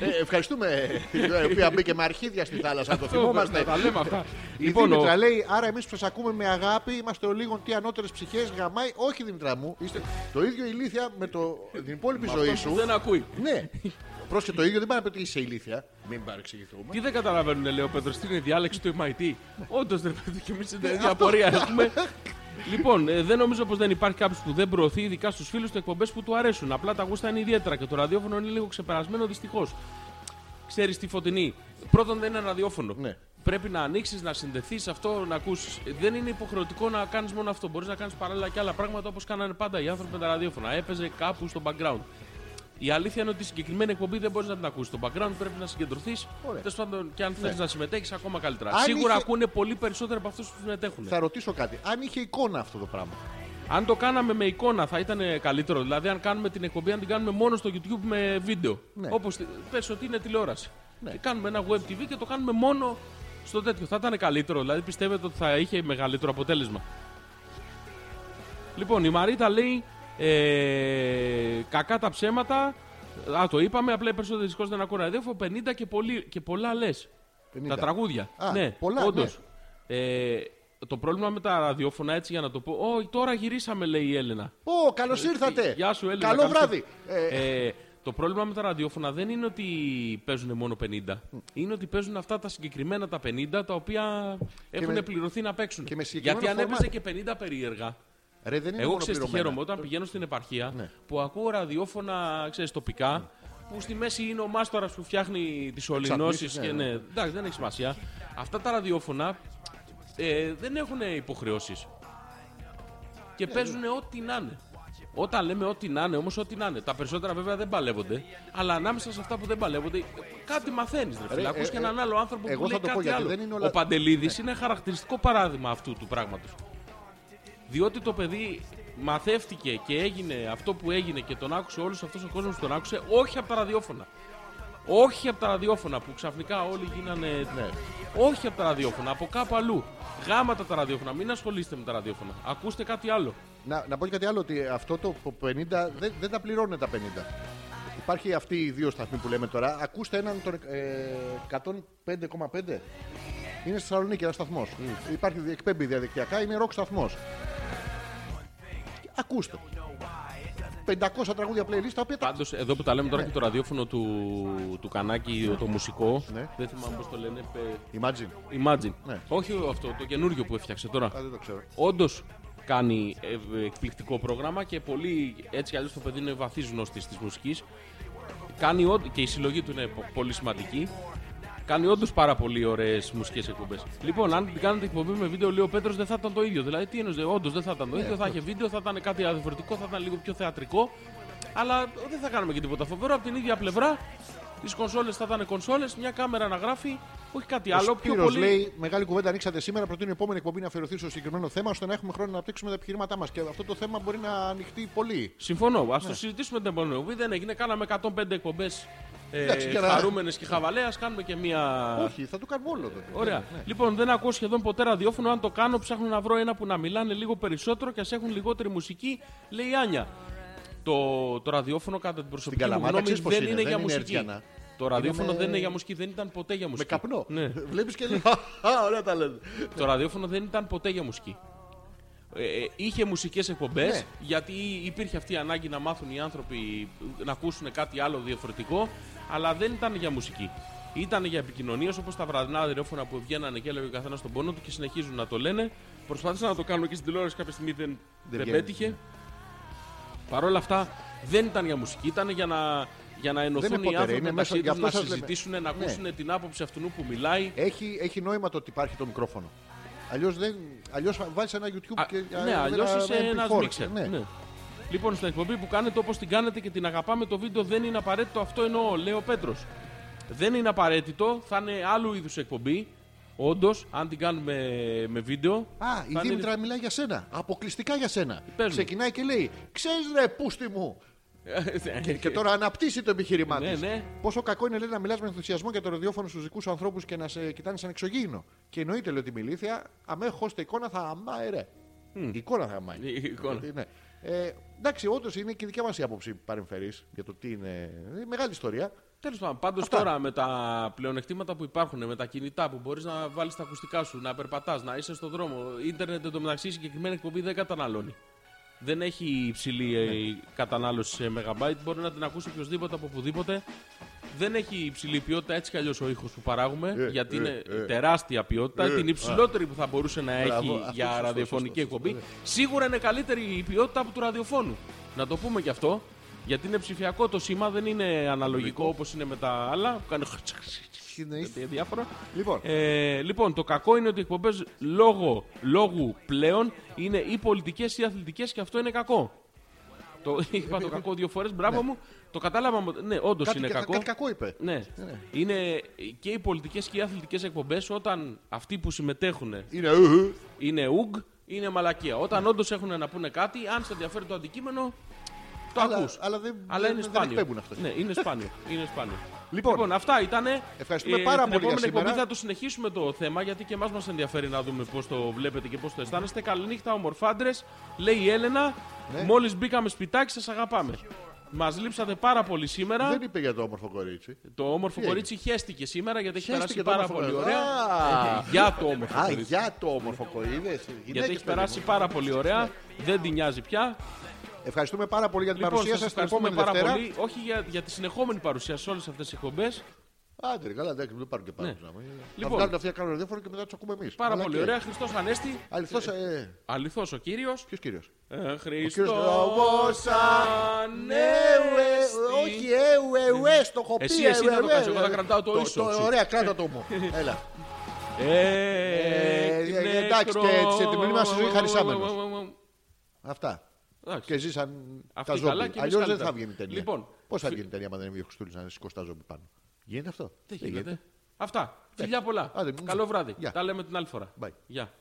C: Ε, ευχαριστούμε η οποία μπήκε με αρχίδια στη θάλασσα. Το θυμόμαστε.
B: Τα λέμε αυτά.
C: Η
B: λοιπόν,
C: Δήμητρα
B: ο-
C: λέει, άρα εμείς που σας ακούμε με αγάπη είμαστε ο λίγων τι ανώτερες ψυχές γαμάει. Όχι, Δήμητρα μου, είστε το ίδιο ηλίθια με το, την υπόλοιπη ζωή
B: αυτός
C: σου.
B: που δεν ακούει.
C: Ναι. Πρόσεχε το ίδιο, δεν πάει να πει ότι είσαι ηλίθια. Μην παρεξηγηθούμε.
B: Τι δεν καταλαβαίνουν, λέει ο Πέτρος, τι είναι η διάλεξη του MIT. Όντως δεν πρέπει και εμείς την ίδια απορία έχουμε. λοιπόν, ε, δεν νομίζω πως δεν υπάρχει κάποιος που δεν προωθεί, ειδικά στους φίλους του εκπομπές που του αρέσουν. Απλά τα γούστα είναι ιδιαίτερα και το ραδιόφωνο είναι λίγο ξεπερασμένο δυστυχώς. Ξέρεις τι φωτεινή. Πρώτον, δεν είναι ραδιόφωνο.
C: Ναι.
B: Πρέπει να ανοίξεις, να συνδεθείς αυτό, να ακούσει. Δεν είναι υποχρεωτικό να κάνεις μόνο αυτό. Μπορείς να κάνεις παράλληλα και άλλα πράγματα όπως κάνανε πάντα οι άνθρωποι με τα ραδιόφωνα. Έπαιζε κάπου στο background. Η αλήθεια είναι ότι η συγκεκριμένη εκπομπή δεν μπορείς να την ακούσεις. Στο background πρέπει να συγκεντρωθείς.
C: Ωραία.
B: Τέλος πάντων, και αν
C: Ναι.
B: θες να συμμετέχεις, ακόμα καλύτερα.
C: Αν
B: Σίγουρα
C: είχε-
B: ακούνε πολύ περισσότερο από αυτούς που συμμετέχουν.
C: Θα ρωτήσω κάτι. Αν είχε εικόνα αυτό το πράγμα.
B: Αν το κάναμε με εικόνα, θα ήταν καλύτερο. Δηλαδή, αν κάνουμε την εκπομπή, αν την κάνουμε μόνο στο YouTube με βίντεο.
C: Ναι.
B: Όπως πες ότι είναι τηλεόραση.
C: Ναι.
B: Και κάνουμε ένα web TV και το κάνουμε μόνο στο τέτοιο. Θα ήταν καλύτερο. Δηλαδή, πιστεύετε ότι θα είχε μεγαλύτερο αποτέλεσμα. Λοιπόν, η Μαρίτα λέει ε, κακά τα ψέματα. Α, το είπαμε. Απλά οι περισσότεροι δυστυχώς δεν ακούνε ραδιόφωνο. 50 και, πολύ, και πολλά λες.
C: 50.
B: Τα τραγούδια.
C: Α,
B: ναι,
C: πολλά,
B: όντως. Ε, το πρόβλημα με τα ραδιόφωνα, έτσι για να το πω. Ω, τώρα γυρίσαμε, λέει η Έλενα.
C: Ω, καλώς ήρθατε.
B: Ε, Γεια σου, Έλληνα.
C: Καλό
B: καλώς
C: βράδυ.
B: ήρθατε.
C: Ε,
B: Ε, το πρόβλημα με τα ραδιόφωνα δεν είναι ότι παίζουν μόνο 50. Είναι ότι παίζουν αυτά τα συγκεκριμένα τα 50 τα οποία έχουν
C: με-
B: πληρωθεί να παίξουν.
C: και με συγκεκριμένο
B: Γιατί αν έπαιζε
C: format.
B: και 50 περίεργα.
C: Ρε, δεν είναι
B: Εγώ
C: μόνο
B: ξέρω τι
C: πληρωμένα.
B: χαίρομαι όταν πηγαίνω στην επαρχία
C: Ναι.
B: που ακούω ραδιόφωνα ξέρεις, τοπικά. Που στη μέση είναι ο μάστορας που φτιάχνει τις ολυνώσει.
C: Εξατμίσεις,
B: Και
C: ναι,
B: ναι, εντάξει, δεν έχει σημασία. Αυτά τα ραδιόφωνα ε, δεν έχουν υποχρεώσεις. Και παίζουν ό,τι να είναι. Όταν λέμε ό,τι να είναι, όμως ό,τι να είναι. Τα περισσότερα βέβαια δεν παλεύονται. Αλλά ανάμεσα σε αυτά που δεν παλεύονται, κάτι μαθαίνεις. Ρε, φίλε.
C: ε,
B: Ακούς
C: ε,
B: και έναν άλλο άνθρωπο
C: εγώ
B: που
C: θα
B: λέει
C: το πω
B: κάτι
C: γιατί
B: άλλο.
C: δεν είναι όλα- Ναι.
B: Ο Παντελίδης είναι χαρακτηριστικό παράδειγμα αυτού του πράγματος. Διότι το παιδί μαθεύτηκε και έγινε αυτό που έγινε και τον άκουσε όλος αυτός ο κόσμος που τον άκουσε, όχι από τα ραδιόφωνα. Όχι από τα ραδιόφωνα που ξαφνικά όλοι γίνανε.
C: Ναι.
B: Όχι από τα ραδιόφωνα, από κάπου αλλού. Γάματα τα ραδιόφωνα, μην ασχολείστε με τα ραδιόφωνα. Ακούστε κάτι άλλο.
C: Να, να πω και κάτι άλλο, ότι αυτό το 50 δεν, δεν τα πληρώνουν τα 50. Υπάρχει αυτοί οι δύο σταθμοί που λέμε τώρα. Ακούστε έναν τον ε, 105,5. Είναι στη Θεσσαλονίκη ένας σταθμός. Υπάρχει εκπέμπει διαδικτυακά, είναι ροκ σταθμός. Ακούστε. 500 τραγούδια playlist τα οποία τα.
B: Πάντως, εδώ που τα λέμε τώρα και το ραδιόφωνο του, του κανάκι, το μουσικό.
C: Ναι.
B: Δεν θυμάμαι πώς το λένε. πε-
C: Imagine.
B: Imagine.
C: Ναι.
B: Όχι αυτό, το καινούριο που έφτιαξε τώρα.
C: Α, δεν το ξέρω.
B: Όντως κάνει ε, εκπληκτικό πρόγραμμα και πολύ έτσι κι αλλιώς το παιδί είναι βαθύς γνώστη της μουσικής. Κάνει ό, και η συλλογή του είναι πο- πολύ σημαντική. Κάνει όντως πάρα πολύ ωραίες μουσικές εκπομπές. Λοιπόν, αν την κάνετε εκπομπή με βίντεο, λέει ο Πέτρος, δεν θα ήταν το ίδιο. Δηλαδή, τι εννοείς, όντως δεν θα ήταν το ίδιο, θα είχε βίντεο, θα ήταν κάτι διαφορετικό, θα ήταν λίγο πιο θεατρικό. Αλλά δεν θα κάνουμε και τίποτα φοβερό. Από την ίδια πλευρά, τις κονσόλες θα ήταν κονσόλες, μια κάμερα να γράφει, όχι κάτι άλλο.
C: Ο
B: Πιο
C: Σπύρος
B: πολύ.
C: λέει: Μεγάλη κουβέντα ανοίξατε σήμερα. Προτείνω η επόμενη εκπομπή να αφιερωθεί στο συγκεκριμένο θέμα ώστε να έχουμε χρόνο να αναπτύξουμε τα επιχειρήματά μας. Και αυτό το θέμα μπορεί να ανοιχτεί πολύ.
B: Συμφωνώ.
C: Ναι.
B: Α το συζητήσουμε την επόμενη εκπομπή. Δεν έγινε. Κάναμε 105 εκπομπές ε,
C: Εντάξει, και να-
B: χαρούμενες και χαβαλέ. Α κάνουμε και μία.
C: Όχι, θα το κάνουμε όλο τότε.
B: Ωραία.
C: Ναι.
B: Λοιπόν, δεν ακούω σχεδόν ποτέ ραδιόφωνο. Αν το κάνω, ψάχνω να βρω ένα που να μιλάνε λίγο περισσότερο και ας έχουν λιγότερη μουσική, λέει η Άνια. Το, το ραδιόφωνο κατά την προσωπική μου
C: Καλαμάτα
B: γνώμη
C: ξέρεις πώς
B: δεν
C: είναι,
B: είναι
C: δεν
B: για
C: είναι
B: μουσική.
C: Ερτζιανά.
B: Το ραδιόφωνο
C: με-
B: δεν είναι για μουσική, δεν ήταν ποτέ για
C: Με
B: μουσική.
C: καπνό.
B: Ναι.
C: Βλέπεις και λέει. Α, ωραία τα λένε.
B: Το ραδιόφωνο δεν ήταν ποτέ για μουσική. Ε, ε, είχε μουσικές εκπομπές
C: Ναι.
B: γιατί υπήρχε αυτή η ανάγκη να μάθουν οι άνθρωποι να ακούσουν κάτι άλλο διαφορετικό αλλά δεν ήταν για μουσική. Ήταν για επικοινωνίες όπως τα βραδινά ραδιόφωνα που βγαίνανε και έλεγε ο καθένας τον πόνο του και συνεχίζουν να το λένε. Προσπάθησαν να το κάνουν και στην τηλεόραση κάποια στιγμή δεν, δεν,
C: βγαίνει.
B: πέτυχε. Παρ' όλα αυτά δεν ήταν για μουσική, ήταν για να, για να ενωθούν
C: είναι
B: οι
C: ποτέ, ρε,
B: άνθρωποι
C: είναι
B: μεταξύ
C: μέσα- γι'
B: τους,
C: αυτό
B: να
C: σας λέμε.
B: συζητήσουν, να
C: Ναι.
B: ακούσουν την άποψη αυτού που μιλάει.
C: Έχει, έχει νόημα το ότι υπάρχει το μικρόφωνο. Αλλιώς δεν. Αλλιώς βάλεις ένα YouTube
B: Α,
C: και.
B: ναι, αλλιώς είσαι ένας
C: MP4.
B: μίξερ.
C: Ναι.
B: Ναι. Λοιπόν, στην εκπομπή που κάνετε όπως την κάνετε και την αγαπάμε, το βίντεο δεν είναι απαραίτητο. Αυτό εννοώ, λέει ο Πέτρος. Δεν είναι απαραίτητο, θα είναι άλλου είδους εκπομπή. Όντως, αν την κάνουμε με βίντεο.
C: Α, η
B: θα είναι-
C: Δήμητρα μιλάει για σένα. Αποκλειστικά για σένα.
B: Πες μου.
C: Ξεκινάει και λέει: Ξέρεις ρε, πούστη μου. και, και τώρα αναπτύσσει το επιχείρημά
B: Ναι,
C: της.
B: ναι.
C: Πόσο κακό είναι λέει, να μιλάς με ενθουσιασμό για το ραδιόφωνο στους δικούς σου ανθρώπους και να σε κοιτάνε σαν εξωγήινο. Και εννοείται λέει ότι η μιλήθεια, αμέ χώστε εικόνα θα αμάει ρε. Η εικόνα θα αμάει.
B: Η εικόνα.
C: Γιατί, ναι. Ε, εντάξει, όντως είναι και η δικιά μας η άποψη παρεμφερής για το τι είναι. Είναι μεγάλη ιστορία.
B: Τέλος πάντων, πάντως
C: Αυτά.
B: τώρα με τα πλεονεκτήματα που υπάρχουν, με τα κινητά που μπορείς να βάλεις τα ακουστικά σου, να περπατάς, να είσαι στον δρόμο. Ίντερνετ εντωμεταξύ η συγκεκριμένη εκπομπή δεν καταναλώνει. Δεν έχει υψηλή ε, κατανάλωση σε megabyte, μπορεί να την ακούσει οποιοδήποτε από οπουδήποτε. Δεν έχει υψηλή ποιότητα έτσι κι αλλιώς ο ήχος που παράγουμε,
C: Ε,
B: γιατί
C: ε,
B: είναι
C: ε.
B: τεράστια ποιότητα, την υψηλότερη που θα μπορούσε να
C: Μπράβο,
B: έχει
C: αυτό
B: για
C: σωστό,
B: ραδιοφωνική
C: σωστό,
B: εκπομπή.
C: σωστό,
B: Σίγουρα είναι καλύτερη η ποιότητα από του ραδιοφώνου. Να το πούμε κι αυτό. Γιατί είναι ψηφιακό το σήμα, δεν είναι αναλογικό όπως είναι με τα άλλα που κάνει
C: Είναι-
B: διάφορα.
C: Λοιπόν,
B: Ε, λοιπόν, το κακό είναι ότι οι εκπομπές λόγω, λόγου πλέον είναι ή πολιτικές ή αθλητικές και αυτό είναι κακό. Το είπα το κακό δύο φορές, μπράβο μου. Το κατάλαβα. Ναι, όντως
C: κάτι,
B: είναι
C: κα-
B: κακό.
C: κάτι κακό είπε.
B: Ναι. Είναι και οι πολιτικές και οι αθλητικές εκπομπές όταν αυτοί που συμμετέχουν
C: Είναι. ε, ε.
B: είναι ουγ, είναι μαλακία. Όταν όντως έχουν να πούνε κάτι, αν σε ενδιαφέρει το αντικείμενο, το
C: Αλλά-
B: ακούς.
C: αλλά δεν-
B: αλλά
C: δεν-
B: είναι
C: δεν
B: σπάνιο.
C: εκπέμπουν αυτές.
B: Ναι, είναι σπάνιο. είναι σπάνιο.
C: Λοιπόν,
B: αυτά ήταν.
C: ευχαριστούμε πάρα
B: την
C: πολύ για
B: επόμενη εκπομπή
C: σήμερα.
B: θα το συνεχίσουμε το θέμα γιατί και εμάς μας ενδιαφέρει να δούμε πώς το βλέπετε και πώς το αισθάνεστε. Καληνύχτα, ομορφάντρε. Λέει η Έλενα.
C: Ναι.
B: Μόλις μπήκαμε σπιτάκι, σας αγαπάμε. Μας λείψατε πάρα πολύ σήμερα.
C: Δεν είπε για το όμορφο κορίτσι.
B: Το όμορφο
C: Τι
B: κορίτσι χέστηκε σήμερα γιατί έχει
C: Χέστηκε
B: περάσει
C: το
B: πάρα
C: όμορφο
B: πολύ
C: κορίτσι.
B: ωραία.
C: Α.
B: Ε, Για το όμορφο
C: Α,
B: κορίτσι.
C: για το όμορφο κορίτσι.
B: Γιατί έχει περάσει πάρα πολύ ωραία. Δεν την νοιάζει πια.
C: Ευχαριστούμε πάρα πολύ για την
B: Λοιπόν,
C: παρουσία
B: σας
C: σας την
B: ευχαριστούμε
C: επόμενη
B: πάρα
C: Δευτέρα.
B: πολύ. Όχι για, για τη συνεχόμενη παρουσία σε όλες αυτές τις εκπομπές.
C: Άντε, ρε, καλά, εντάξει, δεν πάρουν και πάνω.
B: Ναι.
C: Να
B: Λοιπόν.
C: βγάλουν αυτοί να κάνουν ραδιόφωνο και μετά τους ακούμε εμείς.
B: Πάρα πολύ ωραία. Χριστός Ανέστη.
C: Αληθώς. Ε,
B: Αληθώς ο κύριος.
C: Ποιος κύριος;
B: Ε, Χριστός
C: Χριστός Όχι, ε, ε, ε, στο έχω πει.
B: Εσύ,
C: ε,
B: εσύ
C: ε,
B: θα το
C: ε,
B: κάνεις,
C: ε,
B: εγώ θα κρατάω το
C: το-
B: ίσο
C: το-
B: σου.
C: Ωραία, κράτα το μου. Έλα.
B: Ε,
C: ε, εντάξει, και σε την μνήμα σου ζωή χαρισάμενος. Αυτά.
B: Εντάξει.
C: Και ζήσαν
B: Αυτοί
C: τα
B: καλά
C: ζόμπι.
B: και εμείς
C: Αλλιώς δεν
B: καλύτερα.
C: θα βγαίνει ταινία.
B: Λοιπόν,
C: Πώς θα
B: φι-
C: βγαίνει ταινία, αν δεν είναι Χριστούγεννα να σηκώσει τα ζόμπι πάνω; Γίνεται αυτό;
B: Δεν γίνεται. Αυτά. Φιλιά πολλά.
C: Άντε,
B: Καλό βράδυ.
C: Γεια.
B: Τα λέμε την άλλη φορά.
C: Bye.
B: Γεια.